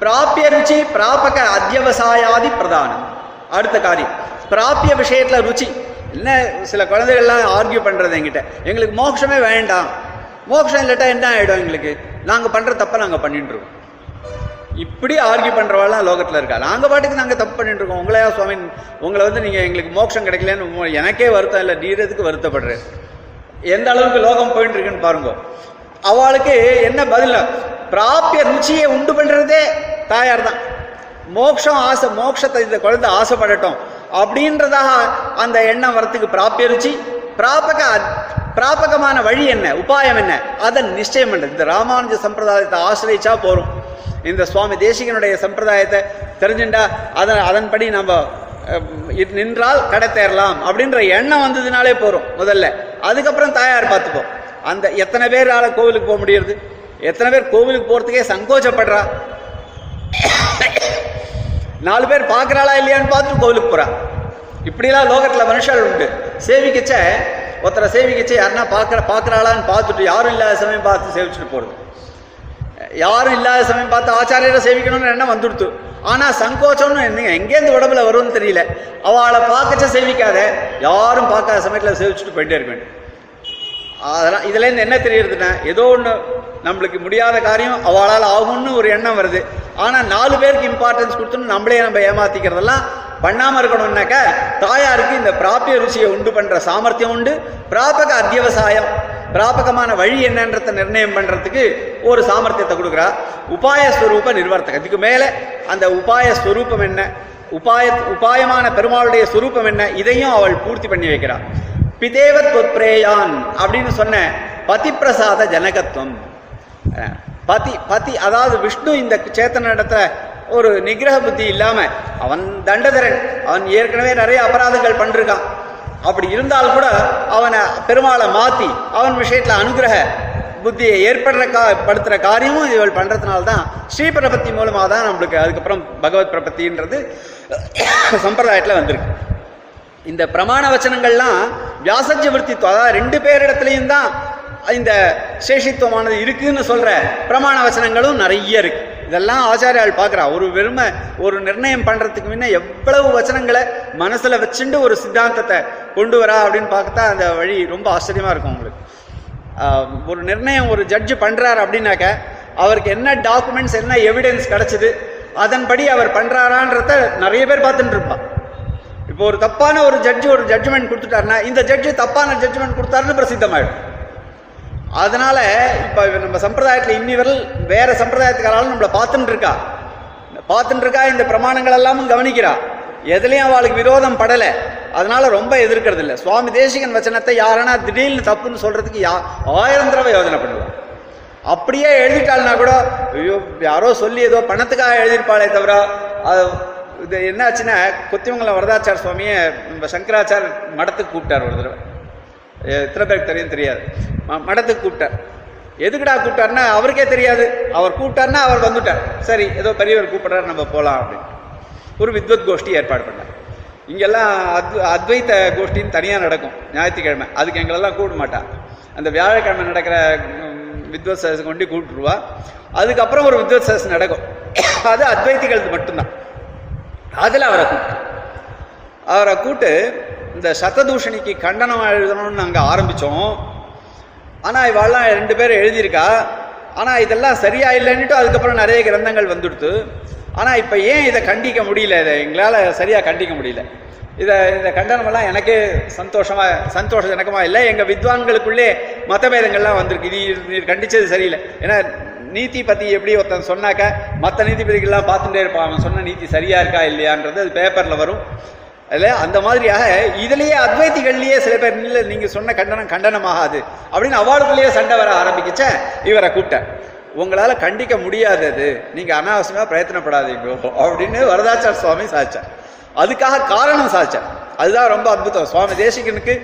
பிராபிய ருச்சி பிராபக அத்தியவசாயாதி பிரதானம். அடுத்த காரியம். பிராபிய விஷயத்துல ருச்சி. என்ன சில குழந்தைகள்லாம் ஆர்கியூ பண்ணுறது என்கிட்ட. எங்களுக்கு மோட்சமே வேண்டாம். மோட்சம் இல்லாட்டா என்ன ஆகிடும் எங்களுக்கு? நாங்கள் பண்ணுற தப்பை நாங்கள் பண்ணிட்டு இப்படி ஆர்கியூ பண்ணுறவாள்லாம் லோகத்தில் இருக்கா? நாங்கள் பாட்டுக்கு நாங்கள் தப்பு பண்ணிட்டு இருக்கோம் உங்களையா சுவாமி உங்களை வந்து நீங்கள் எங்களுக்கு மோட்சம் கிடைக்கலன்னு எனக்கே வருத்தம் இல்லை. நீரதுக்கு வருத்தப்படுறேன் எந்த அளவுக்கு லோகம் போயிட்டு இருக்குன்னு பாருங்க. அவளுக்கு என்ன பதில்? பிராபிய ருச்சியை உண்டு பண்ணுறதே தாயார் தான் மோட்சம் ஆசை மோட்சத்தை இந்த குழந்தை ஆசைப்படட்டும். அப்படின்றதாக அந்த எண்ணம் வரத்துக்கு பிராபிய பிராபக பிராபகமான வழி என்ன உபாயம் என்ன அதை நிச்சயம் பண்றது இந்த ராமானுஜ சம்பிரதாயத்தை ஆசிரியச்சா போகிறோம் இந்த சுவாமி தேசிகனுடைய சம்பிரதாயத்தை தெரிஞ்சுண்டா அதன் அதன்படி நம்ம நின்றால் கடை தேரலாம் அப்படின்ற எண்ணம் வந்ததுனாலே போகிறோம் முதல்ல. அதுக்கப்புறம் தாயார் பார்த்துப்போம். அந்த எத்தனை பேரால கோவிலுக்கு போக முடியறது? எத்தனை பேர் கோவிலுக்கு போகிறதுக்கே சங்கோச்சப்படுறா நாலு பேர் பார்க்கறாளா இல்லையான்னு பார்த்துட்டு கோவிலுக்கு போகிறான் இப்படிலாம் லோகத்தில் மனுஷால் உண்டு. சேவிக்கச்ச ஒருத்தரை சேவிக்கச்ச யாருன்னா பார்க்கற பார்க்குறாளான்னு பார்த்துட்டு யாரும் இல்லாத சமயம் பார்த்து சேவிச்சுட்டு போகிறது யாரும் இல்லாத சமயம் பார்த்து ஆச்சாரியரை சேவிக்கணும்னு எண்ணம் வந்துடுத்து. ஆனால் சங்கோச்சம்னு என்ன எங்கேருந்து உடம்புல வரும்னு தெரியல. அவளை பார்க்கச்ச சேவிக்காத யாரும் பார்க்காத சமயத்தில் சேவிச்சுட்டு போயிட்டே இருக்க வேண்டும் அதெல்லாம் இதுல இருந்து என்ன தெரியறதுன்னா ஏதோ ஒண்ணு நம்மளுக்கு முடியாத காரியம் அவளால் ஆகும்னு ஒரு எண்ணம் வருது. ஆனா நாலு பேருக்கு இம்பார்ட்டன்ஸ் கொடுத்துன்னு நம்மளே நம்ம ஏமாத்திக்கிறதெல்லாம் பண்ணாம இருக்கணும்னாக்க தாயாருக்கு இந்த பிராபிய ருச்சியை உண்டு பண்ற சாமர்த்தியம் உண்டு. பிராபக அத்தியவசாயம் பிராபகமான வழி என்னன்றதை நிர்ணயம் பண்றதுக்கு ஒரு சாமர்த்தியத்தை கொடுக்குறா. உபாய ஸ்வரூப நிர்வர்த்தகம். இதுக்கு மேல அந்த உபாய ஸ்வரூபம் என்ன? உபாய உபாயமான பெருமாளுடைய ஸ்வரூபம் என்ன? இதையும் அவள் பூர்த்தி பண்ணி வைக்கிறாள் பிதேவத் தொத்ரேயான் அப்படின்னு சொன்ன பதிப்பிரசாத ஜனகத்துவம். பதி பதி அதாவது விஷ்ணு இந்த சேத்தன இடத்துல ஒரு நிகிரக புத்தி இல்லாம அவன் தண்டதரன். அவன் ஏற்கனவே நிறைய அபராதங்கள் பண்ணிருக்கான். அப்படி இருந்தால் கூட அவனை பெருமாளை மாத்தி அவன் விஷயத்துல அனுகிரக புத்தியை ஏற்படுற கா படுத்துற காரியமும் இவள் பண்ணுறதுனால தான் ஸ்ரீ பிரபத்தி தான் நம்மளுக்கு அதுக்கப்புறம் பகவத் பிரபத்தின்றது சம்பிரதாயத்தில் வந்திருக்கு. இந்த பிரமாண வச்சனங்கள்லாம் வியாசஜ விற்த்தித்துவம் அதாவது ரெண்டு பேரிடத்துலையும் தான் இந்த சேஷித்துவமானது இருக்குன்னு சொல்ற பிரமாண வச்சனங்களும் நிறைய இருக்கு. இதெல்லாம் ஆச்சாரியால் பார்க்குறா. ஒரு வெறுமை ஒரு நிர்ணயம் பண்ணுறதுக்கு முன்னே எவ்வளவு வச்சனங்களை மனசில் வச்சுண்டு ஒரு சித்தாந்தத்தை கொண்டு வரா அப்படின்னு பார்த்தா அந்த வழி ரொம்ப ஆச்சரியமா இருக்கும் உங்களுக்கு. ஒரு நிர்ணயம் ஒரு ஜட்ஜு பண்ணுறாரு அப்படின்னாக்க அவருக்கு என்ன டாக்குமெண்ட்ஸ் என்ன எவிடன்ஸ் கிடச்சிது அதன்படி அவர் பண்ணுறாரான்றத நிறைய பேர் பார்த்துட்டு இருப்பான் இப்போ ஒரு தப்பான ஒரு ஜட்ஜு ஒரு ஜட்ஜ்மெண்ட் கொடுத்துட்டாருன்னா இந்த ஜட்ஜு தப்பான ஜட்ஜ்மெண்ட் கொடுத்தாருன்னு பிரசித்தமாயிடும். அதனால இப்போ நம்ம சம்பிரதாயத்தில் இன்னி வரல் வேற சம்பிரதாயத்துக்காராலும் நம்மளை பார்த்துட்டு இருக்கா பார்த்துட்டு இருக்கா இந்த பிரமாணங்கள் எல்லாமும் கவனிக்கிறா. எதுலேயும் அவளுக்கு விரோதம் படலை. அதனால ரொம்ப எதிர்க்கிறது இல்லை. சுவாமி தேசிகன் வச்சனத்தை யாரனா திடீர்னு தப்புன்னு சொல்றதுக்கு யா ஆயிரம் தடவை யோஜனை பண்ணுவோம் அப்படியே எழுதிட்டாள்னா கூட ஐயோ யாரோ சொல்லி ஏதோ பணத்துக்காக எழுதியிருப்பாளே தவிர அது இது என்னாச்சுன்னா கொத்திமங்கலம் வரதாச்சார சுவாமியை நம்ம சங்கராச்சார் மடத்துக்கு கூப்பிட்டார் ஒரு தடவை. எத்தனை பேருக்கு தெரியும்? தெரியாது. ம- மடத்துக்கு கூப்பிட்டார். எதுக்குடா கூப்பிட்டாருன்னா அவருக்கே தெரியாது. அவர் கூப்பிட்டாருன்னா அவர் வந்துட்டார். சரி ஏதோ பெரியவர் கூப்பிட்றாரு நம்ம போகலாம் அப்படின்னு. ஒரு வித்வத் கோஷ்டி ஏற்பாடு பண்ணார். இங்கெல்லாம் அத் அத்வைத்த கோஷ்டின்னு தனியாக நடக்கும். ஞாயிற்றுக்கிழமை. அதுக்கு எங்களெல்லாம் கூப்பிட மாட்டான் அந்த வியாழக்கிழமை நடக்கிற வித்வத் சதஸ் கொண்டு கூப்பிட்டுருவா. அதுக்கப்புறம் ஒரு வித்வத் சதஸ் நடக்கும். அது அத்வைத்திகளுக்கு மட்டும்தான். அதில் அவரை கூப்பிட்டு. அவரை கூட்டு இந்த சத்ததூஷணிக்கு கண்டனம் எழுதணும்னு நாங்கள் ஆரம்பித்தோம் ஆனால் இவெல்லாம் ரெண்டு பேரும் எழுதியிருக்கா? ஆனால் இதெல்லாம் சரியா இல்லைன்னுட்டு அதுக்கப்புறம் நிறைய கிரந்தங்கள் வந்துடுத்து. ஆனால் இப்போ ஏன் இதை கண்டிக்க முடியல? இதை எங்களால் சரியாக கண்டிக்க முடியல. இதை இந்த கண்டனமெல்லாம் எனக்கே சந்தோஷமா சந்தோஷஜனகமா இல்லை. எங்கள் வித்வான்களுக்குள்ளே மதபேதங்கள்லாம் வந்திருக்கு. இது கண்டித்தது சரியில்லை. ஏன்னா நீதி பத்தி எப்படி ஒருத்தன் சொன்னாக்க மற்ற நீதிபதிகள்லாம் பார்த்துட்டே இருப்பான். அவன் சொன்ன நீதி சரியா இருக்கா இல்லையான்றது அது பேப்பர்ல வரும். அதில் அந்த மாதிரியாக இதுலேயே அத்வைத்திகள்லேயே சில பேர் இல்லை நீங்கள் சொன்ன கண்டனம் கண்டனமாகாது. அப்படின்னு அவார்டுக்குள்ளேயே சண்டை வர ஆரம்பிக்கச்ச இவரை கூப்பிட்டேன் உங்களால் கண்டிக்க முடியாதது நீங்கள் அனாவசியமாக பிரயத்தனப்படாதீங்க அப்படின்னு வரதாச்சார சுவாமி சாதிச்சார். அதுக்காக காரணம் சாதிச்சார். அதுதான் ரொம்ப அற்புதம். சுவாமி தேசிகனுக்கு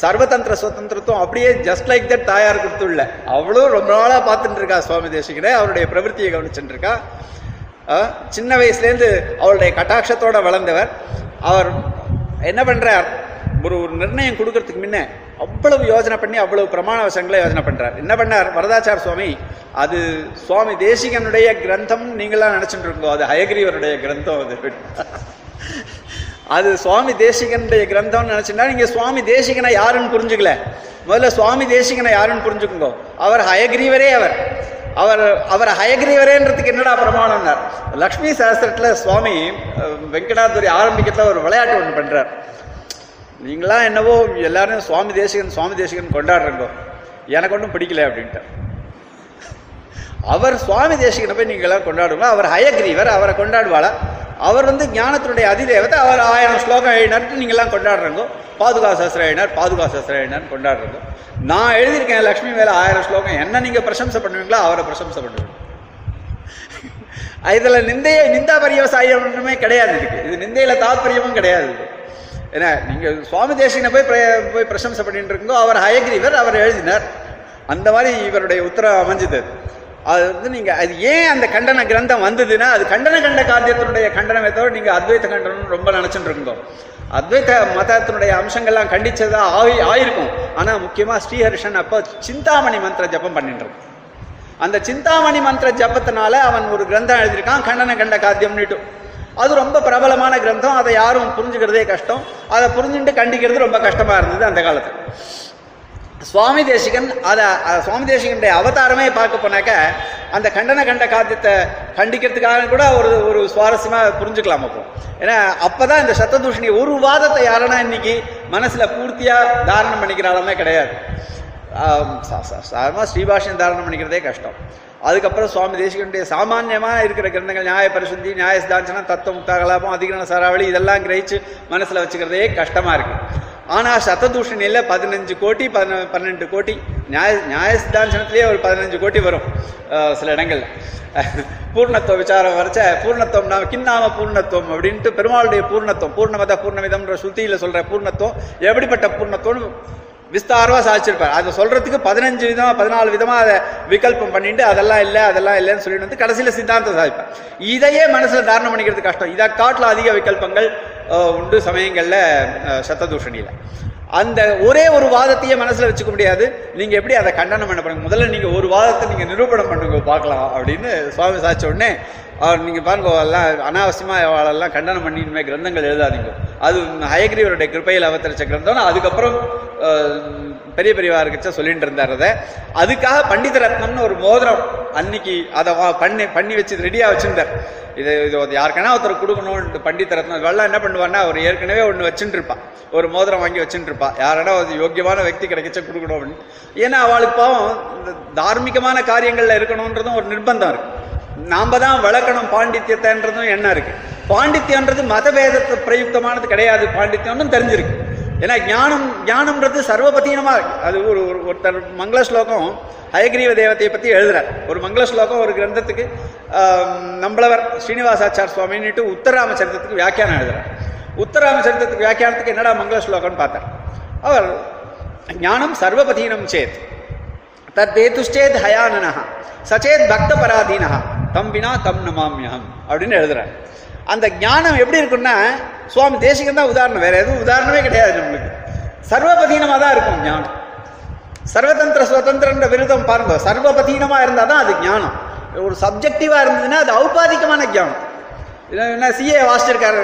சர்வதந்திர சுதந்திரத்துவம் அப்படியே ஜஸ்ட் லைக் தட் தாயார் கொடுத்துள்ள. அவளும் ரொம்ப நாளாக பார்த்துட்டு இருக்கா சுவாமி தேசிகனை அவருடைய பிரவருத்தியை கவனிச்சுட்டு இருக்கா சின்ன வயசுலேருந்து அவருடைய கட்டாட்சத்தோட வளர்ந்தவர். அவர் என்ன பண்ணுறார் ஒரு ஒரு நிர்ணயம் கொடுக்கறதுக்கு முன்ன அவ்வளவு யோஜனை பண்ணி அவ்வளவு பிரமாண வசங்களை யோசனை பண்ணுறார் என்ன பண்ணார்? வரதாச்சார் சுவாமி அது சுவாமி தேசிகனுடைய கிரந்தம் நீங்களாம் நினச்சிட்டு இருக்கோம் அது ஹயகிரிவருடைய கிரந்தம் அது. அது சுவாமி தேசிகனுடைய கிரந்தம்னு நினைச்சுட்டா நீங்க சுவாமி தேசிகனை யாருன்னு புரிஞ்சுக்கல. முதல்ல சுவாமி தேசிகனை யாருன்னு புரிஞ்சுக்கோங்க. அவர் ஹயகிரீவரே அவர். அவர் அவர் ஹயகிரீவரேன்றதுக்கு என்னடா பிரமாணம்னார்? லக்ஷ்மி சாஸ்திரத்துல சுவாமி வெங்கடாதுரி ஆரம்பிக்கிறதுல ஒரு விளையாட்டு ஒன்று பண்றார். நீங்களாம் என்னவோ எல்லாரும் சுவாமி தேசிகன் சுவாமி தேசிகன் கொண்டாடுறீங்க. எனக்கு ஒன்றும் பிடிக்கல அப்படின்ட்டு அவர் சுவாமி தேசிகனை போய் நீங்களாம் கொண்டாடுங்க அவர் ஹயக்ரீவர் அவரை கொண்டாடுவாளா? அவர் வந்து ஞானத்தினுடைய அதிதேவத்தை அவர் ஆயிரம் ஸ்லோகம் எழுதினார்ட்டு நீங்கள்லாம் கொண்டாடுறங்க. பாதுகா சாஸ்திரம் எழுதினார் பாதுகா சாஸ்திரம் எழுதினார் கொண்டாடுறீங்க. நான் எழுதியிருக்கேன் லக்ஷ்மி மேலே ஆயிரம் ஸ்லோகம். என்ன நீங்கள் பிரசம்சை பண்ணுவீங்களோ அவரை பிரசம்சை பண்ணுவீங்க. இதில் நிந்தைய நிந்தா பரியவசாயமே கிடையாது இதுக்கு. இது நிந்தையில தாத்பரியமும் கிடையாது ஏன்னா நீங்கள் சுவாமி தேசிகனை போய் போய் பிரசம்சை பண்ணிட்டு இருக்கோ அவர் ஹயக்ரீவர் அவர் எழுதினார். அந்த மாதிரி இவருடைய உத்தரவு அமைஞ்சது. அது. வந்து நீங்க அது ஏன் அந்த கண்டன கிரந்தம் வந்ததுன்னா அது கண்டன கண்ட காரியத்தினுடைய கண்டனமே தவிர நீங்க அத்வைத கண்டனம் ரொம்ப நினைச்சுட்டு இருந்தோம் அத்வைத மதத்தினுடைய அம்சங்கள்லாம் கண்டிச்சதா ஆகி ஆயிருக்கும். ஆனா முக்கியமா ஸ்ரீஹரிஷன் அப்போ சிந்தாமணி மந்திர ஜபம் பண்ணிட்டு அந்த சிந்தாமணி மந்திர ஜபத்தினால அவன் ஒரு கிரந்தம் எழுதியிருக்கான் கண்டன கண்ட காத்தியம்னுட்டு. அது ரொம்ப பிரபலமான கிரந்தம் அதை யாரும் புரிஞ்சுக்கிறதே கஷ்டம். அதை புரிஞ்சுட்டு கண்டிக்கிறது ரொம்ப கஷ்டமா இருந்தது அந்த காலத்துல. சுவாமி தேசிகன் அதை சுவாமி தேசிகனுடைய அவதாரமே பார்க்க போனாக்க அந்த கண்டன கண்ட காத்தியத்தை கண்டிக்கிறதுக்காக கூட ஒரு ஒரு சுவாரஸ்யமாக புரிஞ்சுக்கலாம் அப்போ. ஏன்னா அப்பதான் இந்த சத்ததூஷணி ஒரு வாதத்தை யாருன்னா இன்னைக்கு மனசில் பூர்த்தியாக தாரணம் பண்ணிக்கிறாலுமே கிடையாது. சாதாரணமாக சா- ஸ்ரீபாஷன் தாரணம் பண்ணிக்கிறதே கஷ்டம். அதுக்கப்புறம் சுவாமி தேசிகனுடைய சாமான்யமா இருக்கிற கிரந்தங்கள் நியாய பரிசுத்தி நியாய சிதாஞ்சனம் தத்துவ முக்தாகலாபம் அதிகரண சாராவளி இதெல்லாம் கிரகிச்சு மனசில் வச்சுக்கிறதே கஷ்டமாக இருக்குது ஆனால் சத்ததூஷணியில் பதினஞ்சு கோடி பதின பன்னெண்டு கோடி. நியாய நியாய ஒரு பதினஞ்சு கோடி வரும் சில இடங்கள்ல. பூர்ணத்துவ விசாரம் வரைச்ச பூர்ணத்துவம் நாம் கிண்ணாம பூர்ணத்துவம் அப்படின்ட்டு பெருமாளுடைய பூர்ணத்துவம் பூர்ணமத பூர்ணமிதம்ன்ற சுத்தியில் சொல்கிற பூர்ணத்துவம் எப்படிப்பட்ட பூர்ணத்துவம் விஸ்தாரமாக சாதிச்சிருப்பார். அதை சொல்கிறதுக்கு பதினஞ்சு விதமாக பதினாலு விதமாக அதை விகல்பம் பண்ணிட்டு அதெல்லாம் இல்லை அதெல்லாம் இல்லைன்னு சொல்லிட்டு வந்து கடைசியில் சித்தாந்தம் சாதிப்பார். இதையே மனசில் தாரணம் பண்ணிக்கிறது கஷ்டம். இதை காட்டில் அதிக விகல்பங்கள் உண்டு சமயங்களில் சத்ததூஷணியில். அந்த ஒரே ஒரு வாதத்தையே மனசில் வச்சுக்க முடியாது. நீங்கள் எப்படி அதை கண்டனம் பண்ண பண்ணுங்க முதல்ல நீங்கள் ஒரு வாதத்தை நீங்கள் நிரூபணம் பண்ணுங்க பார்க்கலாம் அப்படின்னு சுவாமி சாச்ச உடனே அவர் நீங்கள் பாருங்க எல்லாம் அவளெல்லாம் கண்டனம் பண்ணி கிரந்தங்கள் எழுதாதீங்க. அது ஹயக்ரீவருடைய கிருப்பையில் அவதரிச்ச கிரந்தம் அதுக்கப்புறம் பெரிய பெரியவார் கிட்ட சொல்லிட்டு இருந்தார் அதை அதுக்காக பண்டித ரத்னம்னு ஒரு மோதிரம் அன்னைக்கு அதை பண்ணி பண்ணி வச்சு ரெடியாக வச்சுருந்தார். இது இது யாருக்கான ஒருத்தர் கொடுக்கணும்னு பண்டித ரத்னம். வெள்ளம் என்ன பண்ணுவார்னா அவர் ஏற்கனவே ஒன்று வச்சுட்டு இருப்பான் ஒரு மோதிரம் வாங்கி வச்சுட்டு இருப்பான் யாரோட ஒரு யோக்கியமான வக்தி கிடைக்கச்ச கொடுக்கணும் அப்படின்னு ஏன்னா அவளுக்கு பாவம் இந்த தார்மீகமான காரியங்களில் இருக்கணுன்றதும் ஒரு நிர்பந்தம் இருக்குது நாம் தான் வளர்க்கணும் பாண்டித்யத்தைன்றதும் என்ன இருக்குது பாண்டித்யன்றது மதபேதத்தை பிரயுக்தமானது கிடையாது. பாண்டித்யம்னு தெரிஞ்சிருக்கு. ஏன்னா ஞானம் ஞானம்ன்றது சர்வபதீனமாக அது ஒரு ஒரு- ஒருத்தர் மங்கள ஸ்லோகம் ஹயக்ரீவ தேவத்தையை பற்றி எழுதுறார். ஒரு மங்கள ஸ்லோகம் ஒரு கிரந்தத்துக்கு நம்மளவர் ஸ்ரீனிவாசாச்சார் சுவாமின்னுட்டு உத்தராமச்சரித்திரத்துக்கு வியாக்கியானம் எழுதுறார். உத்தராமச்சரித்திரத்துக்கு வியாக்கியானத்துக்கு என்னடா மங்கள ஸ்லோகம்னு பார்த்தார். அவர் ஞானம் சர்வபதீனம் சேத். தத்தேதுஷ்டேத் ஹயானனஹ சச்சேத் பக்த பராதீனஹ தம் வினா தம் நமாமியம் அப்படின்னு எழுதுறார். அந்த ஞானம் எப்படி இருக்குன்னா சுவாமி தேசிகன் தான் உதாரணம். வேற எதுவும் உதாரணமே கிடையாது நம்மளுக்கு. சர்வபதீனமாக தான் இருக்கும் ஞானம். சர்வதந்திர சுதந்திரன்ற விருதம் பாருங்க. சர்வபதீனமாக இருந்தால் தான் அது ஞானம். ஒரு சப்ஜெக்டிவாக இருந்ததுன்னா அது ஔபாதிகமான ஞானம். என்ன சிஏ வாசிச்சிருக்காரு.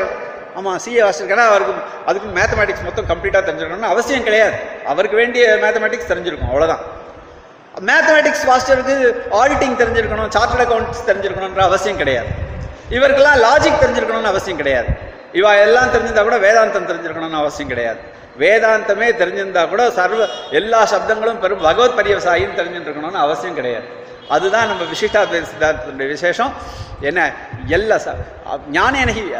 ஆமாம் சிஏ வாசிச்சிருக்காரு. அவருக்கு அதுக்கும் மேத்தமேட்டிக்ஸ் மொத்தம் கம்ப்ளீட்டாக தெரிஞ்சிருக்கணும்னு அவசியம் கிடையாது. அவருக்கு வேண்டிய மேத்தமேட்டிக்ஸ் தெரிஞ்சிருக்கும் அவ்வளோதான் மேத்தமேட்டிக்ஸ் வாசிச்சருக்கு ஆடிட்டிங் தெரிஞ்சிருக்கணும் சார்ட்டர்ட் அக்கௌண்ட்ஸ் தெரிஞ்சிருக்கணுன்ற அவசியம் கிடையாது. இவருக்கெல்லாம் லாஜிக் தெரிஞ்சிருக்கணும்னு அவசியம் கிடையாது. இவா எல்லாம் தெரிஞ்சிருந்தா கூட வேதாந்தம் தெரிஞ்சிருக்கணும்னு அவசியம் கிடையாது. வேதாந்தமே தெரிஞ்சிருந்தா கூட சர்வ எல்லா சப்தங்களும் பெரும் பகவத் பரியவசாயின்னு தெரிஞ்சிருக்கணும்னு அவசியம் கிடையாது. அதுதான் நம்ம விசிஷ்டாத்வைத சித்தாந்தத்தினுடைய விசேஷம். என்ன? எல்லா ச- ஞானேனகி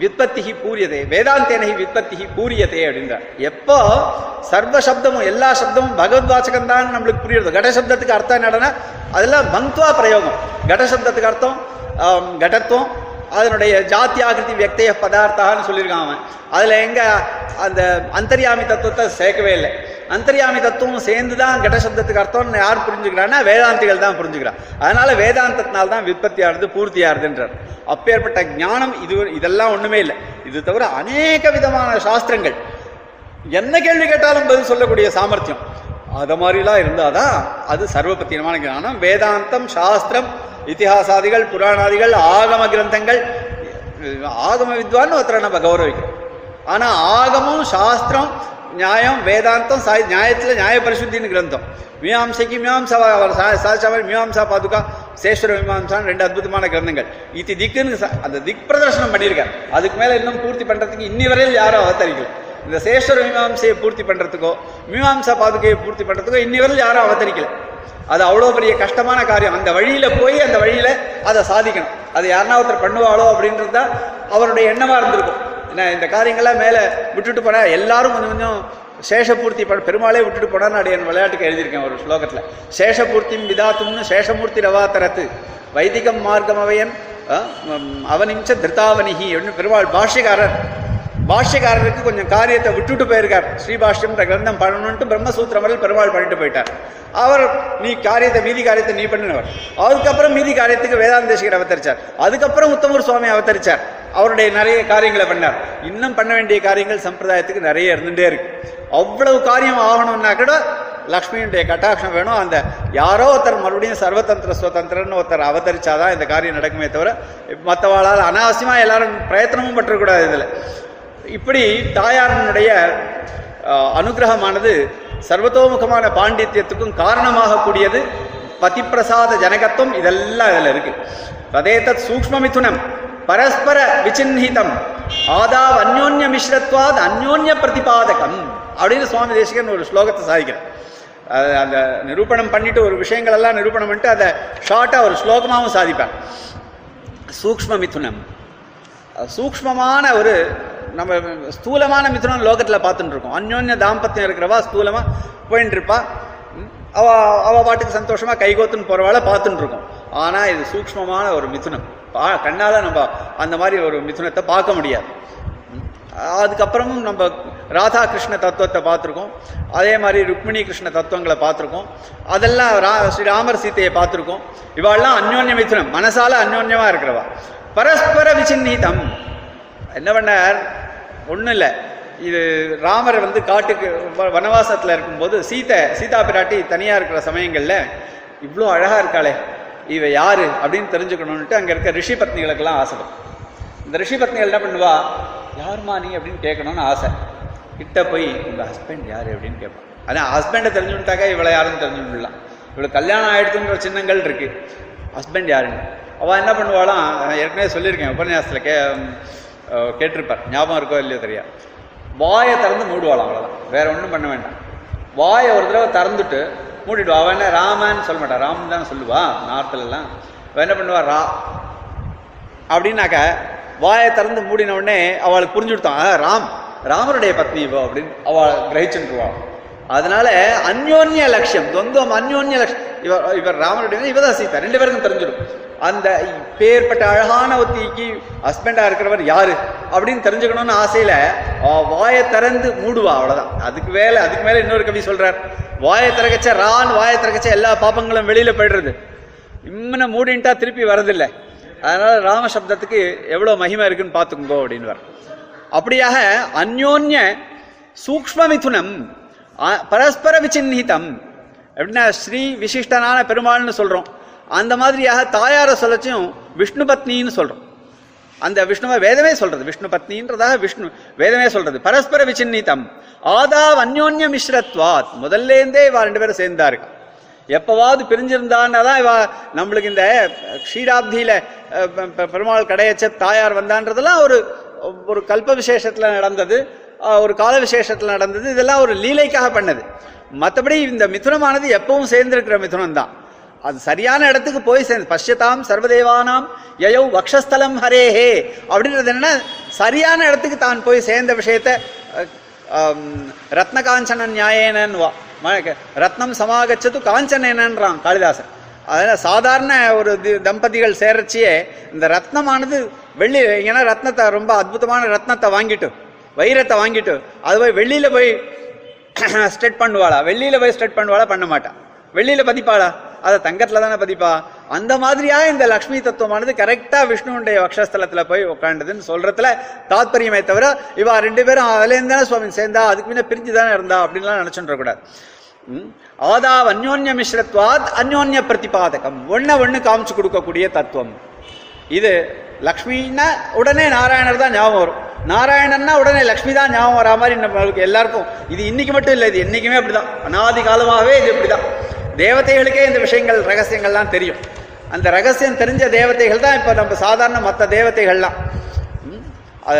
வித்பத்திகி பூரியதே வேதாந்தேனகி வித்பத்திகி பூரியதே அப்படின்ற எப்போ சர்வ சப்தமும் எல்லா சப்தமும் பகவத் வாசகம் தான் நம்மளுக்கு புரியுது கட சப்தத்துக்கு அர்த்தம் என்னடனா அதெல்லாம் பங்க்வா பிரயோகம். கடசப்தத்துக்கு அர்த்தம் கடத்துவம் அதனுடைய ஜாத்தி ஆகிருதி வியக்தேய பதார்த்தான்னு சொல்லியிருக்கான் அவன். அதில் எங்க அந்த அந்தரியாமி தத்துவத்தை சேர்க்கவே இல்லை. அந்தரியாமி தத்துவம் சேர்ந்து தான் கட சப்தத்துக்கு அர்த்தம்னு யார் புரிஞ்சுக்கிறான்னா வேதாந்திகள் தான் புரிஞ்சுக்கிறான். அதனால வேதாந்தத்தினால தான் விற்பத்தியானது பூர்த்தியானதுன்றார். அப்பேற்பட்ட ஞானம் இது இதெல்லாம் ஒன்றுமே இல்லை. இது தவிர அநேக விதமான சாஸ்திரங்கள். என்ன கேள்வி கேட்டாலும் பதில் சொல்லக்கூடிய சாமர்த்தியம். அதை மாதிரிலாம் இருந்தால் தான் அது சர்வபத்தியமான ஞானம். வேதாந்தம் சாஸ்திரம் இத்திஹாசாதிகள் புராணாதிகள் ஆகம கிரந்தங்கள் ஆகம வித்வான்னு ஒருத்தரை நம்ம கௌரவிக்கிறோம். ஆனால் ஆகமும் சாஸ்திரம் நியாயம் வேதாந்தம் சாய் நியாயத்தில் நியாய பரிசுத்தின்னு கிரந்தம். மீமாம்சைக்கு மீமாம்சா அவர் சா- மீமாம்சா பாதுகா சேஸ்வர மீமாம்சான்னு ரெண்டு அற்புதமான கிரந்தங்கள். இது திக்குன்னு அந்த திக் பிரதர்சனம் பண்ணியிருக்கார் அதுக்கு மேலே இன்னும் பூர்த்தி பண்ணுறதுக்கு இன்னி வரையில் யாரும் அவதரிக்கல. இந்த சேஸ்வர மீமாம்சையை பூர்த்தி பண்ணுறதுக்கோ மீமாம்சா பாதுகையை பூர்த்தி பண்ணுறதுக்கோ இன்னி வரையில் யாரும் அவதரிக்கல. அது அவ்வளோ பெரிய கஷ்டமான காரியம். அந்த வழியில் போய் அந்த வழியில் அதை சாதிக்கணும். அது யாருன்னா ஒருத்தர் பண்ணுவாளோ அப்படின்றது தான் அவருடைய எண்ணமாக இருந்திருக்கும். என்ன இந்த காரியங்கள்லாம் மேலே விட்டுட்டு போனால் எல்லாரும் கொஞ்சம் கொஞ்சம் சேஷபூர்த்தி பண்ண பெருமாளே விட்டுட்டு போனான்னு அடியன் விளையாட்டுக்கு எழுதியிருக்கேன் ஒரு ஸ்லோகத்தில். சேஷபூர்த்தி விதாத்தும்னு சேஷமூர்த்தி ரவாத்தரத்து. வைதிகம் மார்க்கம் அவையன் அவனிஞ்ச திருத்தாவனிகி அப்படின்னு பெருமாள் பாஷ்யக்காரர். பாஷ்யக்காரருக்கு கொஞ்சம் காரியத்தை விட்டுட்டு போயிருக்கார். ஸ்ரீபாஷ்யம்ன்ற கிரந்தம் பண்ணணும்ட்டு பிரம்மசூத்திரம் வரையில் பெருமாள் பண்ணிட்டு போயிட்டார். அவர் நீ காரியத்தை மீதி காரியத்தை நீ பண்ணினவர். அதுக்கப்புறம் மீதி காரியத்துக்கு வேதாந்த தேசிகர் அவதரிச்சார். அதுக்கப்புறம் உத்தமூர் சுவாமி அவதரிச்சார். அவருடைய நிறைய காரியங்களை பண்ணார். இன்னும் பண்ண வேண்டிய காரியங்கள் சம்பிரதாயத்துக்கு நிறைய இருந்துட்டே இருக்கு. அவ்வளவு காரியம் ஆகணும்னா கூட லக்ஷ்மியுடைய கட்டாட்சம் வேணும். அந்த யாரோ ஒருத்தர் மறுபடியும் சர்வதந்திர சுதந்திரன்னு ஒருத்தர் அவதரிச்சாதான் இந்த காரியம் நடக்குமே தவிர மற்றவாளால் அனாவசியமாக எல்லாரும் பிரயத்தனமும் பற்றக்கூடாது இதில். இப்படி தாயாரனுடைய அனுகிரகமானது சர்வதோமுகமான பாண்டித்யத்துக்கும் காரணமாக கூடியது பதிப்பிரசாத ஜனகத்துவம் இதெல்லாம் இதில் இருக்கு. ததேதத் சூக்ஷ்ம மிதுனம் பரஸ்பர விசின்ஹிதம் ஆதாவ் அந்யோன்ய மிஸ்ரத்வாத் அந்யோன்ய பிரதிபாதகம் அப்படின்னு சுவாமி தேசிகன் ஒரு ஸ்லோகத்தை சாதிக்கிறார். அந்த நிரூபணம் பண்ணிட்டு ஒரு விஷயங்கள் எல்லாம் நிரூபணம் பண்ணிட்டு அதை ஷார்ட்டாக ஒரு ஸ்லோகமாகவும் சாதிப்பார். சூக்ஷ்ம மிதுனம் சூக்ஷ்மமான ஒரு நம்ம ஸ்தூலமான மிதுனம் லோகத்தில் பார்த்துட்டு இருக்கோம் அந்யோன்ய தாம்பத்தியம் இருக்கிறவா ஸ்தூலமாக போயின்னு இருப்பா அவ அவ பாட்டுக்கு சந்தோஷமாக கைகோத்துன்னு போறவாள பார்த்துட்டு இருக்கோம் இது சூக்ஷ்மமான ஒரு மிதுனம். பா கண்ணால் நம்ம அந்த மாதிரி ஒரு மிதுனத்தை பார்க்க முடியாது. அதுக்கப்புறமும் நம்ம ராதா கிருஷ்ண தத்துவத்தை பார்த்துருக்கோம். அதே மாதிரி ருக்மிணி கிருஷ்ண தத்துவங்களை பார்த்துருக்கோம். அதெல்லாம் ரா ஸ்ரீராமர் சீதையை பார்த்துருக்கோம். இவாள்லாம் அந்யோன்ய மிதுனம். மனசால அந்யோன்யமாக இருக்கிறவா. பரஸ்பர விசின்னிதம் என்ன பண்ணார்? ஒன்றும் இல்லை இது ராமர் வந்து காட்டுக்கு வனவாசத்தில் இருக்கும்போது சீதை சீதா பிராட்டி தனியாக இருக்கிற சமயங்களில் இவ்வளோ அழகாக இருக்காளே இவ யாரு அப்படின்னு தெரிஞ்சுக்கணும்னுட்டு அங்கே இருக்க ரிஷி பத்னிகளுக்கெல்லாம் ஆசைப்படும் இந்த ரிஷி பத்னிகள் என்ன பண்ணுவா? யாருமா நீ? அப்படின்னு கேட்கணும்னு ஆசை. கிட்ட போய் உங்கள் ஹஸ்பண்ட் யார்? அப்படின்னு கேட்பான் ஆனால் ஹஸ்பண்டை தெரிஞ்சுட்டாக்கா இவளை யாருன்னு தெரிஞ்சுடலாம் இவ்வளோ கல்யாணம் ஆயிடுச்சுங்கிற சின்னங்கள் இருக்குது ஹஸ்பண்ட் யாருன்னு? அவள் என்ன பண்ணுவாளாம்? நான் ஏற்கனவே சொல்லியிருக்கேன் உபன்யாசத்தில் கே கேட்டிருப்பார். ஞாபகம் இருக்கோ இல்லையோ தெரியா வாயை திறந்து மூடுவாளாம் அவ்வளோதான் வேற ஒன்றும் பண்ண வேண்டாம். வாயை ஒரு தடவை திறந்துட்டு மூடிடுவா அவன் என்ன ராமன்னு சொல்ல மாட்டா ராமன் தானே சொல்லுவா நார்த்துலலாம் என்ன பண்ணுவா ரா. அப்படின்னாக்க வாயை திறந்து மூடின உடனே அவளுக்கு புரிஞ்சு கொடுத்தான். ராம் ராமருடைய பத்னி இவோ அப்படின்னு அவள் கிரகிச்சுருவா அதனால அந்யோன்ய லட்சியம் தொந்தம் அந்யோன்ய லட்சியம். இவர் இவர் ராமருடைய இவதான் சீதா ரெண்டு பேருக்கும் தெரிஞ்சிடும். அந்த பேர்பட்ட அழகான ஒத்திக்கு ஹஸ்பண்டா இருக்கிறவர் யாரு? அப்படின்னு தெரிஞ்சுக்கணும்னு ஆசையில வாயை திறந்து மூடுவா அவ்வளவுதான். அதுக்கு மேல அதுக்கு மேல இன்னொரு கவி சொல்றார் வாயை திறக்கச்ச ரான் வாயை திறக்கச்ச எல்லா பாப்பங்களும் வெளியில போயிடுறது. இம்மனை மூடின்ட்டா திருப்பி வரதில்லை அதனால ராம சப்தத்துக்கு எவ்வளவு மகிமை இருக்குன்னு பார்த்துக்கோங்க அப்படின்னு அப்படியாக அந்யோன்ய சூக்ம மிதுனம் பரஸ்பர விசின்னிதம் எப்படின்னா ஸ்ரீ விசிஷ்டனான பெருமாள்னு சொல்றோம். அந்த மாதிரியாக தாயாரை சொல்லச்சும் விஷ்ணு பத்னின்னு சொல்கிறோம் அந்த விஷ்ணுவை வேதமே சொல்றது. விஷ்ணு பத்னின்றதாக விஷ்ணு வேதமே சொல்றது. பரஸ்பர விசின்னிதம் ஆதாவ் அந்யோன்ய மிஸ்ரத்வாத் முதல்ல இருந்தே இவா ரெண்டு பேரும் சேர்ந்தாருக்கா எப்பவாவது பிரிஞ்சிருந்தான்னா தான் இவா நம்மளுக்கு இந்த க்ஷீராப்தியில பெருமாள் கடையச்ச தாயார் வந்தான்றதெல்லாம் ஒரு ஒரு கல்ப விசேஷத்துல நடந்தது. ஒரு கால விசேஷத்துல நடந்தது. இதெல்லாம் ஒரு லீலைக்காக பண்ணது. மற்றபடி இந்த மிதுனமானது எப்பவும் சேர்ந்திருக்கிற மிதுனம் தான் அது சரியான இடத்துக்கு போய் சேர்ந்து பஷ்யதாம் சர்வதேவானாம் யயௌ வக்ஷஸ்தலம் ஹரேஹே. அப்படின்றது என்னன்னா சரியான இடத்துக்கு தான் போய் சேர்ந்த விஷயத்த ரத்னகாஞ்சன நியாயேனன் வா ரத்னம் சமாகச்சது காஞ்சனேனன்றான் காளிதாசன். அதனால் சாதாரண ஒரு தி- தம்பதிகள் சேர்றச்சியே இந்த ரத்னமானது வெள்ளி ஏன்னா ரத்னத்தை ரொம்ப அற்புதமான ரத்னத்தை வாங்கிட்டு வைரத்தை வாங்கிட்டு அது போய் வெள்ளியில் போய் ஸ்ட்ரெட் பண்ணுவாளா? வெள்ளியில் போய் ஸ்ட்ரெட் பண்ணுவாளா? பண்ண மாட்டா. வெள்ளியில் பதிப்பாளா? அதை தங்கத்துல தானே பதிப்பா? அந்த மாதிரியா இந்த லக்ஷ்மி தத்துவமானது கரெக்டா விஷ்ணுடைய வக்ஷஸ்தலத்துல போய் உட்காண்டதுன்னு சொல்றதுல தாத்பரியமே தவிர இவா ரெண்டு பேரும் அதுல சுவாமி சேர்ந்தா அதுக்கு முன்ன பிரிஞ்சு தானே இருந்தா அப்படின்லாம் நினைச்சுட்டு கூடாது. ம். ஆதாவ் அந்யோன்ய மிஸ்ரத்வாத் அந்யோன்ய பிரதிபாதகம். ஒன்ன ஒண்ணு காமிச்சு கொடுக்கக்கூடிய தத்துவம். இது லக்ஷ்மின்னா உடனே நாராயணர் தான் ஞாபகம் வரும். நாராயணன்னா உடனே லக்ஷ்மி தான் ஞாபகம் வரா மாதிரி நம்மளுக்கு எல்லாருக்கும். இது இன்னைக்கு மட்டும் இல்லை இது என்னைக்குமே அப்படிதான். அனாதி காலமாகவே இது இப்படிதான். தேவதைகளுக்கே இந்த விஷயங்கள் ரகசியங்கள்லாம் தெரியும். அந்த ரகசியம் தெரிஞ்ச தேவதைகள் தான் இப்போ நம்ம சாதாரண மற்ற தேவதைகள்லாம். ம்.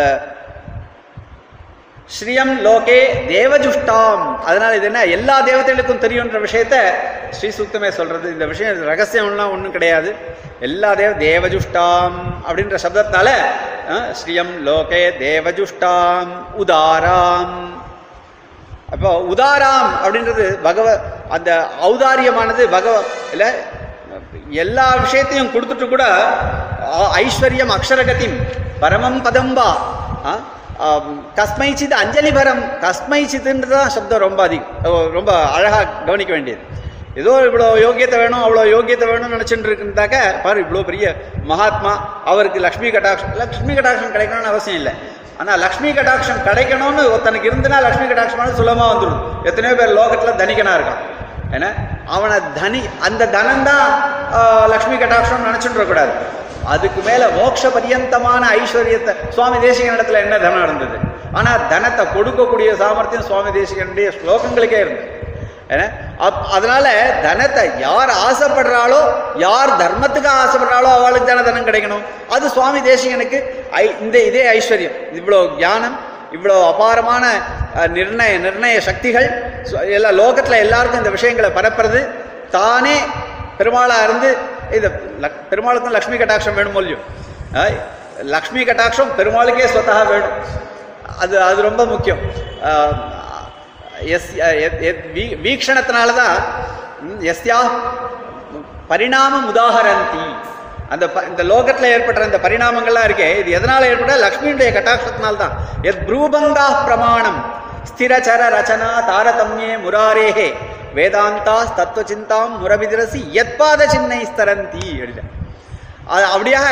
ஸ்ரீயம் லோகே தேவஜுஷ்டாம். அதனால இது என்ன? எல்லா தேவதைகளுக்கும் தெரியுன்ற விஷயத்த ஸ்ரீ சூக்தமே சொல்றது. இந்த விஷயம் ரகசியம்லாம் ஒன்றும் கிடையாது. எல்லா தேவ தேவஜுஷ்டாம் அப்படின்ற சப்தத்தால ஸ்ரீயம் லோகே தேவஜுஷ்டாம். உதாராம். அப்போ உதாராம் அப்படின்றது பகவ அந்த ஔதாரியமானது பகவ இல்லை எல்லா விஷயத்தையும் கொடுத்துட்டு கூட ஐஸ்வர்யம் அக்ஷரகதிம் பரமம் பதம்பா ஆ, கஸ்மைச்சித் அஞ்சலி பரம் கஸ்மைச்சித்துன்றது தான் சப்தம் ரொம்ப அதிகம் ரொம்ப அழகாக கவனிக்க வேண்டியது. ஏதோ இவ்வளோ யோக்கியத்தை வேணும் அவ்வளோ யோக்கியத்தை வேணும்னு நினச்சிட்டு இருக்குந்தாக்க பாரு இவ்வளோ பெரிய மகாத்மா அவருக்கு லக்ஷ்மி கடாட்சம் லக்ஷ்மி கடாட்சம் கிடைக்கணும்னு அவசியம் இல்லை. ஆனால் லக்ஷ்மி கடாட்சம் கிடைக்கணும்னு ஒருத்தனுக்கு இருந்துனா லக்ஷ்மி கடாட்சமானது சுலபமாக வந்துடும். எத்தனையோ பேர் லோகத்தில் தனிக்கனா இருக்கான். ஏன்னா அவனை தனி அந்த தனம்தான் லக்ஷ்மி கடாட்சம் நினைச்சுட்டு கூடாது அதுக்கு மேலே மோட்ச பரியந்தமான ஐஸ்வர்யத்தை சுவாமி தேசிகன் இடத்துல என்ன தனம் இருந்தது ஆனால் தனத்தை கொடுக்கக்கூடிய சாமர்த்தியம் சுவாமி தேசிகனுடைய ஸ்லோகங்களுக்கே இருந்தது. அப்- அதனால தனத்தை யார் ஆசைப்படுறாளோ யார் தர்மத்துக்கு ஆசைப்படுறாளோ அவளுக்கு தானே தனம் கிடைக்கணும். அது சுவாமி தேசிகனுக்கு ஐ- இந்த இதே ஐஸ்வர்யம். இவ்வளோ ஞானம் இவ்வளோ அபாரமான நிர்ணய நிர்ணய சக்திகள் எல்லா லோகத்தில் எல்லாருக்கும் இந்த விஷயங்களை பரப்புறது தானே பெருமாளாக இருந்து இது லக்- பெருமாளுக்கும் லக்ஷ்மி கட்டாட்சம் வேணும் இல்லையோ? லக்ஷ்மி கட்டாட்சம் பெருமாளுக்கே சொத்தாக வேணும். அது அது ரொம்ப முக்கியம். எஸ் எத்- எத் வீக்ஷணத்தினால தான் எஸ்யா பரிணாமம் உதாகரந்தி. அந்த ப- இந்த லோகத்துல ஏற்படுற இந்த பரிணாமங்கள்லாம் இருக்கே இது எதனால ஏற்பட லக்ஷ்மியுடைய கட்டாட்சத்தினால்தான். எத் புரூபங்கா பிரமாணம். ஸ்திரச்சர ரச்சனா தாரதமியே முராரேகே. வேதாந்தா தத்துவ சிந்தாம் முரவிதிரசி எத்பாத சின்னை ஸ்தரந்தி அப்படின்னா அப்படியாக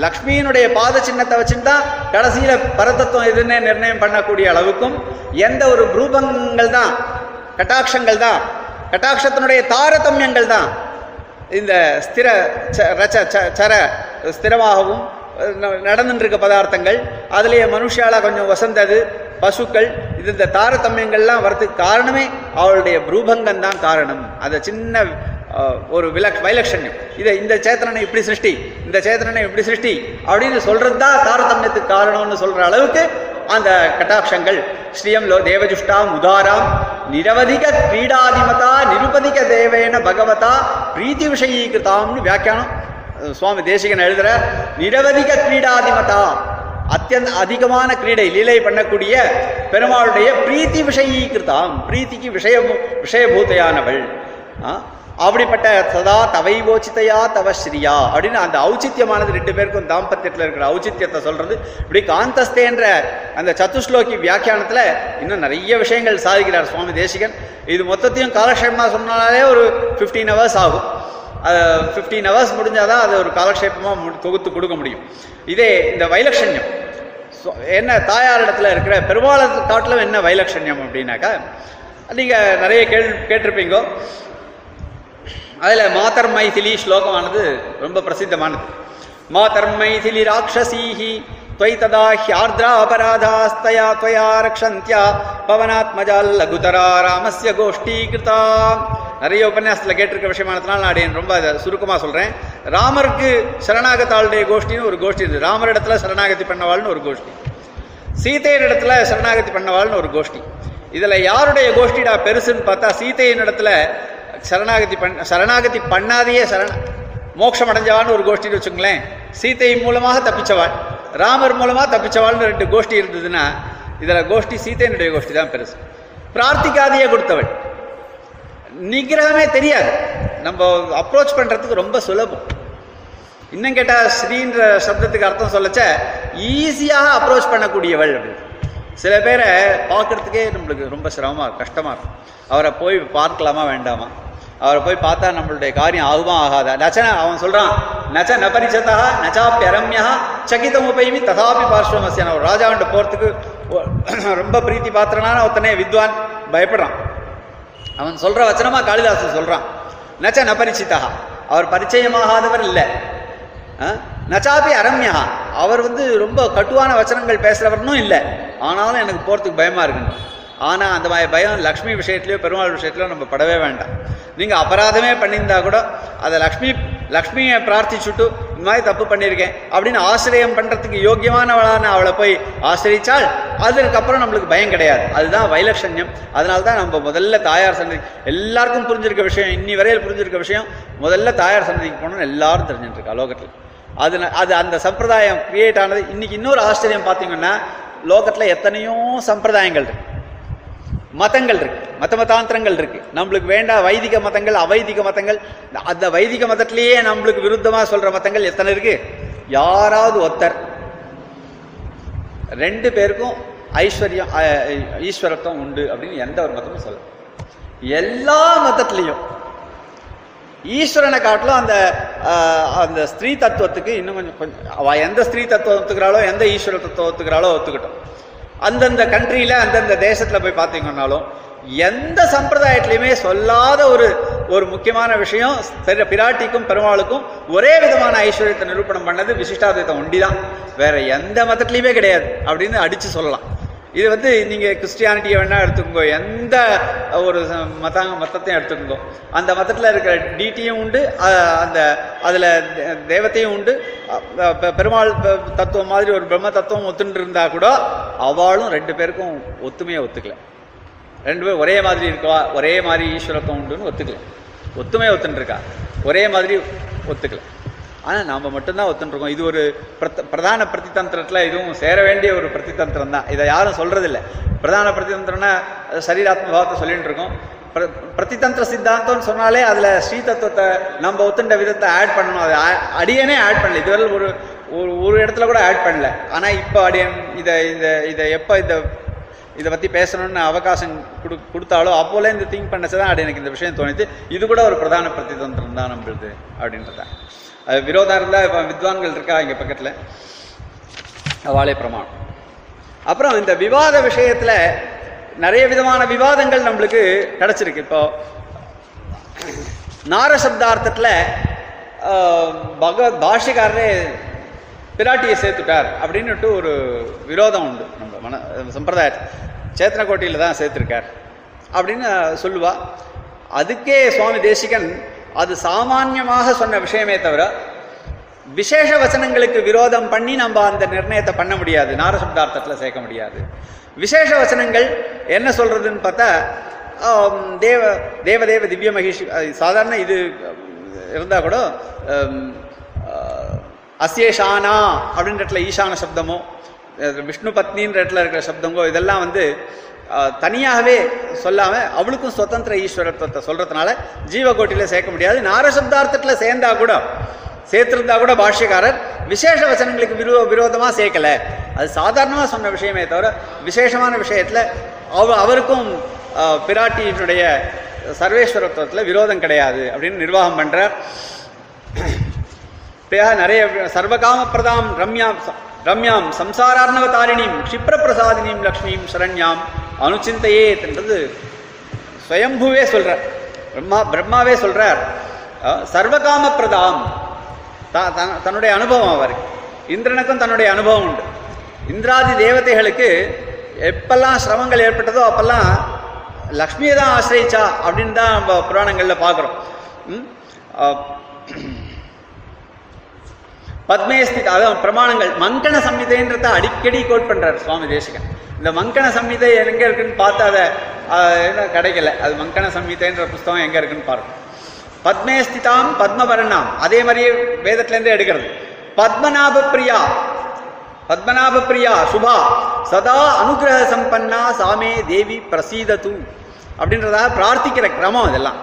லக்ஷ்மியினுடைய பாத சின்னத்தை வச்சுட்டு கடைசியில பரதத்துவம் எதுன்னு நிர்ணயம் பண்ணக்கூடிய அளவுக்கும் எந்த ஒரு குரூபங்கள் தான் கட்டாட்சங்கள் தான் கட்டாட்சத்தினுடைய தாரதமியங்கள் தான் இந்த ஸ்திர ச- ரச்ச ச- சர ஸ்திரமாகவும் ந- பதார்த்தங்கள். அதுலேயே மனுஷால கொஞ்சம் வசந்தது பசுக்கள் இது இந்த தாரதமியங்கள்லாம் வரதுக்கு காரணமே அவளுடைய ரூபங்கம் தான் காரணம். அதை சின்ன ஒரு விலக் வைலட்சண்யம் இதை இந்த சேத்தனனை இப்படி சிருஷ்டி இந்த சேத்தனனை இப்படி சிருஷ்டி அப்படின்னு சொல்றது தான் தாரதமியத்துக்கு காரணம்னு சொல்ற அளவுக்கு அந்த கட்டாட்சங்கள். ஸ்ரீயம் லோ தேவஜுஷ்டாம் உதாராம். நிரவதிக கிரீடாதிமதா நிருபதிக தேவேன பகவதா பிரீத்தி விஷயீகிருதாம்னு வியாக்கியானம் சுவாமி தேசிகன் எழுதுற நிரவதிக கிரீடாதிமதா. அத்தியந்த அதிகமான கிரீடை லீலை பண்ணக்கூடிய பெருமாளுடைய பிரீத்தி விஷயீகிருதாம் பிரீத்திக்கு விஷய விஷயபூத்தையானவள். ஆ? அப்படிப்பட்ட சதா தவைவோச்சிதையா தவ ஸ்ரீயா அப்படின்னு அந்த ஔச்சித்யமானது ரெண்டு பேருக்கும் தாம்பத்தியத்தில் இருக்கிற ஔச்சித்யத்தை சொல்றது. இப்படி காந்தஸ்தேன்ற அந்த சத்துஸ்லோகி வியாக்கியானத்தில் இன்னும் நிறைய விஷயங்கள் சாதிக்கிறார் சுவாமி தேசிகன். இது மொத்தத்தையும் காலக்ஷேபமாக சொன்னாலே ஒரு 15 ஹவர்ஸ் ஆகும். ஃபிஃப்டீன் ஹவர்ஸ் முடிஞ்சாதான் அது ஒரு காலக்ஷேபமாக மு- தொகுத்து கொடுக்க முடியும். இதே இந்த வைலட்சண்யம் என்ன தாயாரிடத்தில் இருக்கிற பெருமாள் காட்டிலும் என்ன வைலட்சண்யம் அப்படின்னாக்கா நீங்கள் நிறைய கேள் கேட்டிருப்பீங்கோ. அதுல மாதர் மைதிலி ஸ்லோகமானது ரொம்ப பிரசித்தமானது மாதர் மைதிலி ராட்சசீஹி त्वयि तदा ह्यार्द्रा अपराधास्तया त्वया रक्षन्त्या பவனாத்மஜால் லகுதரா ராமஸ்ய கோஷ்டீகிருதா நிறைய உபன்யாசத்தில் கேட்டிருக்க விஷயமானதுனால நான் அடியேன் ரொம்ப அதை சுருக்கமாக சொல்கிறேன் ராமருக்கு சரணாகத்தாளுடைய கோஷ்டின்னு ஒரு கோஷ்டி இருக்குது ராமர் இடத்துல சரணாகதி பண்ணவாள்னு ஒரு கோஷ்டி சீதையின் இடத்துல சரணாகதி பண்ணவாள்னு ஒரு கோஷ்டி இதுல யாருடைய கோஷ்டிடா பெருசுன்னு பார்த்தா சீதையின் இடத்துல சரணாகதி பண் சரணாகதி பண்ணாதையே சரண மோட்சம் அடைஞ்சவான்னு ஒரு கோஷ்டின்னு வச்சுங்களேன் சீதை மூலமாக தப்பிச்சவாள். ராமர் மூலமாக தப்பிச்சவாள்னு ரெண்டு கோஷ்டி இருந்ததுன்னா இதில் கோஷ்டி சீத்தையினுடைய கோஷ்டி தான் பெருசு. பிரார்த்திக்காதையே கொடுத்தவள். நிகிரகமே தெரியாது. நம்ம அப்ரோச் பண்ணுறதுக்கு ரொம்ப சுலபம். இன்னும் கேட்டால் ஸ்ரீன்ற சப்தத்துக்கு அர்த்தம் சொல்லச்ச ஈஸியாக அப்ரோச் பண்ணக்கூடியவள் அப்படின்னு சில பேரை பார்க்குறதுக்கே நம்மளுக்கு ரொம்ப சிரமமாக இருக்கும் இருக்கும். அவரை போய் பார்க்கலாமா வேண்டாமா? அவரை போய் பார்த்தா நம்மளுடைய காரியம் ஆகுமா ஆகாதா? நச்சன அவன் சொல்றான் நச்ச நபரிச்சதா நச்சாப்பி அரம்யா சகிதம் உபயமி ததாபி பார்ஸ்வமசியான ஒரு ராஜாவண்ட போறதுக்கு ரொம்ப பிரீத்தி பாத்திரனான ஒருத்தனே வித்வான் பயப்படுறான். அவன் சொல்ற வச்சனமா காளிதாசன் சொல்றான் நச்ச நபரிச்சிதா அவர் பரிச்சயமாகாதவர் இல்லை. நச்சாபி அரம்யா அவர் வந்து ரொம்ப கட்டுவான வச்சனங்கள் பேசுறவர்னும் இல்லை. ஆனாலும் எனக்கு போறதுக்கு பயமா இருக்குன்னு. ஆனால் அந்த மாதிரி பயம் லக்ஷ்மி விஷயத்துலையோ பெருமாள் விஷயத்துலையோ நம்ம படவே வேண்டாம். நீங்கள் அபராதமே பண்ணியிருந்தா கூட அதை லக்ஷ்மி லக்ஷ்மியை பிரார்த்திச்சுட்டு இந்த மாதிரி தப்பு பண்ணியிருக்கேன் அப்படின்னு ஆசிரியம் பண்ணுறதுக்கு யோக்கியமானவளான அவளை போய் ஆசிரிச்சால் அதுக்கப்புறம் நம்மளுக்கு பயம் கிடையாது. அதுதான் வைலட்சண்யம். அதனால தான் நம்ம முதல்ல தாயார் சன்னதி எல்லாருக்கும் புரிஞ்சிருக்க விஷயம் இன்னி வரையில் புரிஞ்சிருக்க விஷயம் முதல்ல தாயார் சன்னதிக்கு போகணும்னு எல்லாரும் தெரிஞ்சுட்டுருக்கா லோகத்தில் அது அது அந்த சம்பிரதாயம் கிரியேட் ஆனது. இன்னைக்கு இன்னொரு ஆச்சரியம் பார்த்தீங்கன்னா லோகத்தில் எத்தனையோ சம்பிரதாயங்கள் இருக்கு. மதங்கள் இருக்கு. மத மதாந்திரங்கள் இருக்கு. நம்மளுக்கு வேண்டாம் வைதிக மதங்கள் அவைதிக மதங்கள். அந்த வைதிக மதத்திலேயே நம்மளுக்கு விருத்தமா சொல்ற மதங்கள் எத்தனை இருக்கு? யாராவது ஒத்தர் ரெண்டு பேருக்கும் ஐஸ்வர்யம் அஹ், ஈஸ்வரத்துவம் உண்டு அப்படின்னு எந்த ஒரு மதமும் சொல்ல எல்லா மதத்திலையும் ஈஸ்வரனை காட்டிலும் அந்த அந்த ஸ்திரீ தத்துவத்துக்கு இன்னும் கொஞ்சம் கொஞ்சம் அவ எந்த ஸ்திரீ தத்துவம் ஒத்துக்கிறாளோ எந்த ஈஸ்வர தத்துவம் ஒத்துக்கிறாளோ ஒத்துக்கிட்டோம். அந்தந்த கண்ட்ரியில அந்தந்த தேசத்துல போய் பார்த்தீங்கன்னாலும் எந்த சம்பிரதாயத்திலையுமே சொல்லாத ஒரு ஒரு முக்கியமான விஷயம் பிராட்டிக்கும் பெருமாளுக்கும் ஒரே விதமான ஐஸ்வர்யத்தை நிரூபணம் பண்ணது விசிஷ்டாத்வைத்தம் ஒண்டிதான். வேற எந்த மதத்திலையுமே கிடையாது அப்படின்னு அடிச்சு சொல்லலாம். இது வந்து நீங்கள் கிறிஸ்டியானிட்டியை வேணால் எடுத்துக்கோங்க. எந்த ஒரு ச- மதத்தையும் எடுத்துக்கோங்க. அந்த மதத்தில் இருக்கிற டிடியும் உண்டு அந்த அதில் தெய்வத்தையும் உண்டு. பெருமாள் தத்துவம் மாதிரி ஒரு பிரம்ம தத்துவம் ஒத்துன்னு இருந்தா கூட அவளும் ரெண்டு பேருக்கும் ஒத்துமையை ஒத்துக்கல. ரெண்டு பேரும் ஒரே மாதிரி இருக்கா ஒரே மாதிரி ஈஸ்வரத்துவம் உண்டுன்னு ஒத்துக்கல. ஒத்துமையை ஒத்துன்னு இருக்கா? ஒரே மாதிரி ஒத்துக்கலை. ஆனால் நாம் மட்டும்தான் ஒத்துன்ட்ருக்கோம் இது ஒரு பிரத- பிரதான பிரதிதந்திரத்தில் இதுவும் சேர வேண்டிய ஒரு பிரதிதந்திரம் தான் இதை யாரும் சொல்கிறதில்ல பிரதான பிரதிதந்திரம்னா அது சரீராத்ம பாவத்தை சொல்லிட்டு இருக்கோம் பிர- பிரதிதந்திர சித்தாந்தம்னு சொன்னாலே அதில் ஸ்ரீ தத்துவத்தை நம்ம ஒத்துண்ட விதத்தை ஆட் பண்ணணும். அது அடியனே ஆட் பண்ணல. இதுவரை ஒரு ஒரு ஒரு இடத்துல கூட ஆட் பண்ணல. ஆனால் இப்போ அடியன் இதை இதை இதை எப்போ இந்த இதை பற்றி பேசணும்னு அவகாசம் கொடு கொடுத்தாலோ அப்போலே இந்த திங்க் பண்ணச்சதான் அப்படி எனக்கு இந்த விஷயம் தோணுது இது கூட ஒரு பிரதான பிரதிதந்திரம் தான் நம்மளுது அப்படின்றத. அது விரோதம் இருந்தா இப்போ வித்வான்கள் இருக்கா இங்க பக்கத்துல? அவாளே பிரமாணம். அப்புறம் இந்த விவாத விஷயத்துல நிறைய விதமான விவாதங்கள் நம்மளுக்கு கிடைச்சிருக்கு. இப்போ நாரசப்தார்த்தத்துல பகவத் பாஷிகாரரே பிராட்டியை சேர்த்துட்டார் அப்படின்னுட்டு ஒரு விரோதம் உண்டு நம்ம மன சம்பிரதாயத்தில் சேத்தனக்கோட்டையில் தான் சேர்த்துருக்கார். அப்படின்னு சொல்லுவா. அதுக்கே சுவாமி தேசிகன் அது சாமான்யமாக சொன்ன விஷயமே தவிர விசேஷ வசனங்களுக்கு விரோதம் பண்ணி நம்ம அந்த நிர்ணயத்தை பண்ண முடியாது. நாரசப்தார்த்தத்தில் சேர்க்க முடியாது. விசேஷ வசனங்கள் என்ன சொல்றதுன்னு பார்த்தா தேவ தேவதேவ திவ்ய மகிஷி சாதாரண இது இருந்தால் கூட ஆம், அஸ்யேஷானா அப்படின்ற இடத்துல ஈசான சப்தமோ விஷ்ணு பத்னின்ற இடத்துல இருக்கிற சப்தங்கோ இதெல்லாம் வந்து தனியாகவே சொல்லாமல் அவளுக்கும் சுதந்திர ஈஸ்வரத்துவத்தை சொல்கிறதுனால ஜீவகோட்டியில் சேர்க்க முடியாது. நாரசப்தார்த்தத்தில் சேர்ந்தா கூட சேர்த்திருந்தா கூட பாஷ்யக்காரர் விசேஷ வசனங்களுக்கு விரோ விரோதமாக சேர்க்கல. அது சாதாரணமாக சொன்ன விஷயமே தவிர விசேஷமான விஷயத்தில் அவ அவருக்கும் பிராட்டியினுடைய சர்வேஸ்வரத்துவத்தில் விரோதம் கிடையாது அப்படின்னு நிர்வாகம் பண்ணுறார் இப்படியாக நிறைய சர்வகாம பிரதாம் ரம்யா ரம்யாம் சம்சாரார்ணவ தாரிணியும் க்ஷிப்ரபிரசாதினியும் லக்ஷ்மியும் சரண்யாம். அனுச்சிந்தையே என்றது ஸ்வயம்புவே சொல்கிறார் பிரம்மா பிரம்மாவே சொல்கிறார் சர்வகாம பிரதாம் த- த- தன்னுடைய அனுபவம் அவருக்கு. இந்திரனுக்கும் தன்னுடைய அனுபவம் உண்டு. இந்திராதி தேவதைகளுக்கு எப்பெல்லாம் சிரமங்கள் ஏற்பட்டதோ அப்பெல்லாம் லக்ஷ்மியை தான் ஆசிரியிச்சா அப்படின்னு தான் நம்ம புராணங்களில் பார்க்குறோம் பத்மேஸ்தி அதான் பிரமாணங்கள் மங்கன சம்மிதைன்றத அடிக்கடி கோட் பண்றாரு சுவாமி தேசிகன். இந்த மங்கன சம்மிதை எங்க இருக்குன்னு பார்த்து அதை என்ன கிடைக்கல. அது மங்கன சம்மிதைன்ற புஸ்தகம் எங்க இருக்குன்னு பாருங்க. பத்மேஸ்திதாம் பத்மவர்ணாம் அதே மாதிரியே வேதத்துல இருந்து எடுக்கிறது. பத்மநாப பிரியா பத்மநாப பிரியா சுபா. சதா அனுகிரக சம்பன்னா சாமே தேவி பிரசீதத்து அப்படின்றதாக பிரார்த்திக்கிற கிரமம் இதெல்லாம்.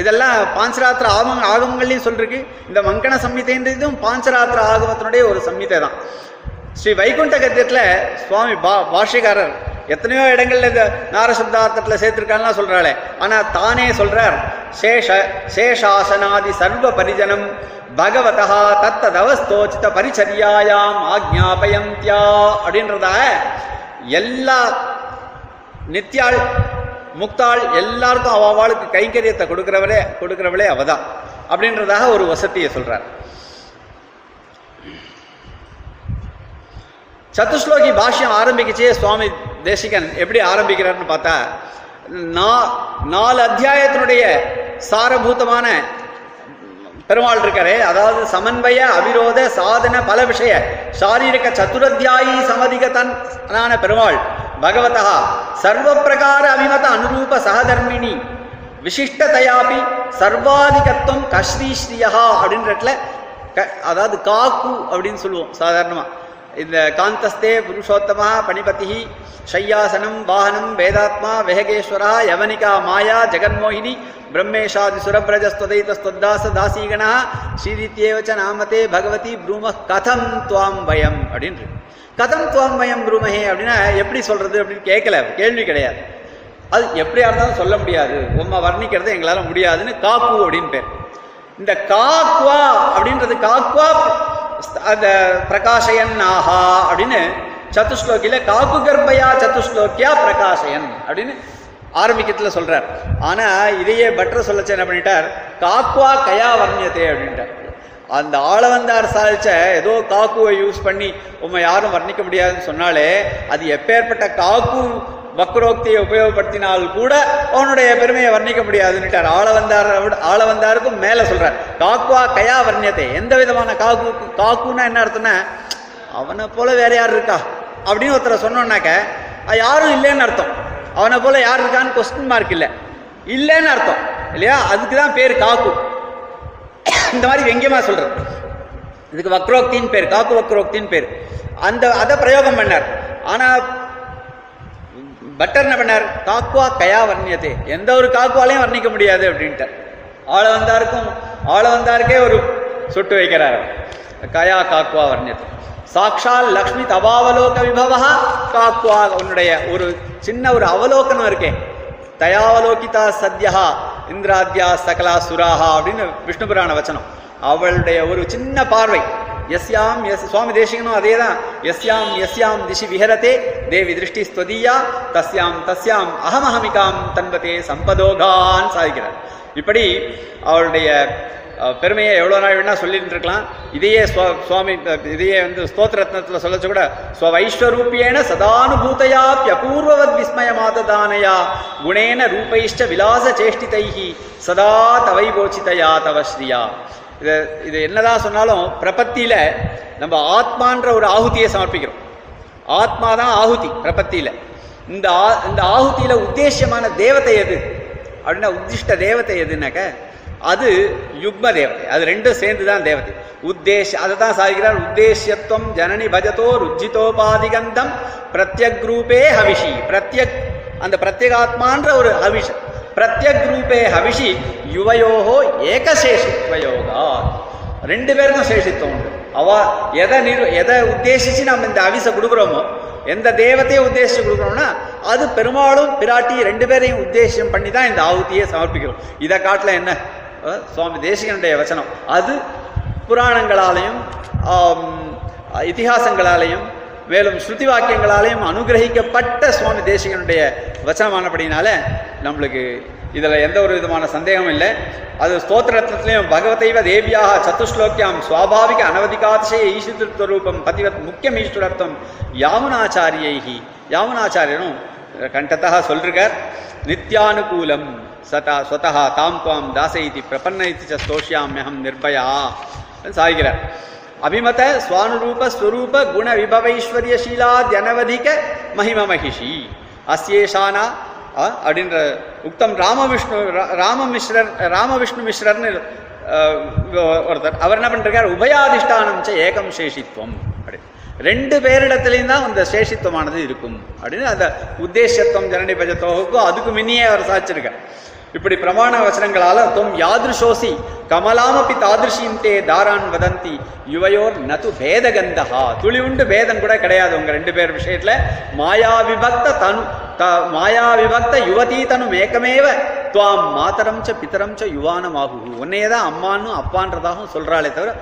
இதெல்லாம் பாஞ்சராத்திர ஆகம ஆகமங்கள்லையும் சொல்லிருக்கு. இந்த மங்கன சம்ஹிதைன்றதும் பாஞ்சராத்திர ஆகமத்தினுடைய ஒரு சம்ஹிதை தான். ஸ்ரீ வைகுண்ட கத்தியத்தில் சுவாமி பா பாஷிகாரர் எத்தனையோ இடங்கள்ல இந்த நாரசப்தார்த்தத்தில் சேர்த்திருக்கான்லாம் சொல்றாளே. ஆனால் தானே சொல்றார் சேஷ சேஷாசனாதி சர்வ பரிஜனம் பகவதா தத்ததவஸ்தோச்சித பரிச்சரியாயாம் ஆக்ஞாபயந்தியா அப்படின்றத எல்லா நித்யாள் முக்தாள் எல்லாருக்கும் அவ அவளுக்கு கைங்கரியத்தை கொடுக்கிறவளே கொடுக்கிறவளே அவதான். அப்படின்றதாக ஒரு வசதியை சொல்றார். சத்துஸ்லோகி பாஷ்யம் ஆரம்பிக்கிச்சே சுவாமி தேசிகன் எப்படி ஆரம்பிக்கிறார்னு பார்த்தா நா- நாலு அத்தியாயத்தினுடைய சாரபூதமான பெருமாள் இருக்காரு அதாவது சமன்வய அவிரோத சாதன பல விஷய சாரீரக சதுரத்தியாயி சமதிகதனான பெருமாள். பகவதா சர்வ பிரகார அபிமத அனுரூப சகதர்மிணி விசிஷ்டதையாபி சர்வாதிகத்துவம் கஸ்ரீஸ்ரீயா அப்படின்றட்ல க அதாவது காக்கு அப்படின்னு சொல்லுவோம் சாதாரணமாக இந்த காந்தஸ்தே புருஷோத்தமா பணிபதி ஷையாசனம் வாகனம் வேதாத்மா வெஹகேஸ்வரா யவனிகா மாயா ஜெகன்மோகினி பிரம்மேஷாதி சுரபிரஜஸ்வதைதஸ்வத்தாச தாசீகணா ஸ்ரீரித்யேவச்ச நாமதே பகவதி ப்ரூம கதம் துவாம் பயம் அப்படின்னு இருக்கு. கதம் துவாம் குருமகே அப்படின்னா எப்படி சொல்றது அப்படின்னு கேட்கல கேள்வி கிடையாது. அது எப்படியா இருந்தாலும் சொல்ல முடியாது. உம்மை வர்ணிக்கிறது எங்களால் முடியாதுன்னு காக்கு அப்படின்னு பேர். இந்த காக்வா அப்படின்றது காக்வா அந்த பிரகாஷயன் ஆஹா அப்படின்னு சத்துஸ்லோக்கியில காக்கு கர்ப்பையா சத்துஸ்லோக்கியா பிரகாஷயன் அப்படின்னு ஆரம்பிக்கத்துல சொல்றார். ஆனா இதையே பட்டர் சொல்லச்சு என்ன பண்ணிட்டார்? காக்வா கயா வர்ணியத்தை அப்படின்ட்டார். அந்த ஆளவந்தார் சாதிச்ச ஏதோ காக்குவை யூஸ் பண்ணி உண்மை யாரும் வர்ணிக்க முடியாதுன்னு சொன்னாலே அது எப்பேற்பட்ட காக்கு வக்ரோக்தியை உபயோகப்படுத்தினால் கூட அவனுடைய பெருமையை வர்ணிக்க முடியாதுன்னுட்டார். ஆளவந்தார் ஆளவந்தாருக்கும் மேல சொல்றார். காக்குவா கயா வர்ணியத்தை. எந்த விதமான காக்கு காக்குன்னா என்ன அர்த்தம்னா அவனை போல வேற யார் இருக்கா? அப்படின்னு ஒருத்தரை சொன்னோன்னாக்க அது யாரும் இல்லைன்னு அர்த்தம். அவனை போல யார் இருக்கான்னு கொஸ்டின் மார்க் இல்லை. இல்லைன்னு அர்த்தம். இல்லையா? அதுக்கு தான் பேர் காக்கு. இந்த மாதிரி வெங்கியமாக சொல்கிறது இதுக்கு வக்ரோக்தின்னு பேர் காக்கு வக்ரோக்தின்னு பேர். அந்த அதை பிரயோகம் பண்ணார். ஆனால் பட்டர் என்ன பண்ணார்? காக்குவா கயா வர்ணியதே. எந்த ஒரு காக்குவாலையும் வர்ணிக்க முடியாது அப்படின்ட்டு. ஆள வந்தாருக்கும் ஆள வந்தாருக்கே ஒரு சுட்டு வைக்கிறார் கயா காக்குவா வர்ணியது. சாக்ஷால் லக்ஷ்மி தபாவலோக விபவா காக்குவா. உன்னுடைய ஒரு சின்ன ஒரு அவலோகனம் இருக்கே. தயாவலோகிதா சத்யா இந்திராத்யா சகலா சுராஹா அப்படின்னு விஷ்ணு புராண வச்சனம். அவளுடைய ஒரு சின்ன பார்வை. எஸ்யாம் எஸ் சுவாமி தேசிகனும் அதே தான் எஸ்யாம் எஸ்யாம் திசி விஹரதே தேவி திருஷ்டி ஸ்வதீயா தஸ்யாம் தஸ்யாம் அகமஹமிகாம் தன்பதே சம்பதோகான் சாதிக்கிறார். இப்படி அவளுடைய பெருமையை எவ்வளோ நாள் வேணால் சொல்லிட்டு இருக்கலாம். இதையே சுவா- சுவாமி இதையே வந்து ஸ்தோத்திரத்னத்தில் சொல்லச்சு கூட ஸ்வவைஸ்வரூபியேன சதானுபூதையாப்யபூர்வவத் விஸ்மயமாததானயா குணேன ரூபைஷ்ட விலாச சேஷ்டிதைஹி சதா தவைவோச்சிதயா தவ ஸ்ரீயா. இது இது என்னதான் சொன்னாலும் பிரபத்தியில் நம்ம ஆத்மான்ற ஒரு ஆகுதியை சமர்ப்பிக்கிறோம். ஆத்மா தான் ஆகுதி பிரபத்தியில். இந்த ஆ- இந்த ஆகுதியில் உத்தேசியமான தேவத்தை எது? அப்படின்னா உத்திஷ்ட தேவத்தை எதுனாக்க அது யுக்ம தேவதை அது ரெண்டும் சேர்ந்து தான் தேவதை. உத்தேச அதை தான் சாதிக்கிறார். உத்தேசியத்துவம் ஜனனி பஜதோ ருஜிதோபாதிகந்தம் பிரத்யக் ரூபே ஹவிஷி. பிரத்யக் அந்த பிரத்யேகாத்மான்ற ஒரு ஹவிஷ். பிரத்யக் ரூபே ஹவிஷி யுவயோகோ ஏகசேஷித்வயோகா. ரெண்டு பேருக்கும் சேஷித்துவம் உண்டு. அவ எதை நிரு எதை உத்தேசிச்சு நம்ம இந்த அவிசை கொடுக்குறோமோ எந்த தேவத்தையை உத்தேசிச்சு கொடுக்குறோம்னா அது பெருமாளும் பிராட்டி ரெண்டு பேரையும் உத்தேசம் பண்ணி தான் இந்த ஆகுதியை சமர்ப்பிக்கிறோம். இதை காட்டில் என்ன? சுவாமி தேசிகனுடைய வச்சனம். அது புராணங்களாலையும் ஆம், இதிகாசங்களாலையும் மேலும் ஸ்ருதி வாக்கியங்களாலையும் அனுகிரகிக்கப்பட்ட சுவாமி தேசிகனுடைய வச்சனமானபடினால நம்மளுக்கு இதில் எந்த ஒரு விதமான சந்தேகமும் இல்லை. அது ஸ்தோத்திரத்திலையும் பகவதைவ தேவியாக சத்துஸ்லோக்கியாம் சுவாபாவிக அனவதிகாதிசய ஈஸ்வரத்துவ ரூபம் பதிவத் முக்கியம் ஈஸ்வரத்துவம் யாமுனாச்சாரியைகி யாமுனாச்சாரியனும் கண்டத்தா சொல்றார் நித்யானுகூலம். சதா ஸ்வதா தாம் துவாம் தாச இதி பிரபன்ன இத்தி ச ஸ்தோஷ்யாமியகம் நிர்பயா சாதிக்கிறார் அபிமத சுவானுரூப ஸ்வரூப குண விபவைஸ்வர்ய ஷீலாத் மகிம மகிஷி. அஸ்யேஷானா அப்படின்ற உக்தம் ராமவிஷ்ணு ராமமிஸ்ரர் ராமவிஷ்ணு மிஸ்ரர்னு ஒருத்தர். அவர் என்ன பண்ணிருக்கார்? உபயாதிஷ்டானம் ச ஏகம் சேஷித்வம். அப்படி. ரெண்டு பேரிடத்துலையும் தான் அந்த சேஷித்துவமானது இருக்கும். அப்படின்னு அந்த உத்தேசத்துவம் ஜனனி பஜத்தோகக்கும் அதுக்கு மின்னியே அவர் சாச்சிருக்கார் இப்படி பிரமாண வசனங்களால தொம் யாதிருஷோசி கமலாமப்பி தாதிருஷீம் தே தாரான் வதந்தி யுவையோர் நது பேதகந்தஹா. துளி உண்டு பேதம் கூட கிடையாது உங்க ரெண்டு பேர் விஷயத்துல. மாயா விபக்த தனு த- மாயா விபக்த யுவதி தனு மேக்கமேவ துவாம் மாதரம் ச பிதரம் ச யுவானமாகு. உன்னையே தான் அம்மான்னு அப்பான்றதாகவும் சொல்றாளே தவிர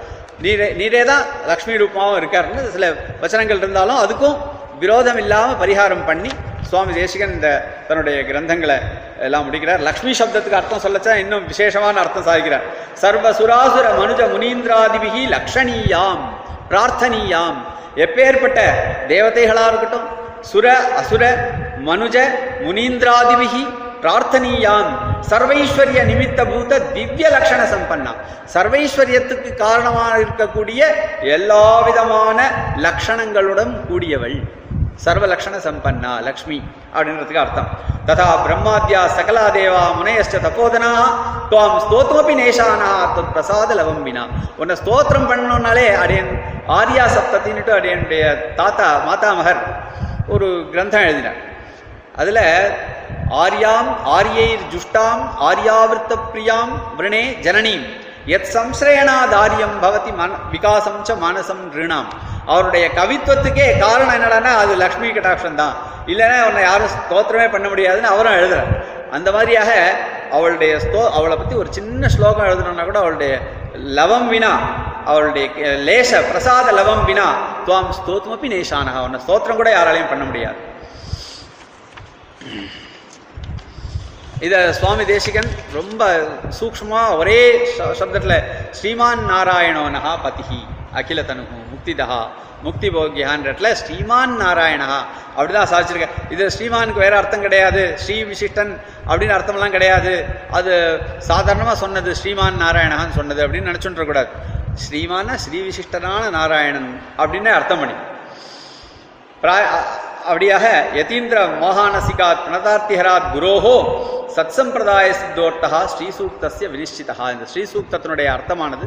நீரே நீரே தான் லக்ஷ்மி ரூபமாகவும் இருக்காருன்னு சில வசனங்கள் இருந்தாலும் அதுக்கும் விரோதம் இல்லாம பரிகாரம் பண்ணி சுவாமி தேசிகன் இந்த தன்னுடைய கிரந்தங்களை எல்லாம் முடிக்கிறார். லக்ஷ்மி சப்தத்துக்கு அர்த்தம் சொல்லச்சா இன்னும் விசேஷமான அர்த்தம் சாதிக்கிறார். சர்வ சுராசுர மனுஜ முனீந்திராதிபிகி லக்ஷணீயாம் பிரார்த்தனீயாம். எப்பேற்பட்ட தேவதைகளாக இருக்கட்டும் சுர அசுர மனுஜ முனீந்திராதிபிகி பிரார்த்தனீயாம். சர்வைஸ்வரிய நிமித்த பூத திவ்ய லக்ஷண சம்பன்னா. சர்வைஸ்வரியத்துக்கு காரணமாக இருக்கக்கூடிய எல்லா விதமான லக்ஷணங்களுடன் கூடியவள். சர்வலக்ஷண சம்பன்னா லக்ஷ்மி அப்படின்றதுக்கு அர்த்தம். ததா பிரம்மாத்யா சகலா தேவா முனையஸ்ட தபோதனா துவாம் ஸ்தோத்ரமபி நேஷானா பிரசாத லவம்பினா உன்னை ஸ்தோத்திரம் பண்ணணும்னாலே அடையன் ஆரியா சப்தத்தின்ட்டு அடையனுடைய தாத்தா மாதாமகர் ஒரு கிரந்தம் எழுதினார். அதில் ஆரியாம் ஆரியைர் ஜுஷ்டாம் ஆரியாவிருத்த பிரியாம் விரணே ஜனனீம். எத் சம்ஸ்ரயணாதாரியம் பவதி மன விகாசம் ச மானசம் ரிணாம். அவருடைய கவித்துவத்துக்கே காரணம் என்னடான்னா அது லக்ஷ்மி கடாட்சம் தான். இல்லைன்னா அவனை யாரும் ஸ்தோத்திரமே பண்ண முடியாதுன்னு அவரும் எழுதுறாரு. அந்த மாதிரியாக அவளுடைய ஸ்தோ அவளை பற்றி ஒரு சின்ன ஸ்லோகம் எழுதணும்னா கூட அவளுடைய லவம் வினா அவளுடைய லேச பிரசாத லவம் வினா துவாம் ஸ்தோத்மப்பி நேஷானக அவனை ஸ்தோத்திரம் கூட யாராலையும் பண்ண முடியாது. இதை சுவாமி தேசிகன் ரொம்ப சூக்ஷமாக ஒரே சப்தத்தில் ஸ்ரீமான் நாராயணோனஹா பதிஹி அகில தனுகும் முக்திதா முக்தி போகியான்றதுல ஸ்ரீமான் நாராயணஹா. அப்படிதான் சாதிச்சிருக்க. இது ஸ்ரீமானுக்கு வேற அர்த்தம் கிடையாது. ஸ்ரீ விசிஷ்டன் அப்படின்னு அர்த்தம்லாம் கிடையாது. அது சாதாரணமாக சொன்னது ஸ்ரீமான் நாராயணஹான்னு சொன்னது அப்படின்னு நினைச்சுட்டு ஸ்ரீமான ஸ்ரீ விசிஷ்டனான நாராயணன் அப்படின்னு அர்த்தம் பண்ணி. பிராய அப்படியாக யதீந்திர மோகானசிகாத் பிரணதார்த்திகராத் குரோஹோ சத்சம்பிரதாய சித்தோர்த்தா ஸ்ரீசூக்தசிய வினிஷ்டிதா இந்த ஸ்ரீசூக்தத்தினுடைய அர்த்தமானது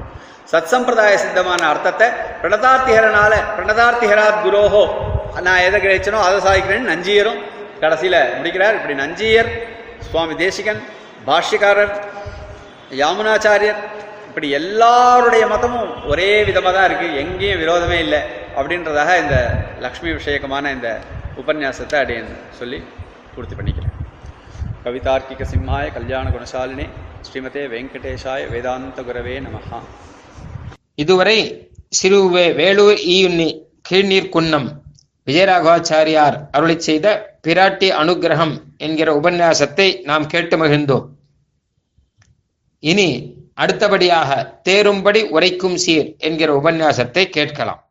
சத்சம்பிரதாய சித்தமான அர்த்தத்தை பிரணதார்த்திகரனால பிரணதார்த்திகராத் குரோஹோ நான் எதை கிடைச்சனோ அதை சாதிக்கிறேன்னு நஞ்சியரும் கடைசியில் முடிக்கிறார். இப்படி நஞ்சியர் சுவாமி தேசிகன் பாஷ்யக்காரர் யாமுனாச்சாரியர் இப்படி எல்லாருடைய மதமும் ஒரே விதமாக தான் இருக்குது எங்கேயும் விரோதமே இல்லை. அப்படின்றதாக இந்த லக்ஷ்மி விஷயகமான இந்த உபன்யாசத்தை அடையன் சொல்லி பூர்த்தி பண்ணிக்கிறேன். கவிதார்க்கிக சிம்மாய கல்யாண குணசாலினே ஸ்ரீமதே வெங்கடேஷாய வேதாந்த குரவே நமஹா. இதுவரை சிறுவே வேலூர் ஈயுன்னி கீழ்நீர் குன்னம் விஜயராகவாச்சாரியார் அருளை செய்த பிராட்டி அனுகிரகம் என்கிற உபன்யாசத்தை நாம் கேட்டு மகிழ்ந்தோம். இனி அடுத்தபடியாக தேரும்படி உரைக்கும் சீர் என்கிற உபன்யாசத்தை கேட்கலாம்.